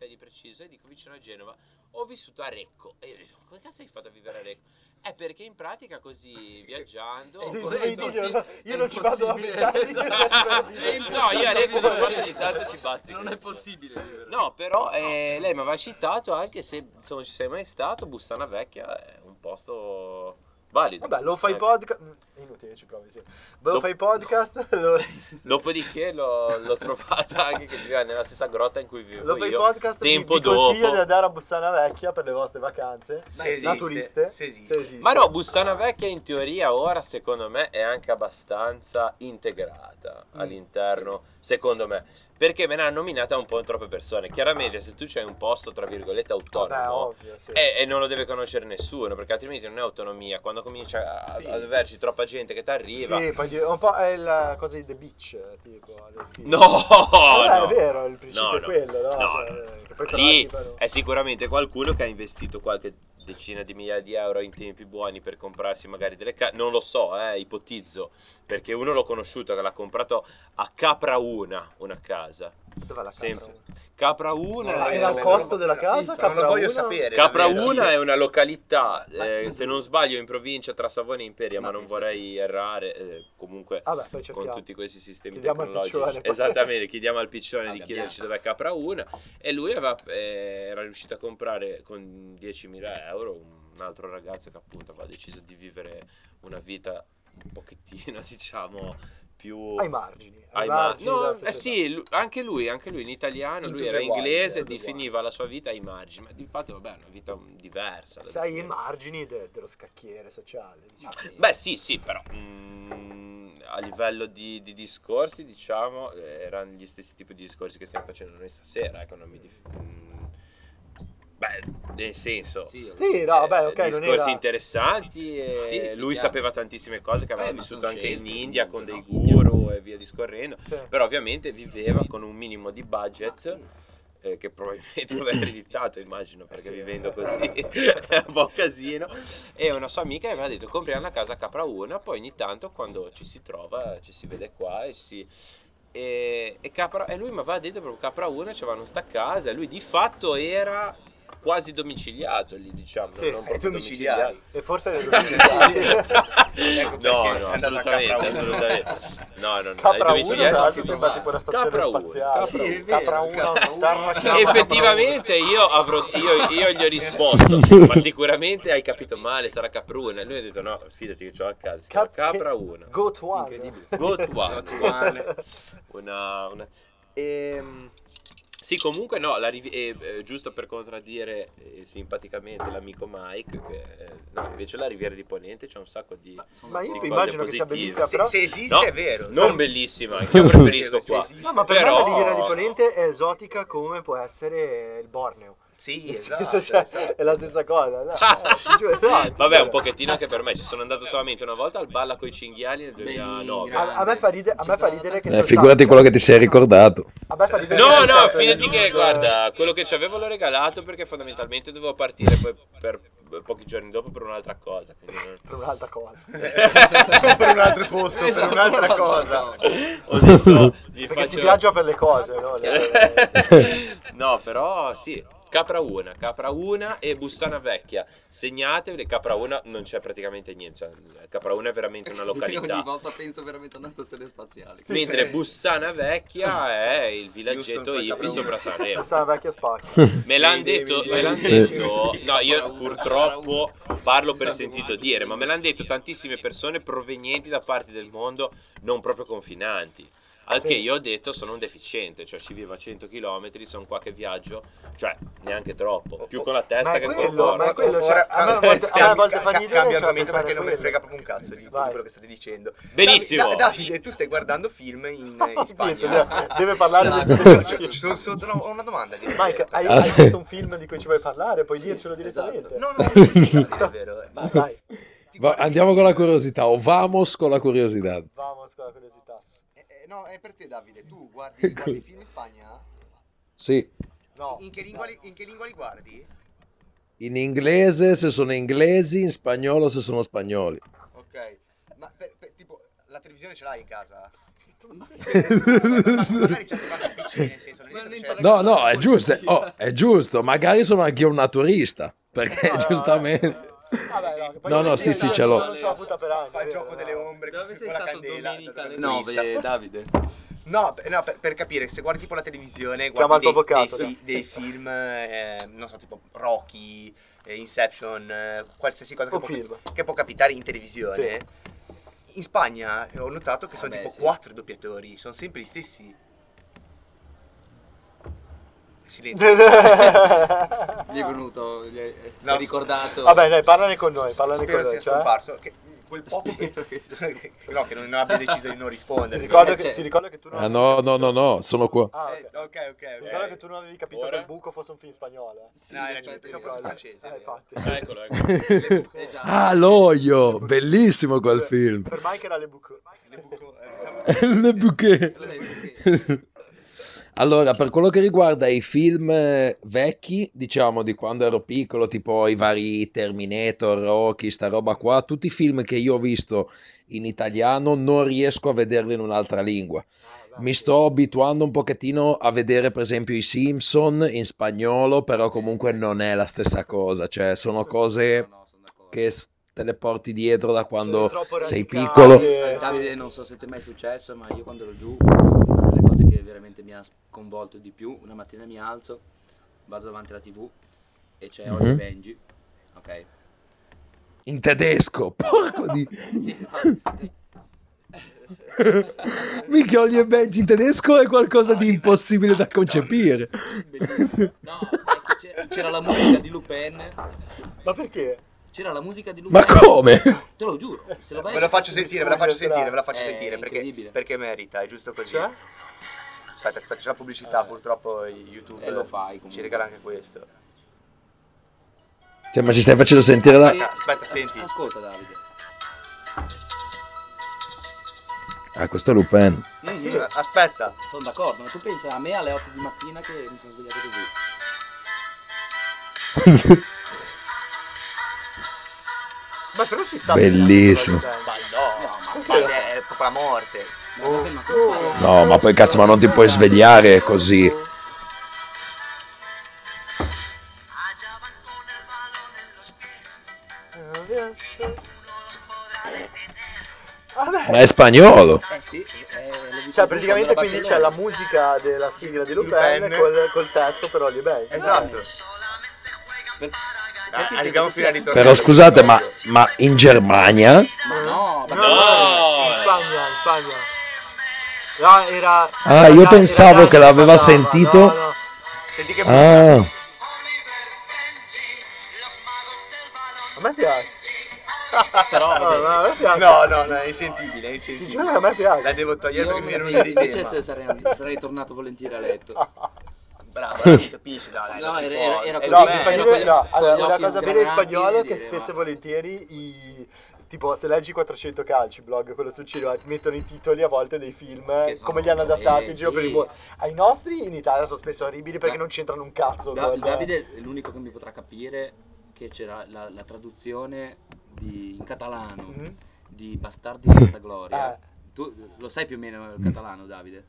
1996 di preciso, e dico vicino a Genova, ho vissuto a Recco. E io dico, come cazzo hai fatto a vivere a Recco? È perché in pratica così viaggiando... Dico, io, io non ci vado a abitare. Esatto. No, io a Recco di tanto ci bazzico. Non è possibile. No, però eh, lei mi aveva citato, anche se insomma, ci sei mai stato, Bussana Vecchia è un posto valido. Vabbè, lo fai Ecco. podcast. Inutile, ci provi, sì. Lo Lo- fai podcast. Lo, Dopodiché l'ho, l'ho trovata anche che viveva nella stessa grotta in cui vivevo lo fai io. podcast. Vi, tempo vi consiglio dopo. di andare a Bussana Vecchia per le vostre vacanze. Se esiste, naturiste. se esiste. esiste. Ma no, Bussana Vecchia in teoria ora secondo me è anche abbastanza integrata Mm. all'interno, secondo me, perché me ne hanno nominata un po' troppe persone. Chiaramente se tu c'hai un posto tra virgolette autonomo Vabbè, ovvio, sì. e, e non lo deve conoscere nessuno, perché altrimenti non è autonomia. Quando comincia a, Sì. ad averci troppa gente che ti arriva... Sì, poi un po' è la cosa di The Beach, tipo. No, Vabbè, no. è vero, il principio No, è quello, no? No, Cioè, no. Lì è sicuramente qualcuno che ha investito qualche decina di migliaia di euro in tempi buoni per comprarsi magari delle case. Non lo so, eh, ipotizzo, perché uno l'ho conosciuto che l'ha comprato a Capra Una, una casa. Dov'è la Sempre. Capra? Capra Una Ah, è era il non- costo della casa? non Capra lo voglio Una? sapere. Capra. Una è una località, eh, se non sbaglio, in provincia tra Savona e Imperia, ma, Ma non vorrei errare. eh, comunque, Vabbè, con tutti questi sistemi Chiediamo al tecnologici, piccione, esattamente, chiediamo al piccione di chiederci dov'è Capra Una. E lui aveva, eh, era riuscito a comprare con 10.000 euro un altro ragazzo che appunto aveva deciso di vivere una vita un pochettino, diciamo, più Ai margini. Ai ai ma- margini no, eh sì, anche lui, anche lui in italiano, In lui era inglese, the definiva la sua vita ai margini, ma di fatto vabbè, è una vita diversa. da Sei ai definire. margini de- dello scacchiere sociale. diciamo. Sì. Beh, sì, sì, però mm, a livello di, di discorsi, diciamo, eh, erano gli stessi tipi di discorsi che stiamo facendo noi stasera, ecco, non mi dif- mm, Beh, nel senso, Sì, Sì, no, vabbè, eh, ok, discorsi era... interessanti e Sì, sì, lui chiaro. sapeva tantissime cose che aveva Eh, vissuto anche in India con dei guru e via discorrendo, però ovviamente viveva con un minimo di budget Sì. eh, che probabilmente aveva ereditato, immagino, perché vivendo così è un po' casino. E una sua amica aveva detto compriamo una casa a Caprauna, poi ogni tanto quando ci si trova ci si vede qua e si... E, e, Capra, e lui mi aveva detto proprio Caprauna c'avevano sta casa e lui di fatto era quasi domiciliato lì diciamo Sì, non domiciliari. E forse le domiciliari. Ecco no, no, assolutamente, Capra assolutamente. No, no, no, Capra ai 1 domiciliari- tra fa- l'altro si sembra tipo una stazione Capra spaziale. Capra Sì, Capra 1, Capra Effettivamente io, avrò, io, io gli ho risposto, ma sicuramente hai capito male, sarà Capruna. E lui ha detto no, fidati che ho a casa, Cap- Capra che- 1. Goat One. Incredibile. One. Goat One. una, una... Ehm, sì, comunque no, la eh, eh, giusto per contraddire eh, simpaticamente l'amico Mike, che eh, no, invece la Riviera di Ponente c'è un sacco di... sono Ma io di immagino che sia positive. bellissima, Se, però... se esiste No, è vero. Non bellissima, io preferisco qua. No, ma per Però- me la Riviera di Ponente è esotica come può essere il Borneo. Sì, esatto, cioè, esatto. È la stessa cosa. no? Eh, giuro, no, Vabbè, un pochettino anche per me. Ci sono andato solamente una volta al Balla coi cinghiali nel 2009. A, a me fa, ride- a me fa ridere che Eh, figurati stato- quello che ti sei ricordato. A me fa ridere No, che sono no, stato fidati nel che guarda, quello che ci avevo l'ho regalato perché fondamentalmente dovevo partire poi per pochi giorni dopo per un'altra cosa. quindi Per un'altra cosa. per un altro posto, per Esatto, un'altra un'altra cosa. Ho detto, Perché si faccio- viaggia per le cose, no? Le- no, però sì. Capra 1, Capra 1 e Bussana Vecchia. Segnatevi, Capra 1 non c'è praticamente niente. Cioè, Capra 1 è veramente una Io località. ogni volta penso veramente a una stazione spaziale. Sì, Mentre sì. Bussana Vecchia è il villaggetto hippie sopra Sanremo. Una vecchia spacca. Me l'hanno detto, me l'han devi- detto, no io purtroppo parlo per sentito dire, ma me l'hanno detto tantissime persone provenienti da parti del mondo non proprio confinanti. Al Sì. che io ho detto sono un deficiente, cioè ci vivo a 100 km, sono qua che viaggio, cioè neanche troppo, più con la testa Ma che col quello, corpo. ma quello, cioè, a me a cambia- volte, a me a volte ridere, Cambia cioè, argomento perché non me ne quello. frega proprio un cazzo di, di Vai. quello che state dicendo. Benissimo. Da- Davide, tu stai guardando film in, in Spagna. deve- deve parlare di cioè, ci sono solo no, ho una domanda. di- Mike, hai, Ah, hai sì. visto un film di cui ci vuoi parlare? Puoi dircelo direttamente. No, no, non è vero. eh. Vai, Va- andiamo con la curiosità, o vamos con la curiosità. vamos con la curiosità. No, è per te Davide, tu guardi, guardi film in Spagna? Sì, No. In che, lingua li, in che lingua li guardi? in inglese se sono inglesi, in spagnolo se sono spagnoli. Ok, ma per, per- tipo la televisione ce l'hai in casa? No, no, è giusto, è, oh, è giusto, magari sono anche io un naturista, perché No, no, giustamente... Vabbè, no, No, no, sì, sì, ce l'ho. Non ce l'ho avuta per anni. fa il gioco vero, delle no. ombre Dove sei stato candela, domenica alle da- da- 9, Davide? No, per, no, per, per capire, se guardi tipo la televisione, guardi dei, avvocato, dei, fi- dei film, eh, non so, tipo Rocky, eh, Inception, eh, qualsiasi cosa che può, che può capitare in televisione. In Spagna ho notato che sono Vabbè, tipo sì. quattro doppiatori, sono sempre gli stessi. Silenzio. Gli è venuto, gli è, si No, è ricordato. Vabbè, dai, parlane con noi, parlane Spero con noi. Cioè, scomparso. Che, quel poco che, che no, che non abbia deciso di non ti, rispondere. ricordo Eh, che, ti ricordo che tu non Ah, no, no, no, no, sono qua. Ah, Eh, ok. Ok, ok, Ti ricordo che tu non avevi capito Ora? che il buco fosse un film spagnolo. eh. Sì, No, hai ragione, pensavo fosse francese. Eh, infatti. Ah, eccolo, eccolo. Eh. Ah, l'oio, bellissimo quel film. Per Mike era le buco. Le buco- eh, pensavo fosse Le bouquet. Allora, per quello che riguarda i film eh, vecchi, diciamo di quando ero piccolo, tipo i vari Terminator, Rocky, sta roba qua, tutti i film che io ho visto in italiano non riesco a vederli in un'altra lingua. Mi sto abituando un pochettino a vedere per esempio i Simpson in spagnolo, però comunque non è la stessa cosa, cioè sono cose che te le porti dietro da quando sei piccolo. eh, Davide, non so se ti è mai successo, ma io quando ero giù, cose che veramente mi ha sconvolto di più, una mattina mi alzo, vado davanti alla tv e c'è Mhm. Oliver Benji, ok? In tedesco, porco di... Sì, no, Minchia, Oli e Benji in tedesco è qualcosa di impossibile da concepire. Bellissimo. No, c'era, c'era la musica di Lupin. Ma perché? C'era la musica di Lupin. Ma come? Te lo giuro. Se lo vai Ve la faccio sentire, ve la faccio sentire, ve la faccio È sentire perché, perché merita, è giusto così. Cioè? Aspetta, aspetta, c'è la pubblicità, purtroppo YouTube E lo fai, comunque. ci regala anche questo. Cioè, ma ci stai facendo sentire la... Aspetta, aspetta, senti. Ascolta Davide. Ah, questo è Lupin. Eh sì, aspetta. Sono d'accordo, ma tu pensa a me alle 8 di mattina che mi sono svegliato così. Ma però ci sta. Bellissimo. Ma no, ma è proprio la morte. A- No, ma poi cazzo, ma non ti puoi svegliare così. Ma è spagnolo. Eh sì, eh, Cioè, praticamente quindi c'è la musica della sigla di Lupin, Lupin. Col, col testo però di Ben. Esatto. Per- Ah, arriviamo fino a ritornare. Però scusate, ma, ma in Germania? Ma no, ma No, No, in. Spagna, in Spagna. No, era... Ah, io pensavo era che l'aveva sentito- no, no. Senti che Ah, A me piace. però No, no, a me piace. No, no, no, è insentibile, è Ti insentibile. giuro che a me piace. La devo togliere io perché mi ero invece sarei, sarei tornato volentieri a letto. Bravo, non capisci, no, dai, No, era- era- era Eh, così, No, dire, no, allora, una cosa vera in spagnolo e che dire, spesso e ma- volentieri i... Tipo, se leggi 400 calci, blog, quello ti mettono i titoli a volte dei film, come li hanno adattati eh, in giro per sì. il mondo. Ai nostri in Italia sono spesso orribili perché Da- non c'entrano un cazzo. Da- Davide è l'unico che mi potrà capire che c'era la, la traduzione di- in catalano Mhm. di Bastardi senza gloria. Eh. Tu lo sai più o meno il catalano, Davide?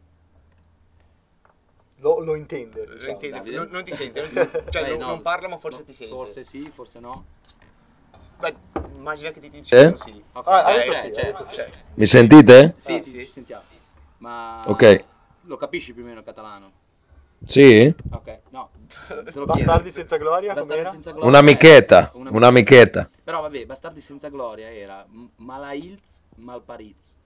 Lo, lo intende. Lo diciamo. intende, non, non ti sente, non ti sente. cioè Beh, non, no, non parla ma forse no, ti sente. Forse sì, forse no. Beh, immagina che ti dice sì. Ok, Ah, eh, detto sì, detto sì. Cioè, mi sentite? Sì, Ah, ti- sì. ci sentiamo. Ma Ok. lo capisci più o meno il catalano? Sì? Ok, no. te lo Bastardi senza gloria, Bastardi senza gloria. Un'amichetta, Una- un'amichetta. Però vabbè, Bastardi senza gloria era Malailz Malpariz.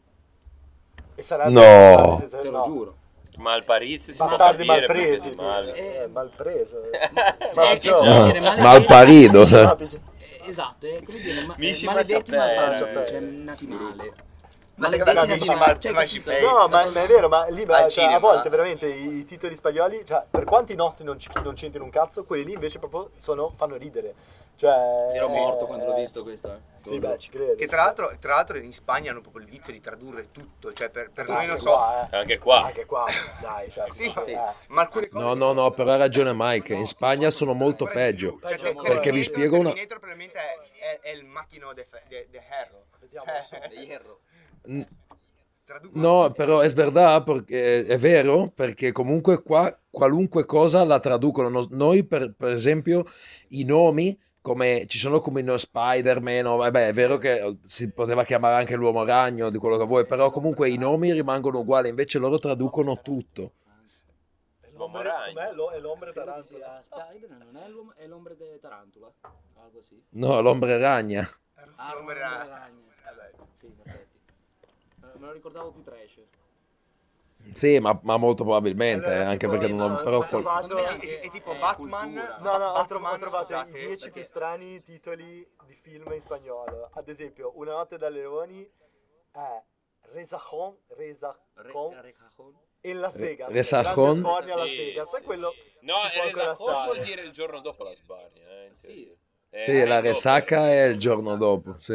E sarebbe No. Senza- Te lo no. giuro. Malparizi si Bastardi può capire malpresi. male. Eh, malpreso. Eh, Malpro- vuol dire male- Malparido. Eh, Esatto, è come dire, ma, Mici maledetti malparizi, cioè nati male. Ma se nati mal- male. Cioè, capito? eh, No, ma, ma è vero, ma lì ma, cioè, a volte veramente i, i titoli spagnoli, cioè, per quanti nostri non, ci, non c'entrino un cazzo, quelli lì invece proprio sono, fanno ridere. Cioè, Ero eh, morto quando l'ho visto questo, eh. Sì, beh, ci credo. Che tra l'altro, tra l'altro in Spagna hanno proprio il vizio di tradurre tutto, cioè per, per noi Anche non so, qua, eh. Anche qua. Anche qua, dai, cioè, sì, sì, ma, ma alcune cose... No, no, no, però ha ragione Mike, in Spagna sono molto peggio. Cioè, Perché vi spiego una- Terminator probabilmente è, è, è il macchino de, de, de Hierro. Vediamo Cioè. De hierro. No, però è verdad, perché è vero, perché comunque qua qualunque cosa la traducono. No- Noi, per, per esempio, i nomi, come ci sono come no Spider-Man, o vabbè, è vero che si poteva chiamare anche l'uomo ragno, di quello che vuoi, però comunque i nomi rimangono uguali, invece loro traducono tutto. L'uomo ragno. È l'ombre sia Spider-Man, non è l'uomo, è l'ombre tarantula. Algo così. No, l'ombre ragna. Ah, L'ombre ragno. Vabbè. Sì, in effetti. Eh, Me lo ricordavo più trash. Sì, ma, ma molto probabilmente, Allora, eh, anche perché non ho... no, Però qual- trovato- È, è tipo è Batman. cultura. No, no, ho, tro- ho Batman, trovato scusate, i 10 perché- più strani titoli di film in spagnolo. Ad esempio, Una notte da leoni è Resajon, Re- Resajon Recajón. in Las Re- Vegas. Resajon? Grande Sbornia a Las Sì, Vegas. Sì, quello sì. No, Resacon vuol dire il giorno dopo la Spagna. Eh, Sì. Eh, Sì, la dopo, resaca è il giorno dopo, sì.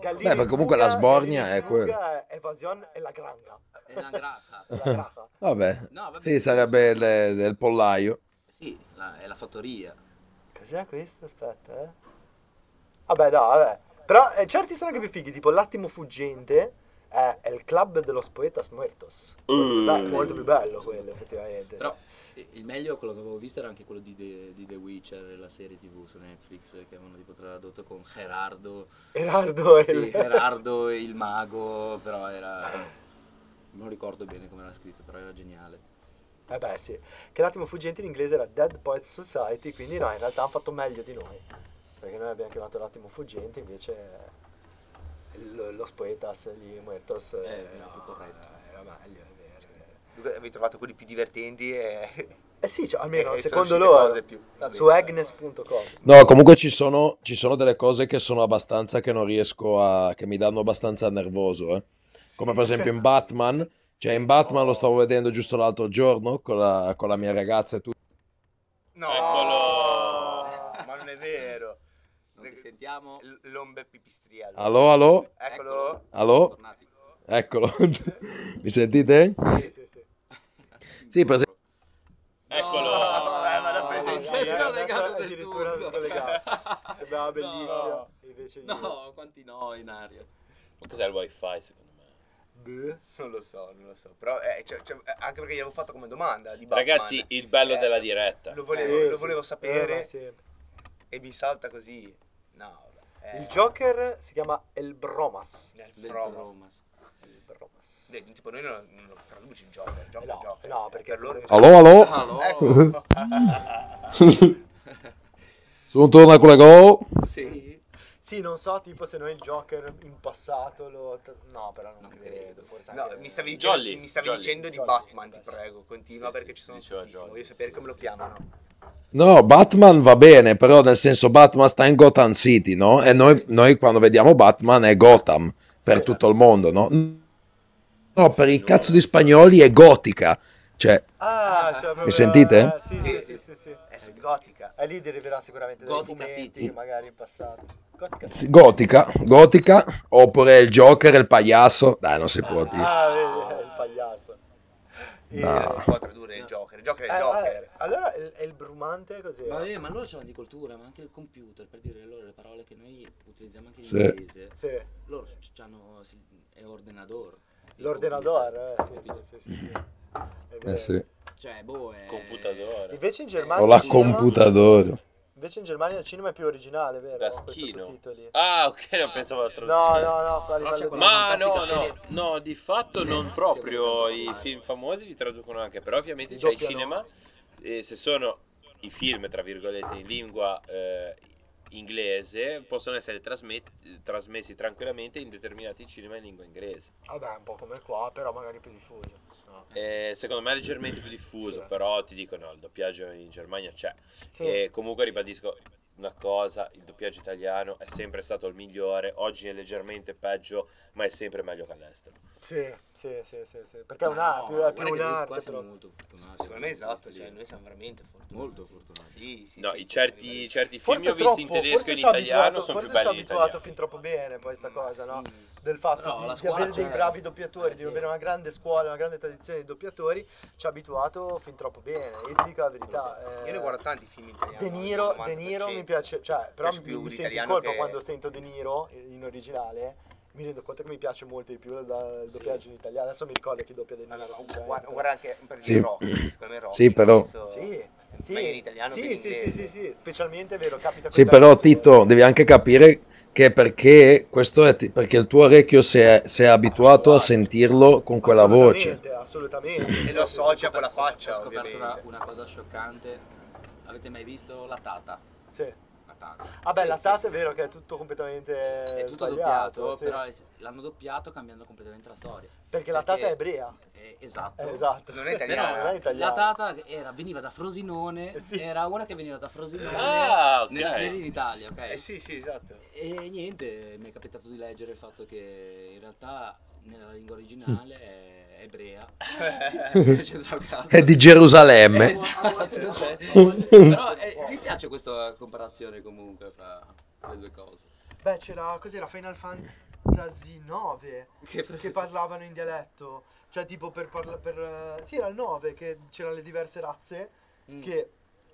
Gallina Beh, perché comunque fuga- la sbornia è quello. fuga è Evasion e la granja. È una graca. La graja. Vabbè, No, vabbè. sì, sarebbe il, del pollaio. Sì, la- è la fattoria. Cos'è questo? Aspetta, eh. Vabbè, no, vabbè. Però eh, certi sono anche più fighi, tipo L'attimo fuggente è, il club de los poetas muertos. Molto più, bello, molto più bello quello, effettivamente. Però eh, il meglio, quello che avevo visto era anche quello di The, di The Witcher, la serie tv su Netflix, che avevano tipo tradotto con Gerardo. Gerardo è Sì, il... Gerardo e il mago, però era... Non ricordo bene come era scritto, però era geniale. Eh beh, sì. Che L'attimo fuggente in inglese era Dead Poets Society, quindi no, in realtà hanno fatto meglio di noi. Perché noi abbiamo chiamato L'attimo fuggente, invece Los Poetas di Muertos Eh, eh, era più corretto. era meglio, è vero, Avevi trovato quelli più divertenti e... Eh sì, cioè, almeno e sono secondo loro cose più- vabbè. su agnes.com. No, comunque ci sono, ci sono delle cose che sono abbastanza che non riesco a... che mi danno abbastanza nervoso, eh. Come per esempio in Batman, cioè in Batman lo stavo vedendo giusto l'altro giorno con la, con la mia ragazza e tutto. No! Eccolo! L- L'ombe pipistriello. Allo, allo? Eccolo! Allo? Tornati. Eccolo. mi sentite? Sì, sì, sì. Sì, per esempio... Eccolo! No, vabbè, ma del turno. scollegato. Sembrava bellissimo. No. Invece io... No, quanti no in aria. Ma cos'è il wifi secondo me? Beh. Non lo so, non lo so. Però, eh, cioè- cioè, eh, anche perché gliel'avevo fatto come domanda di Batman. Ragazzi, il bello Eh, della diretta. Lo volevo, Sì, lo sì. volevo Eh, sapere ma sempre. e mi salta così. No, vabbè. eh, Il Joker si chiama El Bromas. El Bromas. Eh, tipo noi non, non lo traduci il Joker, il Joker, No, Joker. no, perché- per loro... Allo, allo? Allo? Ecco. Sono torna con le go. Sì. Sì, non so, tipo se noi il Joker in passato lo... No, però non, Non credo. credo. Forse No, anche... mi stavi dicendo, Jolly, mi stavi Jolly. dicendo di Jolly, Batman, ti prego, continua Sì, perché sì, ci sono tantissimo. Voglio sapere sì, come lo chiamano. No, Batman va bene, però nel senso Batman sta in Gotham City, no? E noi, noi quando vediamo Batman è Gotham per Sì. tutto il mondo, no? No, per i cazzo di spagnoli è gotica. Cioè, Ah, cioè proprio... sentite? eh, sì, sì, sì, sì, sì. È gotica. E lì deriverà sicuramente Gotica City. magari in passato. Gotica sì, gotica, gotica, oppure il Joker, il pagliasso. Dai, non si può dire. Ah, vedi, eh, il pagliasso. No. Si può tradurre il Joker. Il Joker è Eh, il eh, Joker. allora il, è il brumante cos'era? Ma, eh, ma loro c'hanno di cultura, ma anche il computer, per dire loro le parole che noi utilizziamo anche in Sì. inglese. Sì, Loro hanno sì, è ordenador. Il l'ordinatore, eh, sì, computer, sì, sì, sì, sì. È vero. Eh sì. Cioè, boh, è... Computatore. Invece in Germania O la computadora. Invece in Germania il cinema è più originale, vero? Da schino. Ah, ok, non pensavo alla No, traduzione. no, no, quella- Ma no, no, no, di fatto non proprio i film famosi li traducono anche, però ovviamente c'è il cinema e se sono i film, tra virgolette, in lingua eh, inglese, possono essere trasmet- trasmessi tranquillamente in determinati cinema in lingua inglese. Vabbè, un po' come qua, però magari più diffuso. No. Eh, secondo me è leggermente più diffuso, Sì. però ti dico no, il doppiaggio in Germania c'è. Sì. E comunque ribadisco una cosa, il doppiaggio italiano è sempre stato il migliore, oggi è leggermente peggio, ma è sempre meglio che all'estero. Sì, sì, sì, sì, sì. Perché è, No, una, più, è guarda più che noi un'arte, qua siamo molto fortunati. Secondo me esatto, cioè noi siamo veramente fortunati. Molto fortunati. Sì, sì, No, sì, i certi, certi film Forse ho visto in troppo, tedesco e forse in italiano abituato, sono più forse belli in abituato italiano. fin troppo bene poi sta cosa, no? Del fatto Però di, di avere dei bravi doppiatori, Eh, di sì. avere una grande scuola, una grande tradizione di doppiatori, ci ha abituato fin troppo bene. Io ti dico la verità. eh, Io ne guardo tanti film italiani. De Niro, De Niro 90%. mi piace, cioè, però piace mi, mi sento in colpa che- quando sento De Niro in originale. Mi rendo conto che mi piace molto di più il, il Sì. doppiaggio in italiano. Adesso mi ricordo chi doppia De No, Niro. no, no, sinceramente. guarda, guarda anche per Sì. Rocky, secondo me Rocky. Sì, però- senso- Sì, sì, in italiano sì, sì, sì, sì, sì, specialmente è vero, capita Sì, però. Tito, devi anche capire che perché questo è ti- perché il tuo orecchio si è, si è abituato a sentirlo con quella voce. Assolutamente, Assolutamente. E lo associa con la Ho faccia, scoperto una, una cosa scioccante. Avete mai visto La Tata? Sì. La Tata. Vabbè, Sì, la sì, Tata sì. è vero che è tutto completamente È tutto doppiato, sì. però è- l'hanno doppiato cambiando completamente la storia. Perché la Tata è ebrea. Eh, esatto. Eh, esatto. Non è italiana. non è italiana. La Tata era- veniva da Frosinone, Eh, sì. era una che veniva da Frosinone Ah, ok. nella serie in Italia, ok? Eh sì, sì, esatto. E niente, mi è capitato di leggere il fatto che in realtà nella lingua originale è ebrea. È di Gerusalemme. Esatto, cioè, però eh, mi piace questa comparazione comunque fra le due cose. Beh, c'era, cos'era, Final Fantasy 9 Che, che parlavano in dialetto. Cioè, tipo per parlare per... eh, Sì, era il 9 che c'erano le diverse razze Mm. che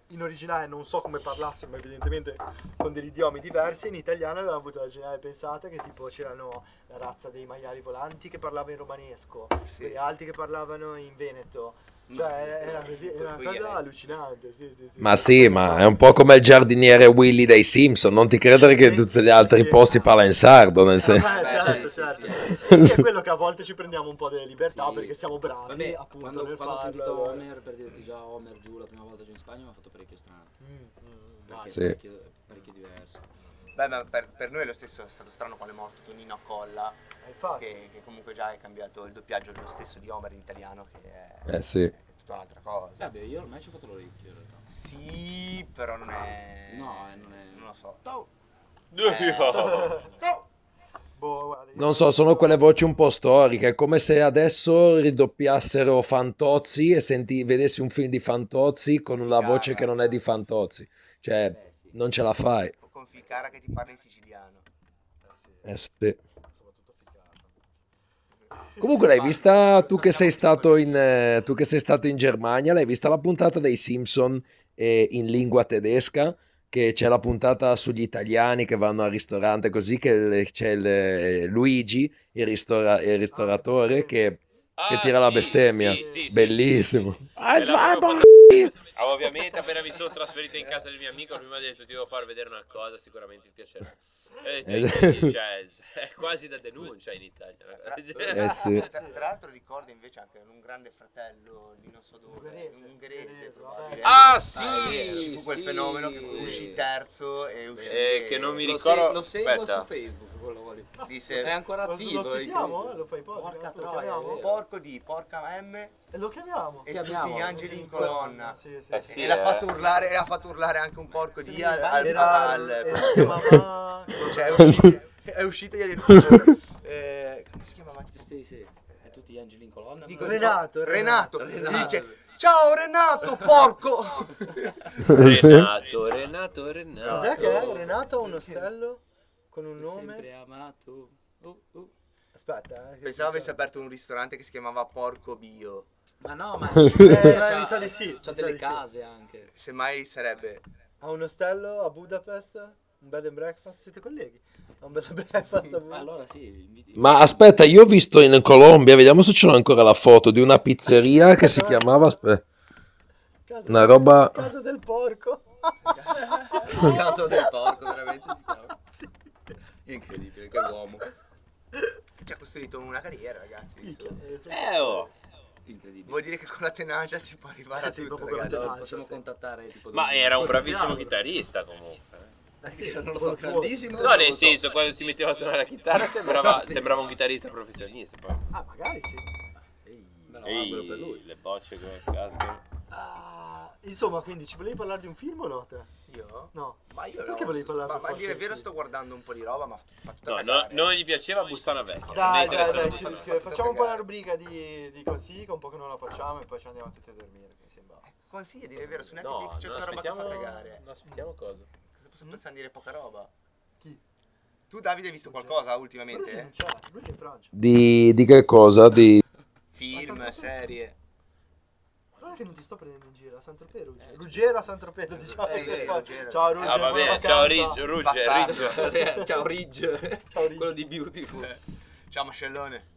in originale non so come parlassero, ma evidentemente con degli idiomi diversi. In italiano avevamo avuto la geniale pensata che tipo c'erano la razza dei maiali volanti che parlava in romanesco, Sì. e altri che parlavano in veneto. Ma- Cioè, era così, era una cosa allucinante, sì, sì, sì. Ma sì, ma è un po' come il giardiniere Willy dei Simpson. Non ti credere che tutti gli altri Sì. posti parla in sardo, nel senso. Eh, Beh, certo, sì, certo. sì, Sì, è quello che a volte ci prendiamo un po' delle libertà Sì. perché siamo bravi, Vabbè, appunto, quando, nel quando ho farlo. sentito Homer, per dirti già Homer giù la prima volta giù in Spagna mi ha fatto parecchio strano. Mm, mm, Perché vai. Sì. è parecchio, parecchio diverso. Beh, ma per, per noi è lo stesso, è stato strano quando è morto Tonino Colla, Eh, che, che comunque già è cambiato il doppiaggio lo stesso di Homer in italiano, che è, Eh sì. è tutta un'altra cosa. Vabbè, io ormai ci ho fatto l'orecchio in realtà. Sì, però non è... No, eh, non è- Non lo so. Boh, guarda, io- Non so, sono quelle voci un po' storiche, è come se adesso ridoppiassero Fantozzi e senti, vedessi un film di Fantozzi con una voce che non è di Fantozzi. Cioè, Eh non ce la fai. Ficara che ti parla in siciliano. Eh sì, Eh sì. Comunque l'hai vista tu che sei stato in, eh, tu che sei stato in Germania, l'hai vista la puntata dei Simpson eh, in lingua tedesca? Che c'è la puntata sugli italiani che vanno al ristorante così, che c'è il, eh, Luigi, il, ristora- il ristoratore, che, che Ah, tira la sì, bestemmia. sì, sì, sì, Bellissimo. sì, sì. Ah, già, Ah, Ovviamente appena mi sono trasferito in casa del mio amico, lui mi ha detto ti devo far vedere una cosa, sicuramente ti piacerà. E detto, Eh, cioè, è quasi da denuncia in Italia. Eh sì. Tra, tra l'altro ricordo invece anche un grande fratello di non so dove, Ungherese, un ungherese, probabile. vabbè. Ah Eh, sì, fu quel sì. fenomeno che fu- uscì terzo e uscì Eh, che non mi Lo, ricordo- se- lo seguo su Facebook, quello lì. disse È ancora Lo, attivo. lo incredibile. Lo fai podcast? Porca lo chiamiamo? porco di porca M E lo chiamiamo? e Chiamiamolo. tutti gli angeli in colonna. Sì, sì. Eh sì, e l'ha eh. fatto urlare e ha fatto urlare anche un porco di al, al, sbaglio, era- al- era- si chiamava- cioè è uscito, è uscito gli ha detto eh, come si chiamava? Sì, sì. E tutti gli angeli in colonna. Dico, Renato, Renato, dice ciao Renato porco Renato, Renato, Renato. Cos'è che è? Renato ha un ostello con un Sempre nome? amato. Oh, oh. Aspetta, eh. pensavo avesse aperto un ristorante che si chiamava porco bio Ma no, ma... Eh, c'ha- mi sa di sì, C'ha delle sì. case anche. semmai sarebbe Ha un ostello a Budapest? Un bed and breakfast? Siete colleghi? Un bed and breakfast a allora sì, Ma aspetta, io ho visto in Colombia, vediamo se ce l'ho ancora la foto di una pizzeria che si chiamava... aspe- Casa Una roba- Casa del porco. Il caso del porco, veramente si chiama. Incredibile, che uomo. ci ha costruito una carriera ragazzi eh, sì. Eh, oh. Incredibile. vuol dire che con la tenacia si può arrivare a Sì, tutto ragazzi tenacia. Possiamo sì. contattare tipo... Ma era un bravissimo chitarrista comunque. Eh sì, non lo so, grandissimo. No, nel so. senso, quando si metteva a suonare la chitarra sembrava, sembrava un chitarrista professionista. Poi. Ah, magari sì. Me lo auguro per lui. Ehi, le bocce come cascano. Ah, insomma, quindi ci volevi parlare di un film o no te? io? No. ma io Perché no, volevi parlare ma, per ma a forza dire il di vero sto guardando un po' di roba ma fa tutta No, no, non gli piaceva Bussana Vecchia. Dai, dai, dai, Bussana chi- Vecchia. chi- facciamo un po' una rubrica di, di così, che un po' che non la facciamo e poi ci andiamo tutti a dormire, che mi sembra. consigli a dire il vero su No, Netflix c'è non tutta roba che fa aspettiamo, fregare non aspettiamo cosa. Pensare di dire poca roba Chi? tu Davide hai visto qualcosa Lui ultimamente? non c'è, lui è in Francia. Di, di che cosa? Di... film, serie Guarda che non ti sto prendendo in giro, a Saint-Tropez, Ruggero. Ruggero a Saint-Tropez, diciamo. Eh, che sì, poi- Ruggero. Ciao Ruggero, Ah, ciao vacanza. Ridge, Rugge, Bastardo. Ridge. Ciao Ridge. Ciao, Ridge. Quello di Beautiful. ciao Mascellone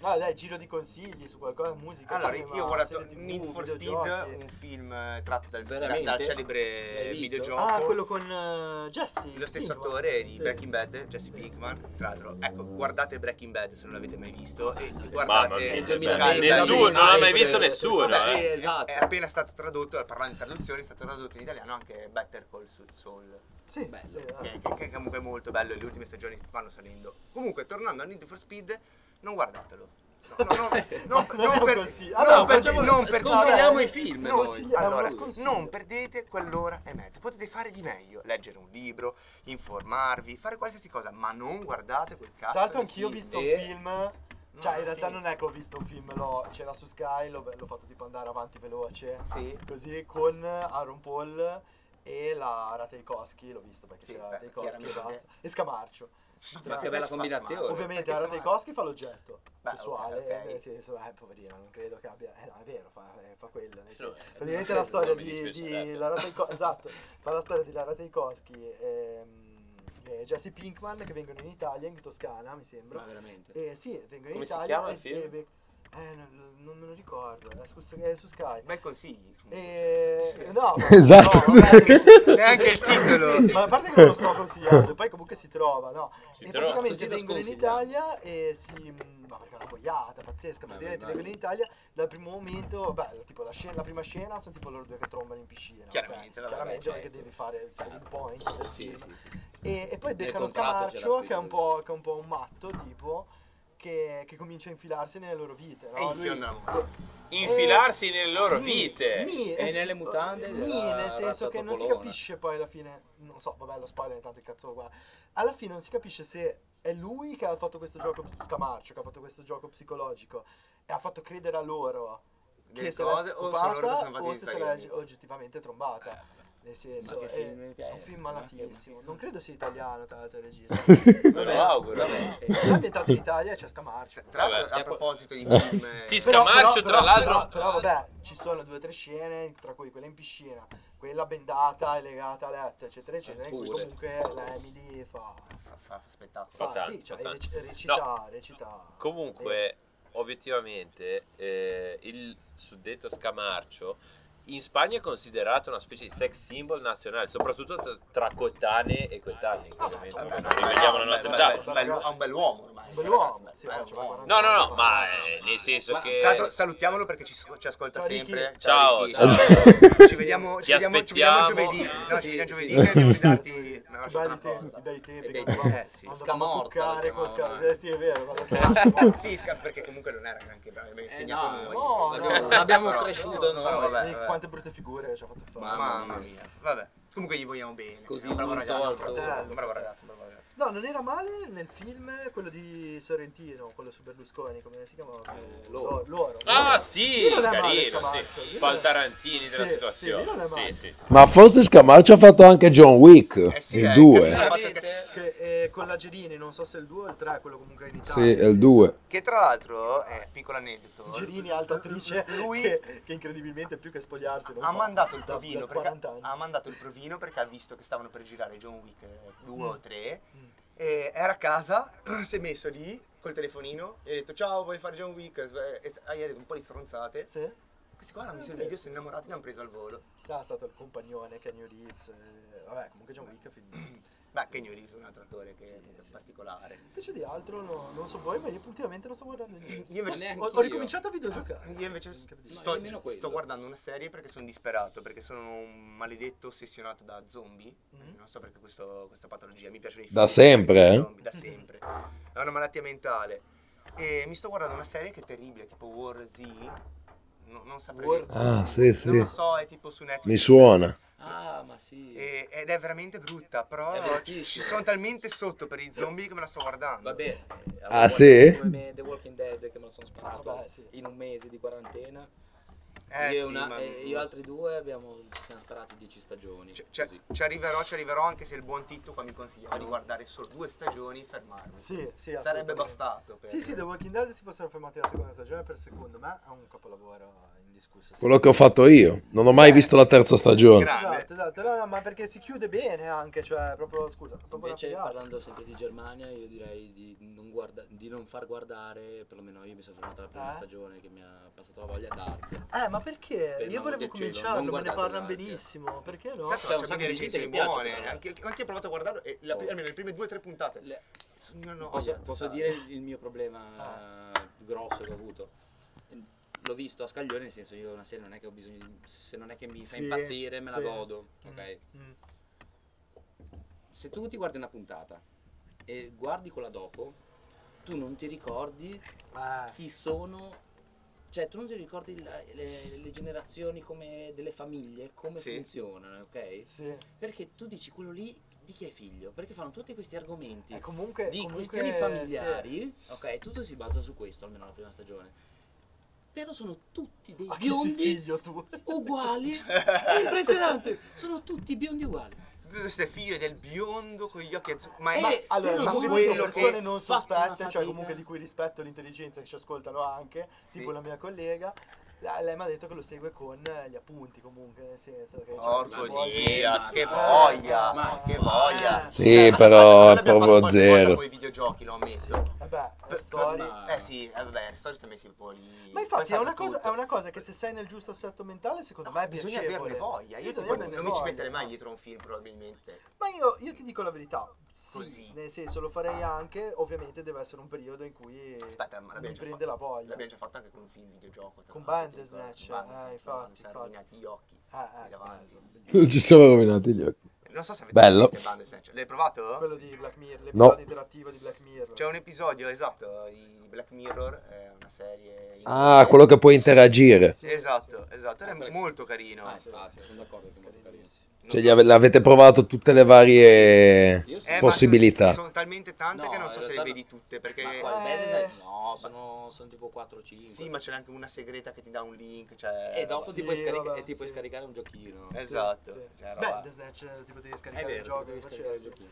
No, dai, giro di consigli su qualcosa, musica. allora io ho guardato Need for Speed un film eh, tratto dal, Veramente? dal celebre videogioco Ah, quello con eh, Jesse. lo stesso Pinkman. attore di Sì. Breaking Bad, Jesse Pinkman. Tra l'altro, ecco, guardate Breaking Bad se non l'avete mai visto. E guardate mia, Nel 2020, nessuno, non l'ha mai visto nessuno. Vabbè, eh. Sì, esatto. È appena stato tradotto, parlando di traduzioni, è stato tradotto in italiano anche Better Call Saul. Sì, Bello. sì, eh. Che, che- che comunque è molto bello e le ultime stagioni vanno salendo. Comunque, tornando a Need for Speed, non guardatelo. No, no, no, no, No, non per, così. non Allora, per- facciamo- non per- sconsigliamo no, i film, no, allora, non perdete quell'ora e mezza. Potete fare di meglio, leggere un libro, informarvi, fare qualsiasi cosa, ma non guardate quel cazzo. Tra l'altro anch'io ho visto un film. Cioè, in realtà sì. non è che ho visto un film, l'ho- c'era su Sky, l'ho, l'ho fatto tipo andare avanti veloce. Sì. Così con Aaron Paul e la Ratajkowski, l'ho visto perché Sì, c'era beh, Ratajkowski e basta. E Scamarcio. Ma che bella combinazione. Ovviamente Perché Ratajkowski fa l'oggetto Beh, sessuale, ok, ok. eh, nel senso, eh, poverino, non credo che abbia... Eh, no, è vero, fa, eh, fa quello. nel No, senso. eh, Praticamente non la storia di, di Lara Taiko- esatto, fa la storia di Lara Taikowski ehm, e Jesse Pinkman che vengono in Italia, in Toscana, mi sembra. Ma veramente. Eh, sì, vengono Come in si Italia chiama e, il film? e- Eh, non, non me lo ricordo, è su, è su Sky. Bel consigli. E... Sì. No, ma- Esatto. no, vabbè. Neanche il titolo. Ma a parte che non lo sto consigliando, poi comunque si trova, no? Si e trova. praticamente vengono in. Italia e si... mm, Ma perché è una boiata pazzesca, praticamente vengono in Italia dal primo momento, beh, tipo la, scena, la prima scena sono tipo loro due che trombano in piscina. Chiaramente, vabbè, chiaramente perché devi fare il selling point Sì, sì, sì. E, e poi beccano Scamarcio, che è, un scritto po', che è un po' un matto, tipo, che, che comincia a infilarsi nelle loro vite. E No? la Lui- mano. Infilarsi nelle loro Nì, vite. nì, E es- nelle mutande nì, nel senso che non si capisce poi alla fine, non so, vabbè lo spoiler intanto il cazzo qua. Alla fine non si capisce se è lui che ha fatto questo gioco scamarcio, che ha fatto questo gioco psicologico e ha fatto credere a loro che se che scopata o se italiani. oggettivamente trombata. Nel senso, che è, film è è? un film malatissimo. Non credo sia italiano, tra l'altro, il regista. Me lo auguro. Vabbè, È eh, ambientato in Italia e c'è Scamarcio. Tra l'altro, a proposito di film... eh, Sì, Però- Scamarcio, però- tra però- l'altro. Però, però, vabbè, ci sono due o tre scene, tra cui quella in piscina, quella bendata e legata a letto, eccetera, eccetera, in cui comunque la Emily fa. fa, fa spettacolo. Fa fa tanto, sì, cioè fa tanto. rec- recita, recita. Comunque, obiettivamente, eh, il suddetto Scamarcio in Spagna è considerato una specie di sex symbol nazionale, soprattutto tra- coetanei e coetanei, ovviamente Vabbè, non no, rivediamo la nostra età. Ha un bell'uomo ormai. Bell'uomo, sì, beh, ma è c'è un uomo. 40 No, no, no, ma eh, nel senso Ma- che... Tra l'altro salutiamolo perché ci, ci ascolta Ciao, sempre. Ciao, Ricky. ciao. Ci vediamo, ci Ti vediamo, ci vediamo giovedì. No, ci Sì, vediamo sì. giovedì che devo darti i bei tempi. Bei Eh, sì. Scamorza eh, sì, è vero. Eh, Sì, sca- perché comunque non era neanche bravo, mi ha eh, insegnato no, noi. no, no, però- cresciuto noi. quante brutte figure ci ha fatto fare. Mamma mia. Vabbè. Comunque gli vogliamo bene. Così bravo ragazzo. bravo ragazzo, un bravo ragazzo. No, non era male nel film quello di Sorrentino, quello su Berlusconi, come si chiamava? Eh, loro. loro. Ah loro. sì, Lì non è male carino, Scamarcio, sì. Fa il Tarantini della Sì, situazione. sì, lì non è Sì, male. sì, sì. Ma forse Scamarcio ha fatto anche John Wick, Eh sì, il eh, 2. capito. Veramente? Che, eh, con la Gerini, non so se il 2 o il 3, quello comunque in Sì, Italia. è il 2. Che tra l'altro, è piccolo aneddoto. Gerini, alta attrice, Lui- che, che incredibilmente più che spogliarsi non ha fa mandato il da- provino da perché, 40 anni. ha mandato il provino perché ha visto che stavano per girare John Wick 2 o 3 Mm. E era a casa si è messo lì col telefonino e ha detto ciao vuoi fare John Wick e ha detto un po' di stronzate Sì? questi qua hanno visto il video sono innamorati l'hanno preso al volo Sarà stato il compagnone Kenny Reeves. eh, vabbè, comunque John Wick è film. beh Kenny Reeves è un altro attore che Sì, è sì. particolare Invece di altro no- non so voi, ma io ultimamente non sto guardando niente. io invece, Ho, ho io. ricominciato a videogiocare. io invece No, sto, nemmeno quello. sto guardando una serie perché sono disperato perché sono un maledetto ossessionato da zombie Mhm. non so perché questo- questa patologia mi piacciono i Da film sempre, eh? zombie, da sempre è una malattia mentale e mi sto guardando una serie che è terribile tipo War Z no- non saprei War- Ah, sì, non sì. lo so è tipo su Netflix Mi suona. Ah, ma sì. E- ed è veramente brutta però ci sono talmente sotto per i zombie che me la sto guardando Vabbè, eh, Ah, allora, sì? come The Walking Dead che me lo sono sparato Vabbè, sì. in un mese di quarantena. Eh, io, e sì, una- ma- io altri due abbiamo, ci siamo sparati 10 stagioni. ci, ci- così. ci arriverò ci arriverò anche se il buon Titto qua mi consigliava di guardare solo due stagioni e fermarmi Sì, sì, sarebbe bastato per... Sì, sì, The Walking Dead si fossero fermati alla seconda stagione per secondo me è un capolavoro indiscusso. sì. Quello che ho fatto io. Non ho mai visto la terza stagione. Grande. Esatto, esatto, no, no, ma perché si chiude bene anche, cioè proprio, scusa, proprio Invece parlando sempre di Germania, io direi di non, guarda- di non far guardare, perlomeno io mi sono fermato alla prima Eh? stagione che mi ha passato la voglia Dark. Eh, ma perché? Per Io volevo cominciarlo, me ne parlano benissimo, perché no? Tanto C'è un sacco di gente che piace, buone. però. Anche, anche io ho provato a guardarlo e la, Oh. almeno le prime due o tre puntate. Le- sono una Posso, posso dire il, il mio problema più grosso che ho avuto? L'ho visto a scaglione, nel senso io una serie non è che ho bisogno di... se non è che mi fa Sì, impazzire me sì. la godo, Mm, ok? mm. Se tu ti guardi una puntata e guardi quella dopo, tu non ti ricordi Eh, chi sono, cioè tu non ti ricordi la- le, le generazioni come delle famiglie, come Sì. funzionano, ok? sì. Perché tu dici quello lì di chi è figlio? Perché fanno tutti questi argomenti E comunque, di comunque, questioni sì. familiari, ok? Tutto si basa su questo, almeno la prima stagione. Però sono tutti dei Ma biondi figlio tu? uguali. È impressionante. Sono tutti biondi uguali. Questo è figlio del biondo con gli occhi azzurri. Ma, Eh, ma- Allora, dico quello persone non sospette, cioè comunque di cui rispetto l'intelligenza che ci ascoltano anche, Sì. tipo la mia collega, Lei mi ha detto che lo segue con eh, gli appunti comunque, nel senso che... cioè, Porco Diaz, che Eh, voglia, ma- che voglia. Sì, Ma però è proprio zero. con i videogiochi, l'ho ammesso. Vabbè, Per- per story... ma- Eh sì, eh, vabbè, le storie sono messi un po' lì. Ma infatti è una, sa cosa, tutto. è una cosa che se sei nel giusto assetto mentale secondo me è bisogna piacevole. averne voglia. Io Bisogna tipo, averne non mi ci metterei mai dietro un film probabilmente. Ma io, io ti dico la verità, sì, Così. nel senso lo farei anche, ovviamente deve essere un periodo in cui Aspetta, ma mi l'abbiamo già prende fatto. la voglia. L'abbiamo già fatto anche con un film videogioco. Con Bandersnatch, eh, Bandersnatch, infatti, Mi sono rovinati gli occhi. Ah, eh, davanti. bello. Non ci sono rovinati gli occhi. Non so se avete Bello. presente Bandersnatch. L'hai provato? Quello di Black Mirror, No. l'episodio interattivo di Black Mirror. C'è un episodio esatto di Black Mirror, è una serie. in- Ah, quello che puoi interagire. Sì, Esatto, sì. esatto, ed è molto carino. Ah, Sì, sì, sono sì. d'accordo che è molto carino. Cioè, gli ave- l'avete provato tutte le varie. Eh, possibilità. Sono, sono talmente tante No, che non so se le vedi tutte perché. Eh. No, sono, sono tipo 4-5. Sì, ma c'è anche una segreta che ti dà un link. Cioè... E dopo Sì, ti, puoi scarica- vabbè, e ti puoi sì. scaricare un giochino. Esatto. Sì, sì. Cioè, Beh, Bandersnatch eh, ti potevi È scaricare vero, il gioco potevi scaricare il giochino.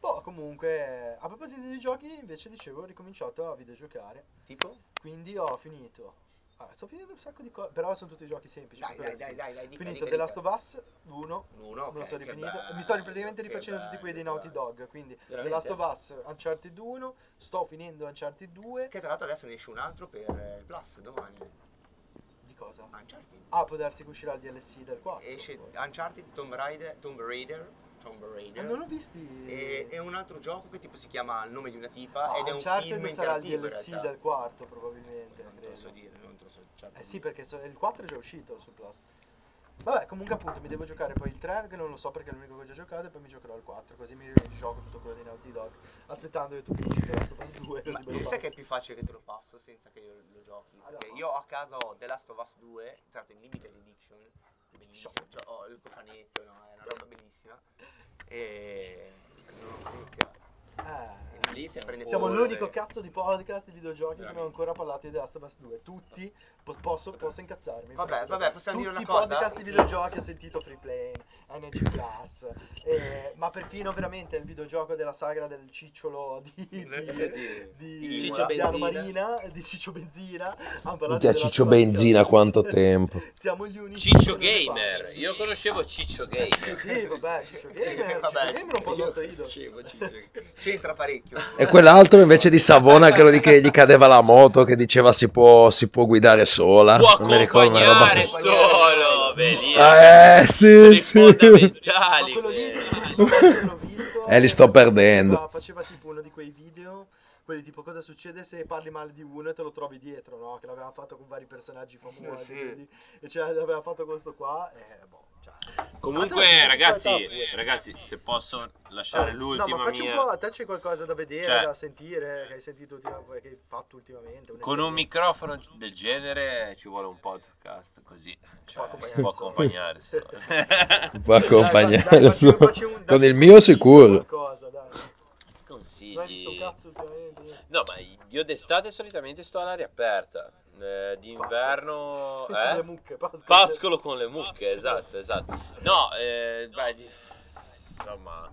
Boh, comunque, a proposito di giochi, invece dicevo, ho ricominciato a videogiocare. Tipo? Quindi ho finito. Ah, sto finendo un sacco di cose, però sono tutti giochi semplici. Dai, dai, dai, dai, dai. Dica, finito dica, The Last of Us 1. Uno, ok, me lo sono rifinito. bello, Mi sto praticamente rifacendo tutti quelli dei Naughty bello. Dog. Quindi The Veramente? Last of Us, Uncharted 1. Sto finendo Uncharted 2. Che tra l'altro adesso ne esce un altro per eh, il Plus domani. Di cosa? Uncharted. Ah, può darsi che uscirà il DLC del 4. Esce forse. Uncharted, Tomb Raider, Tomb Raider, Tomb Ah, Raider. non ho visti. E, e un altro gioco che tipo si chiama Il nome di una tipa Ah, ed è un Uncharted film sarà il DLC del quarto, probabilmente. Non te lo so dire, non te lo so. certo. Eh sì, perché so- il 4 è già uscito su Plus. Vabbè, comunque appunto mi devo giocare poi il 3 che non lo so perché è l'unico che ho già giocato e poi mi giocherò il 4 così mi gioco tutto quello di Naughty Dog aspettando che tu finisci The Last of Us 2 così Ma lo sai che è più facile che te lo passo senza che io lo giochi? Allora, Perché passo. io a casa ho The Last of Us 2, tra l'altro in limited edition, bellissimo, cioè, ho il cofanetto, no? è una roba bellissima. E iniziato. Eh, Lì siamo, siamo l'unico cazzo di podcast di videogiochi che non ho ancora parlato di The Last of Us 2 tutti po- posso, posso incazzarmi Vabbè, penso. vabbè, possiamo tutti dire i una cosa? podcast di videogiochi ho sentito Free Plane Energy Plus eh, ma perfino veramente il videogioco della sagra del cicciolo di, di, di, Di Ciccio Imola. Benzina Marina di Ciccio Benzina parlato Minchia, di Ciccio Benzina, siamo- quanto tempo. siamo gli unici Ciccio Gamer, io conoscevo Ciccio Gamer. sì vabbè Ciccio Gamer. Ciccio Gamer è un po' il nostro idolo Ciccio. C'entra parecchio. E quell'altro invece di Savona, quello di che gli cadeva la moto, che diceva si può, si può guidare sola. Può Non mi ricordo una roba così. solo, bellissimo. Ah, eh, sì, i sì. Ma fondamentali. quello lì, l'ho visto, Eh, li sto perdendo. Faceva, faceva tipo uno di quei video, quelli tipo cosa succede se parli male di uno e te lo trovi dietro, no? Che l'aveva fatto con vari personaggi famosi, Sì. e ce l'aveva fatto questo qua, e boh. Ah, tu Comunque, ragazzi, ragazzi, se posso lasciare Oh, l'ultima no, ma facci mia... un po', a te c'è qualcosa da vedere, Cioè- da sentire, che hai sentito che hai fatto ultimamente? Con un microfono del genere ci vuole un podcast così. Cioè, accompagnare può accompagnare. Può accompagnare Con il mio sicuro. Qualcosa, dai. Consigli? No, ma io d'estate solitamente sto all'aria aperta. Eh, d'inverno... Con le Eh? mucche, pascolo. Pascolo con le mucche, esatto, esatto. No, eh, beh, di- insomma...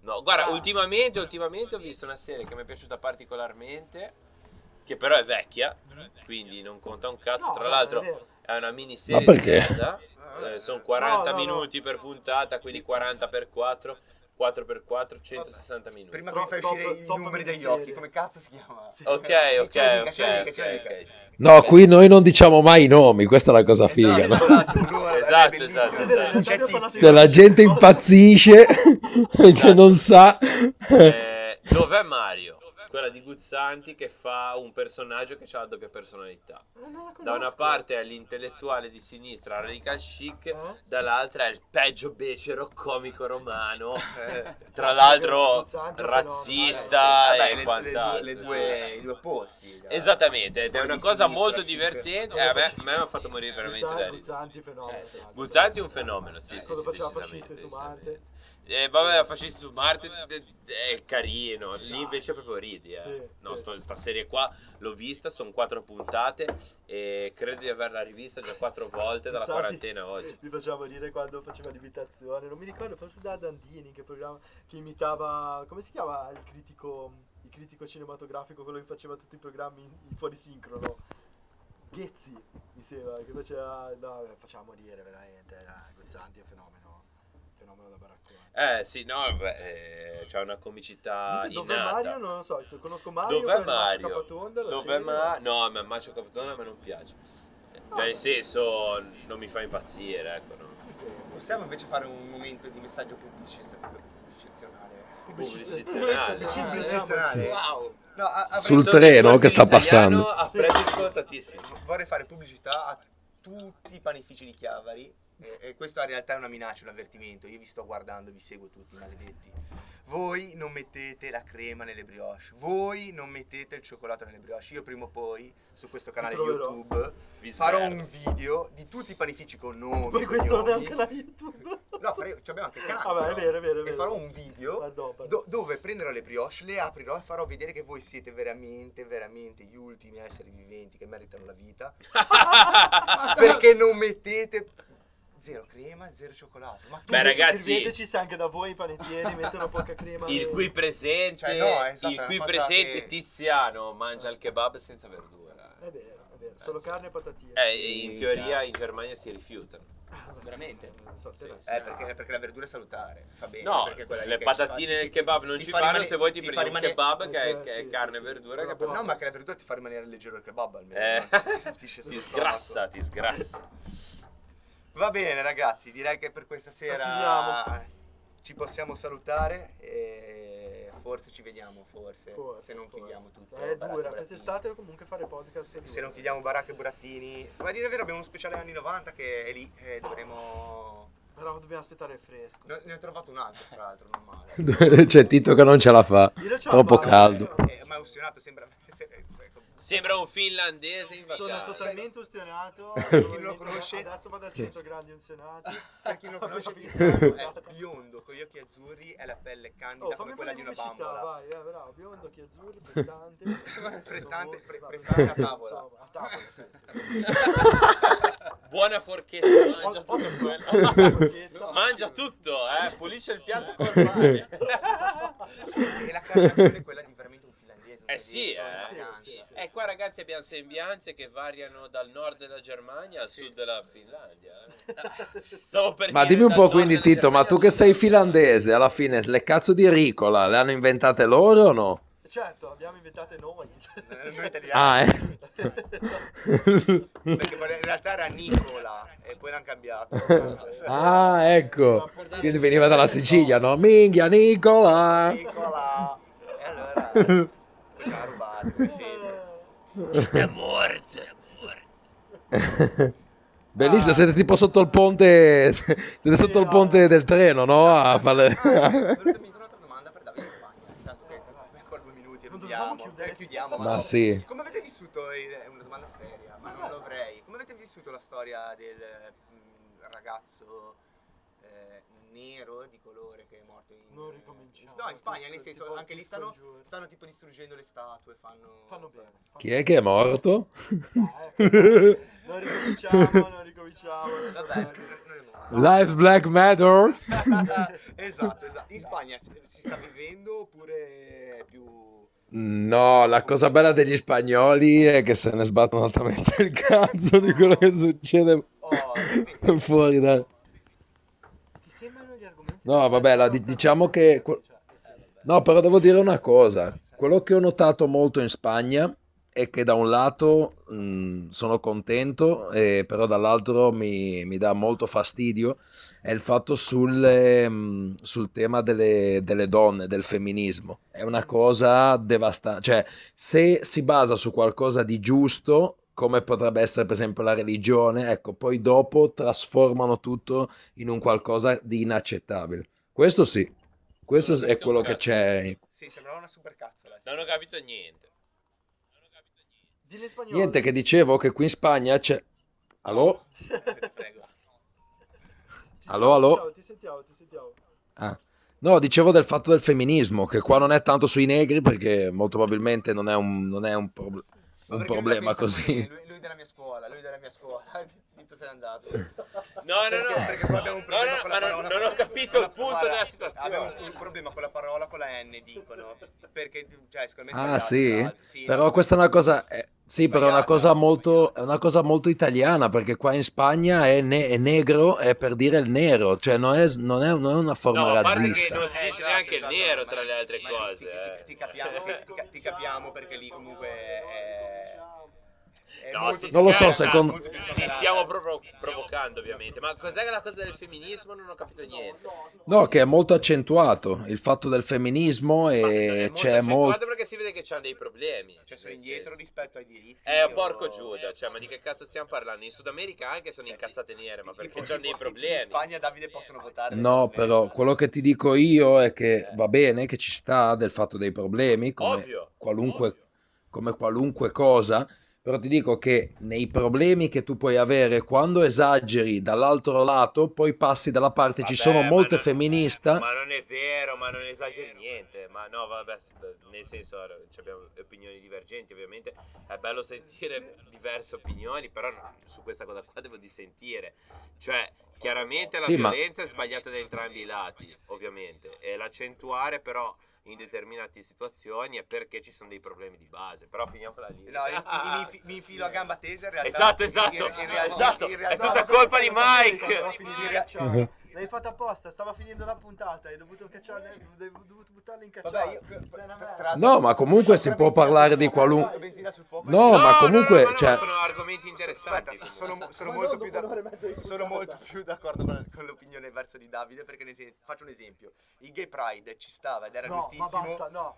No, guarda, Ah. ultimamente, ultimamente ho visto una serie che mi è piaciuta particolarmente, che però è vecchia, quindi non conta un cazzo. No, Tra l'altro è è una miniserie Ma perché? di merda, eh, sono 40 No, no, no. minuti per puntata, quindi 40 per 4, 4 per 4, 160 minuti. Prima Top- che mi fai top- uscire i top numeri degli occhi, come cazzo si chiama? Sì. Ok, ok, Ce lo dica, ok, ce lo No, qui noi non diciamo mai i nomi, questa è la cosa figa, no? Esatto, esatto, esatto, abbiamo parlato di tizio. Cioè la gente impazzisce perché non sa. Eh, dov'è Mario? Quella di Guzzanti che fa un personaggio che ha la doppia personalità. Eh, Da una parte è l'intellettuale di sinistra, radical chic, Eh? dall'altra è il peggio becero comico romano, Eh, tra l'altro razzista vabbè, e le, quant'altro. le due, i due opposti. dai. Esattamente, ed è una cosa molto divertente e a me, a me mi ha fatto morire veramente da Guzzanti, ridere. Guzzanti, fenomeno. Eh, Guzzanti. Guzzanti è un fenomeno, sì, sì, Quando sì, faceva decisamente, fasciste su decisamente. Marte. Eh, vabbè, fascisti su Marte eh, è carino, lì invece proprio ridi. Eh. Sì, no, sì. sto- sta serie qua l'ho vista, sono quattro puntate e credo di averla rivista già quattro volte dalla Guzzanti quarantena oggi. Mi faceva morire quando faceva l'imitazione. Non mi ricordo, forse da Dandini che programma che imitava. Come si chiama il critico? Il critico cinematografico, quello che faceva tutti i programmi in- fuori sincrono. Ghezzi, mi sembra, che faceva... No, facciamo morire veramente, Guzzanti è un fenomeno, fenomeno da baraccone. Eh sì, no, beh, eh, c'ha una comicità Dov'è innata. Mario? Non lo so, cioè, conosco Mario, Dov'è Mario? Capatonda, Dov'è serie, Ma... No, ma Macio Capatonda a me non piace. Cioè, nel senso, non mi fa impazzire, ecco. no. Dipende. Possiamo invece fare un momento di messaggio pubblici- pubblicizionale? Pubblicizionale. Pubblicizionale. Wow. No, a- Sul treno che sta passando. A prezzi scontatissimi. Vorrei fare pubblicità a tutti i panifici di Chiavari. E, e questo in realtà è una minaccia, un avvertimento. Io vi sto guardando, vi seguo tutti, maledetti. Voi non mettete la crema nelle brioche. Voi non mettete il cioccolato nelle brioche. Io prima o poi su questo canale troverò. YouTube Vi farò un video di tutti i panifici con nomi. Poi questo non è un canale YouTube. No, ci abbiamo anche il canale. Vabbè, è però. vero, è vero, è E vero. farò un video do- dove prenderò le brioche, le aprirò e farò vedere che voi siete veramente, veramente gli ultimi esseri viventi che meritano la vita. Perché non mettete zero crema, zero cioccolato. Ma Beh, ragazzi- se anche da voi i panettieri mettono poca crema. Il e- qui presente, Cioè, no, esatto, il è qui presente che- Tiziano mangia il kebab senza verdura. È vero, è vero. Solo sì. carne e patatine. Eh, in teoria in Germania si rifiutano. Veramente? Non so, Sì, sì. Eh, perché, perché la verdura è salutare, fa bene. No, perché quella lì le patatine ti- nel ti- kebab non ti ci fa fanno, rimane- se vuoi ti ti prendi fa un rimane- kebab che è, che è sì, carne sì, e sì. verdura che No, ma che la verdura ti fa rimanere leggero il kebab almeno. Eh. no? Si sentisce sullo ti stomaco. sgrassa, ti sgrassa. Va bene ragazzi, direi che per questa sera ci possiamo salutare e forse ci vediamo, forse, Forse, se non forse. chiudiamo tutto. È Baracca dura, quest'estate comunque fare podcast è Se non chiudiamo Baracca e Burattini, ma a dire vero abbiamo uno speciale anni 90 che è lì e dovremo... Però dobbiamo aspettare il fresco. Ne ne ho trovato un altro tra l'altro, non male. C'è Tito che non ce la fa. Troppo caldo. Eh, ma è ustionato, sembra... se- Sembra un finlandese in Sono vacanza. totalmente ustionato. chi non lo conosce- Adesso vado al 100 gradi unzionati. Per chi non lo conosce, Appena Tiziano è biondo, con gli occhi azzurri e la pelle candida Oh, come quella di una bambola. vai, eh, bravo, biondo, occhi azzurri, prestante. Prestante- pre- prestante a tavola. Insomma, a tavola, sì, sì. Buona forchetta, mangia tutto quello. forchetta. Mangia tutto, eh, pulisce il piatto con le mani. E la carnagione è quella di veramente un finlandese. Eh sì, eh. sì. E qua ragazzi abbiamo sembianze che variano dal nord della Germania al sud della Finlandia. eh. Stavo per Ma dimmi un po' quindi Tito, ma tu che sei finlandese, alla fine le cazzo di Ricola le hanno inventate loro o no? Certo, abbiamo inventate noi. Eh, Noi italiani. Ah, eh. Perché in realtà era Nicola e poi l'hanno cambiato. ah, ecco. Quindi veniva dalla Sicilia, no? Minchia Nicola. Nicola. E allora ce l'ha rubato, come È morte. Bellissimo, siete tipo sotto il ponte, siete sotto il ponte del treno, no? A fare... Ah, è venuta in mente un'altra domanda per Davide in Spagna. Intanto che ancora due minuti e Non chiudiamo. dovevamo chiudere. Chiudiamo Ma dopo. sì. Come avete vissuto, il- è una domanda seria, ma non dovrei. Come avete vissuto la storia del mm, ragazzo nero di colore che è morto in... Non ricominciamo, No, in Spagna, nel senso, anche lì stanno, stanno tipo distruggendo le statue, fanno... Fanno bene. fanno Chi è che è morto? bene. Eh, non ricominciamo, non ricominciamo. non Vabbè, ricominciamo. non è morto. Lives Black Matter. esatto, esatto. In Spagna si, si sta vivendo oppure è più... No, la cosa bella degli spagnoli è che se ne sbattono altamente il cazzo di quello che succede Oh, fuori da... Ti sembrano gli argomenti? No, vabbè, la- diciamo che- No, però devo dire una cosa. Quello che ho notato molto in Spagna è che da un lato mh, sono contento, eh, però dall'altro mi, mi dà molto fastidio, è il fatto sul, ehm, sul tema delle, delle donne, del femminismo. È una cosa devastante. Cioè, se si basa su qualcosa di giusto, come potrebbe essere per esempio la religione, ecco, poi dopo trasformano tutto in un qualcosa di inaccettabile. Questo sì. Questo Non ho è capito quello che c'è. Sì, sembrava una supercazzola. Non ho capito niente. Dillo in spagnolo. Niente, che dicevo che qui in Spagna c'è. Allo? Prego. Allo, allo? Ti sentiamo, ti sentiamo. Ah. No, dicevo del fatto del femminismo, che qua non è tanto sui negri perché molto probabilmente non è un, non è un, prob- Ma un problema così. Lui, lui della mia scuola, lui della mia scuola. Dito se n'è andato. No, no, no, Perché? Poi abbiamo un No, problema no, con ma la non, parola. non ho capito il punto guarda, della situazione. Abbiamo un problema con la parola con la N, dicono. Perché, cioè, secondo me Ah sì? Sì, Però no, questa è una cosa... eh, sì, però è una cosa, molto, è una cosa molto italiana, perché qua in Spagna è, ne- è negro è per dire il nero, cioè non è, non è- non è una forma No, razzista. non si Eh, dice esatto, neanche il esatto, nero tra le altre cose. Ti, ti- eh. capiamo, ti capiamo perché lì comunque è... No, Non lo so, secondo- più Ti stiamo proprio provocando, ovviamente. Ma cos'è che la cosa del femminismo? Non ho capito niente. No, che è molto accentuato il fatto del femminismo e molto c'è molto... perché si vede che c'ha dei problemi. Cioè, sono indietro senso. rispetto ai diritti. Eh, o- porco Giuda, cioè, ma di che cazzo stiamo parlando? In Sud America anche sono incazzate nere, ma perché tipo- hanno dei tipo- In problemi. Spagna e Davide possono votare. No, però quello che ti dico io è che va bene che ci sta del fatto dei problemi, come Ovvio, qualunque, ovvio. come qualunque cosa, però ti dico che nei problemi che tu puoi avere quando esageri dall'altro lato, poi passi dalla parte, ci Vabbè, sono ma molte non- femministe. Ma non è vero, ma non esageri niente. Ma no, vabbè, nel senso, ci abbiamo opinioni divergenti, ovviamente. È bello sentire diverse opinioni, però su questa cosa qua devo dissentire. Cioè, chiaramente la Sì, ma- violenza è sbagliata da entrambi i lati, ovviamente. E l'accentuare, però, in determinate situazioni è perché ci sono dei problemi di base. Però finiamola lì. No, io- mi, mi infi- mi infilo a gamba tesa in realtà. Esatto, esatto. In, in realtà, Esatto, in è realtà- tutta No, colpa di Mike. L'hai fatta apposta, stava finendo la puntata, hai dovuto cacciarla, hai dovuto buttarla in cacciare. Vabbè, io, tra- No, ma comunque si può parlare di qualunque... No, ma comunque, no, no, cioè- sono argomenti interessanti. Aspetta, sono, sono- Ma molto più da- e sono molto più d'accordo con, con l'opinione verso di Davide perché ne se- faccio un esempio. Il gay pride ci stava ed era No, ma giustissimo basta, no.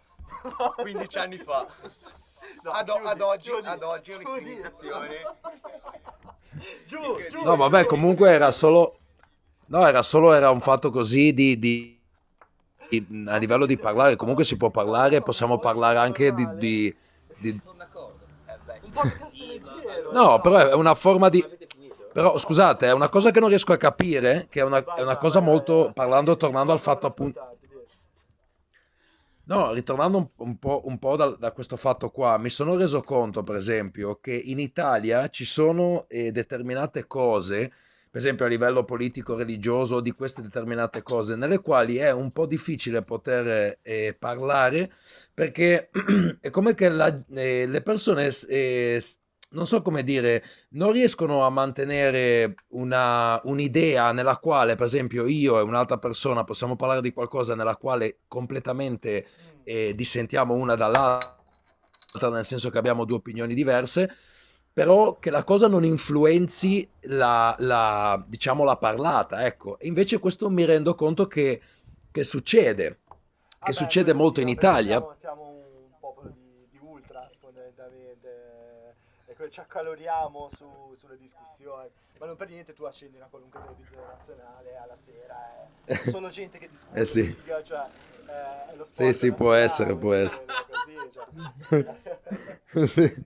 15 anni fa. No, ad, chiudi, ad oggi, chiudi, ad oggi è chiudi. un'istinizzazione. Giù, giù. No, vabbè, comunque era solo... No, era solo era un fatto così di, di- a livello di parlare. Comunque si può parlare, possiamo parlare anche di... di- di- Sono d'accordo. Eh. No, però è una forma di... Però scusate, è una cosa che non riesco a capire, che è una, è una cosa molto... Parlando, tornando al fatto appunto... No, ritornando un, un po', un po' da, da questo fatto qua, mi sono reso conto, per esempio, che in Italia ci sono eh, determinate cose, per esempio a livello politico-religioso, di queste determinate cose, nelle quali è un po' difficile poter eh, parlare, perché è come che la- eh, le persone, eh, non so come dire, non riescono a mantenere una, un'idea nella quale, per esempio, io e un'altra persona possiamo parlare di qualcosa nella quale completamente eh, dissentiamo una dall'altra, nel senso che abbiamo due opinioni diverse, però che la cosa non influenzi la, la, diciamo, la parlata, ecco. E invece questo mi rendo conto che, che succede, che Vabbè, succede quello molto in Italia. Siamo, siamo un popolo di, di ultras fondamentalmente. E que- ci accaloriamo su- sulle discussioni. Ma non per niente tu accendi una qualunque televisione nazionale alla sera. È solo gente che discute. Eh sì. litiga, cioè, eh, lo Sì, sport sì, può nazionale, essere, può essere. così, cioè. sì.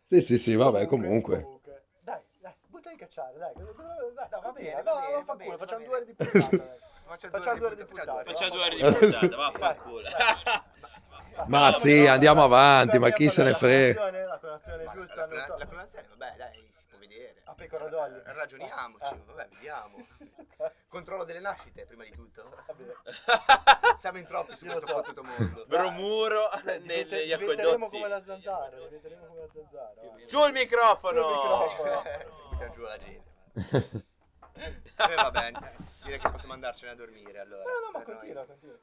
sì, sì, sì, vabbè, comunque. Dai, dai, butta in cacciare, dai. Dai, dai, No, va bene, va facciamo due ore di puntata adesso. Facciamo due ore di facciamo puntata. Facciamo due ore di puntata, vaffanculo. Ma No, sì, no, andiamo avanti, ma chi se ne la frega. colazione, La colazione Ma giusta, la, so. la colazione, vabbè, dai, si può vedere. A pecora d'olio. Ragioniamoci, Ah. vabbè, vediamo. Controllo delle nascite, prima di tutto. Vabbè. Siamo in troppi su Io questo so. fottuto mondo. Bromuro negli diventeremo acquedotti. come la zanzara, diventeremo come la zanzara. va. Giù il microfono! Giù il microfono. Tira giù la gente. Eh, vabbè, direi che possiamo andarcene a dormire allora. No, no, ma continua, continua.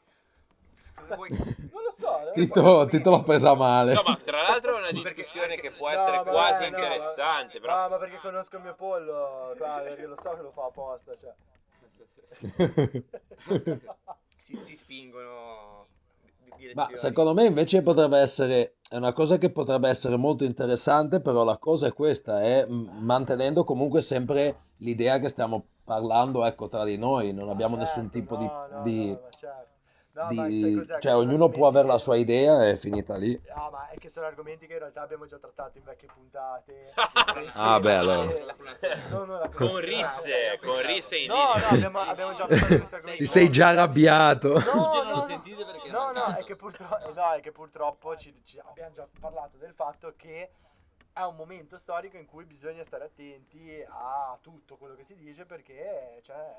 Cosa vuoi? Non lo so. eh. Tito, Tito l'ha presa male. No, ma tra l'altro è una Perché- discussione che può No, essere ma quasi no, no, interessante, ma- però... No, ma perché conosco il mio pollo, qua, perché lo so che lo fa apposta, cioè. Si, si spingono Ma secondo me invece potrebbe essere, è una cosa che potrebbe essere molto interessante, però la cosa è questa, è mantenendo comunque sempre l'idea che stiamo parlando, ecco, tra di noi, non abbiamo Certo, nessun tipo di... no, no, di- no, ma certo. No, di- ma sai cos'è? Che cioè ognuno può avere la sua idea e è finita lì. No, ma è che sono argomenti che in realtà abbiamo già trattato in vecchie puntate. Ah, beh, allora. No, no, Con risse, con risse in No, no, abbiamo, abbiamo già fatto questi argomenti. Ti sei già arrabbiato. No, no, lo no. sentite perché è No, no, è che purtroppo, no, è che purtroppo ci, ci- abbiamo già parlato del fatto che è un momento storico in cui bisogna stare attenti a tutto quello che si dice perché cioè,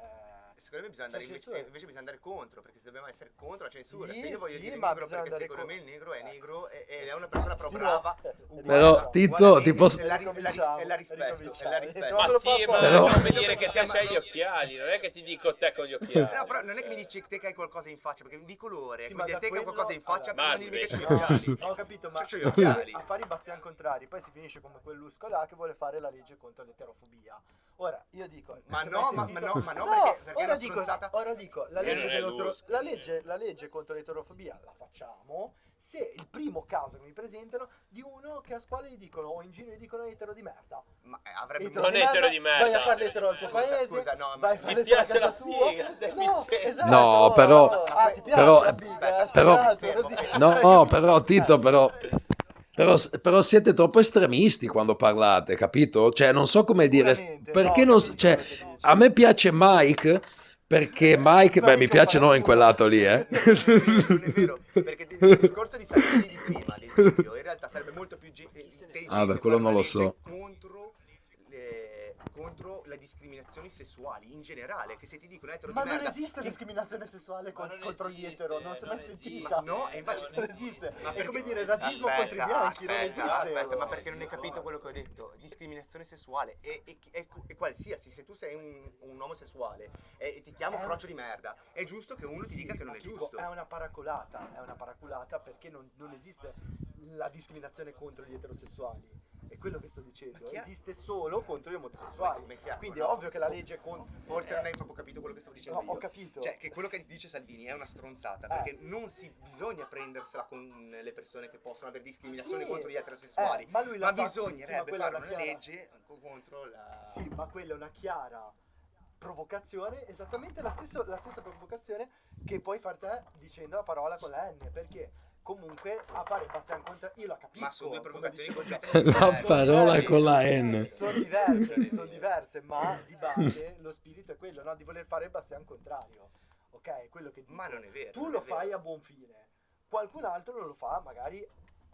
Secondo me bisogna C'è andare invece, censura. eh, invece bisogna andare contro, perché se dobbiamo essere contro la censura, Sì, se io voglio sì, dire ma negro perché secondo me il negro è Eh. negro e, ed è una persona proprio brava. Eh, uguale, Però, Tito, ti e posso- la, la, e la rispetto, e la rispetto. Ma sì, ma Però- non mi dire che te Chiama- sei gli occhiali, non è che ti dico te con gli occhiali. No, però non è che mi dici che te che hai qualcosa in faccia, perché di colore, Sì, ma quindi a te che hai qualcosa in faccia, allora, però non dimmi che c'hai gli invece. occhiali. Ho capito, ma Cioè, c'ho gli occhiali. a fare i bastian contrari, poi si finisce come quell'usco là che vuole fare la legge contro l'eterofobia. Ora, io dico... Ma no, ma- ma no, ma no, perché- perché è ora una dico, stronzata. ora dico, la Eh, legge, la, eh. legge, la legge contro l'eterofobia la facciamo se il primo caso che mi presentano di uno che a scuola gli dicono o in giro gli dicono etero di merda. Ma eh, avrebbe Etero Non di etero merda, di merda. Vai a fare l'etero al tuo Scusa, paese, scusa, no, vai a fare l'etero a casa tua. figa, No, esatto, No, però- Ah, ti piace però- la figa? aspetta, però- Sperato, così. No, no, però Tito, però, però, però siete troppo estremisti quando parlate, capito? Cioè, non so come dire, perché no, non, cioè, a me piace Mike, perché Mike, beh, mi piace no in quel lato lì, eh. Non è vero, perché il discorso di Salvini di prima, ad esempio, in realtà sarebbe molto più intelligente Ah, beh, quello non lo so. legge contro le, contro le discriminazioni sessuali in generale, che se ti dicono etero Ma di non merda, esiste che- discriminazione sessuale non contro gli esiste, etero, non si è mai non esiste. sentita. Ma no, e infatti non esiste. Ma È perché- come dire razzismo Aspetta, contro i bianchi, non esiste. Aspetta, ma perché non hai capito quello che ho detto? Discriminazione sessuale e, e- e- e qualsiasi, se tu sei un, un omosessuale e, e ti chiamo Eh. frocio di merda, è giusto che uno ti Sì, dica che non è giusto. È una paraculata, è una paraculata perché non, non esiste la discriminazione contro gli eterosessuali. È quello che sto dicendo, chi esiste solo contro gli omosessuali. È chiaro, Quindi no, è ovvio che la legge con... Forse eh, non hai proprio capito quello che stavo dicendo No, io. ho capito. Cioè, che quello che dice Salvini è una stronzata, Eh. perché non si bisogna prendersela con le persone che possono avere discriminazioni Sì. contro gli eterosessuali. Eh, ma lui l'ha ma fatto- bisognerebbe sì, ma fare una chiara- legge contro la... Sì, ma quella è una chiara provocazione, esattamente la, stesso- la stessa provocazione che puoi far te dicendo la parola con la N, perché comunque a fare Bastian Contra io la capisco. Ma sono due come provocazioni dicevo La parola diverse, con la N. Sono diverse, sono diverse, ma di base lo spirito è quello, no? Di voler fare il Bastian contrario. Ok, quello che dico. Ma non è vero. Tu lo è vero. fai a buon fine. Qualcun altro non lo fa, magari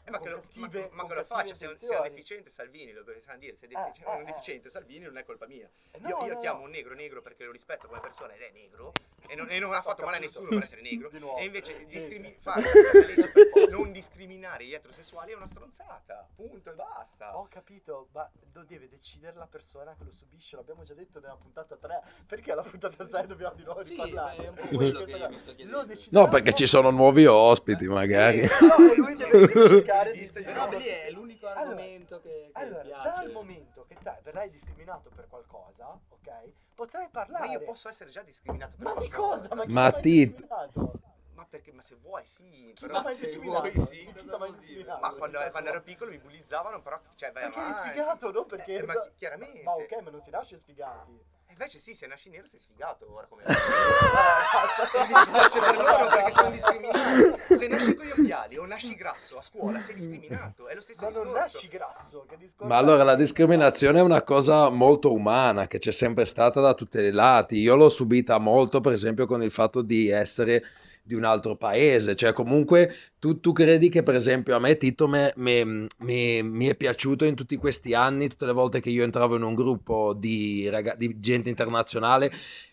Eh, ma, che lo, con ma, ma che lo faccia, se, se è un deficiente Salvini, lo dobbiamo dire, se è Eh, defici- eh, un eh. deficiente Salvini non è colpa mia. Eh, no, io io no, chiamo no. un negro negro perché lo rispetto come persona ed è negro e non, e non ha fatto male a nessuno per essere negro Di nuovo. e invece Sì. discrimi- fare non discriminare gli eterosessuali è una stronzata, punto e basta. Ho capito, ma lo deve decidere la persona che lo subisce, l'abbiamo già detto nella puntata 3, perché alla puntata 6 dobbiamo di nuovo Sì, riparlare? un deciderà No, perché ci sono nuovi ospiti, magari. Sì, però lui deve, deve cercare di... Però vedi, è l'unico Allora, argomento che, che Allora, piace. dal momento che te verrai discriminato per qualcosa, ok? Potrai parlare. Ma io posso essere già discriminato per Ma di qualcosa. cosa? Ma chi Ma ti- discriminato? Ma perché? Ma se vuoi sì, Chi però se vuoi sì. Ma quando, quando ero piccolo mi bullizzavano, però cioè vai Perché eri avanti. sfigato, no? Perché... Eh, ma chi- chiaramente. Ma ok, ma non si nasce sfigati. Invece sì, se nasci nero sei sfigato ora come basta. Mi dispiace per loro perché sono discriminati. Se nasci con gli occhiali o nasci grasso a scuola sei discriminato, è lo stesso Ma non discorso. nasci grasso, che discorso Ma allora la discriminazione è una cosa molto umana che c'è sempre stata da tutti i lati. Io l'ho subita molto, per esempio, con il fatto di essere di un altro paese. Cioè, comunque, tu, tu credi che, per esempio, a me Tito me- me- me- mi è piaciuto in tutti questi anni, tutte le volte che io entravo in un gruppo di, raga- di gente internazionale,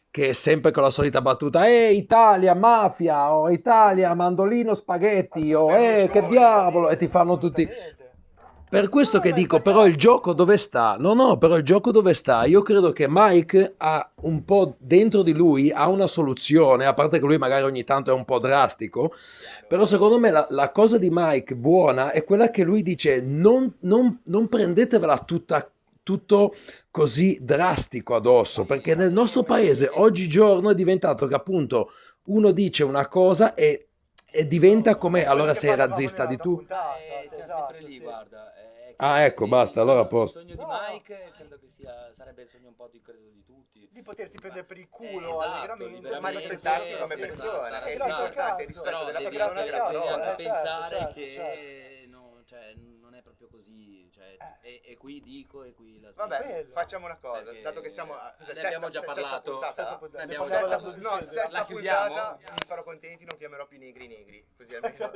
che è sempre con la solita battuta, eh Italia, mafia, o Italia, mandolino, spaghetti, o eh che diavolo, e ti fanno tutti... Per questo che dico, però il gioco dove sta? No, no, però il gioco dove sta? Io credo che Mike ha un po' dentro di lui, ha una soluzione, a parte che lui magari ogni tanto è un po' drastico, però secondo me la, la cosa di Mike buona è quella che lui dice non, non, non prendetevela tutta tutto così drastico addosso, perché nel nostro paese oggigiorno è diventato che appunto uno dice una cosa e, e diventa come allora sei razzista di tu. puntata, Eh, siamo esatto, sempre lì, guarda. Eh, Ah, ecco, basta, allora a posto. Il sogno di. Mike credo che sia, sarebbe il sogno un po' di, credo, di tutti. Di potersi prendere per il Eh, culo esatto, allegramente. Ma rispettarsi sì, come sì, persona, esatto, è grazie più al importante il cazzo. rispetto Però della devi, persona devi anche eh, certo, pensare certo, che certo. no, cioè, non è proprio così, cioè, e, e qui dico e qui la Vabbè, Bello. facciamo una cosa, Perché dato che siamo a ne sesta- abbiamo già sesta parlato. puntata, Sesta puntata. Ne abbiamo già dopo no, sesta La chiudiamo? puntata, vi farò contenti, non chiamerò più negri negri, così almeno...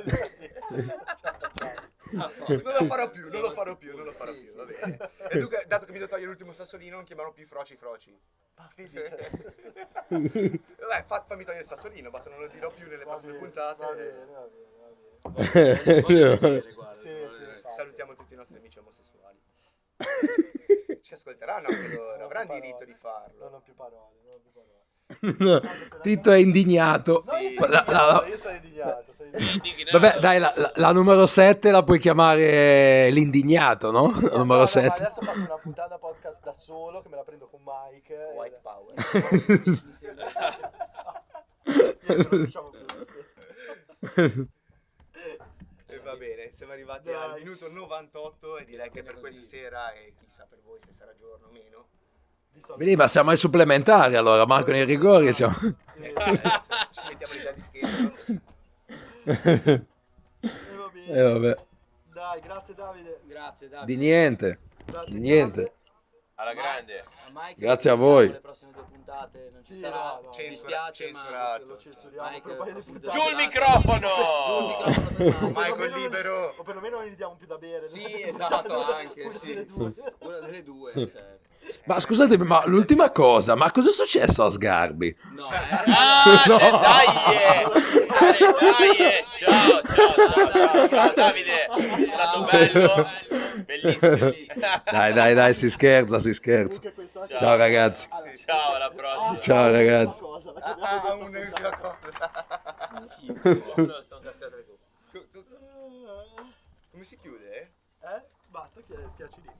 Ah, forca. Non lo farò più, non lo farò più, non lo farò più, va bene. E tu, che- dato che mi devo togliere l'ultimo sassolino, non chiamerò più i froci froci. Vedi, cioè, fa- fammi togliere il sassolino, basta non lo dirò più nelle va prossime bene, puntate. Va bene, va bene, Salutiamo tutti i nostri amici omosessuali. Ci ascolteranno anche loro, avranno diritto di farlo. Non ho più parole, non ho più parole. Tito è indignato. No, io sono La- la- indignato, io sono indignato, sono indignato. Vabbè, dai, la, la- la numero 7 la puoi chiamare l'indignato, no? La No, no, numero ma 7. adesso faccio una puntata podcast da solo che me la prendo con Mike. e- White power. Sembra- Niente, non riusciamo più. Va bene, siamo arrivati Dai. al minuto 98 e direi che per Così. questa sera e chissà per voi se sarà giorno o meno. Vedi, ma siamo ai supplementari allora, Marco nei rigori siamo... Sì, ci mettiamo lì dagli schermi. E va bene. Eh, vabbè. Dai, grazie Davide. Grazie Davide. Di niente. Grazie Di niente. Davide. Alla grande. Mike Grazie a voi. Le prossime due puntate non ci Sì, sarà. no, Censura- dispiace, ma censurato. Lo censuriamo Mike, per un paio di puntate. Giù il microfono! Giù il microfono per Mike. Non- libero. O perlomeno non gli diamo più da bere. Sì, esatto, anche, una sì. delle due. Una delle due, cioè. Ma scusate, ma l'ultima cosa, ma cosa è successo a Sgarbi? No, eh. No. dai! eh. Dai, eh. ciao, ciao, ciao, ciao, Davide. È stato bello, bellissimo. Dai, dai, dai, si scherza, si scherza. Ciao. Ragazzi. Ciao, alla prossima. Ciao, ragazzi. Ah, ah, un'ultima cosa. Sì, no, sono cascato le cuffie. Come si chiude? Eh? Basta, che schiacci lì.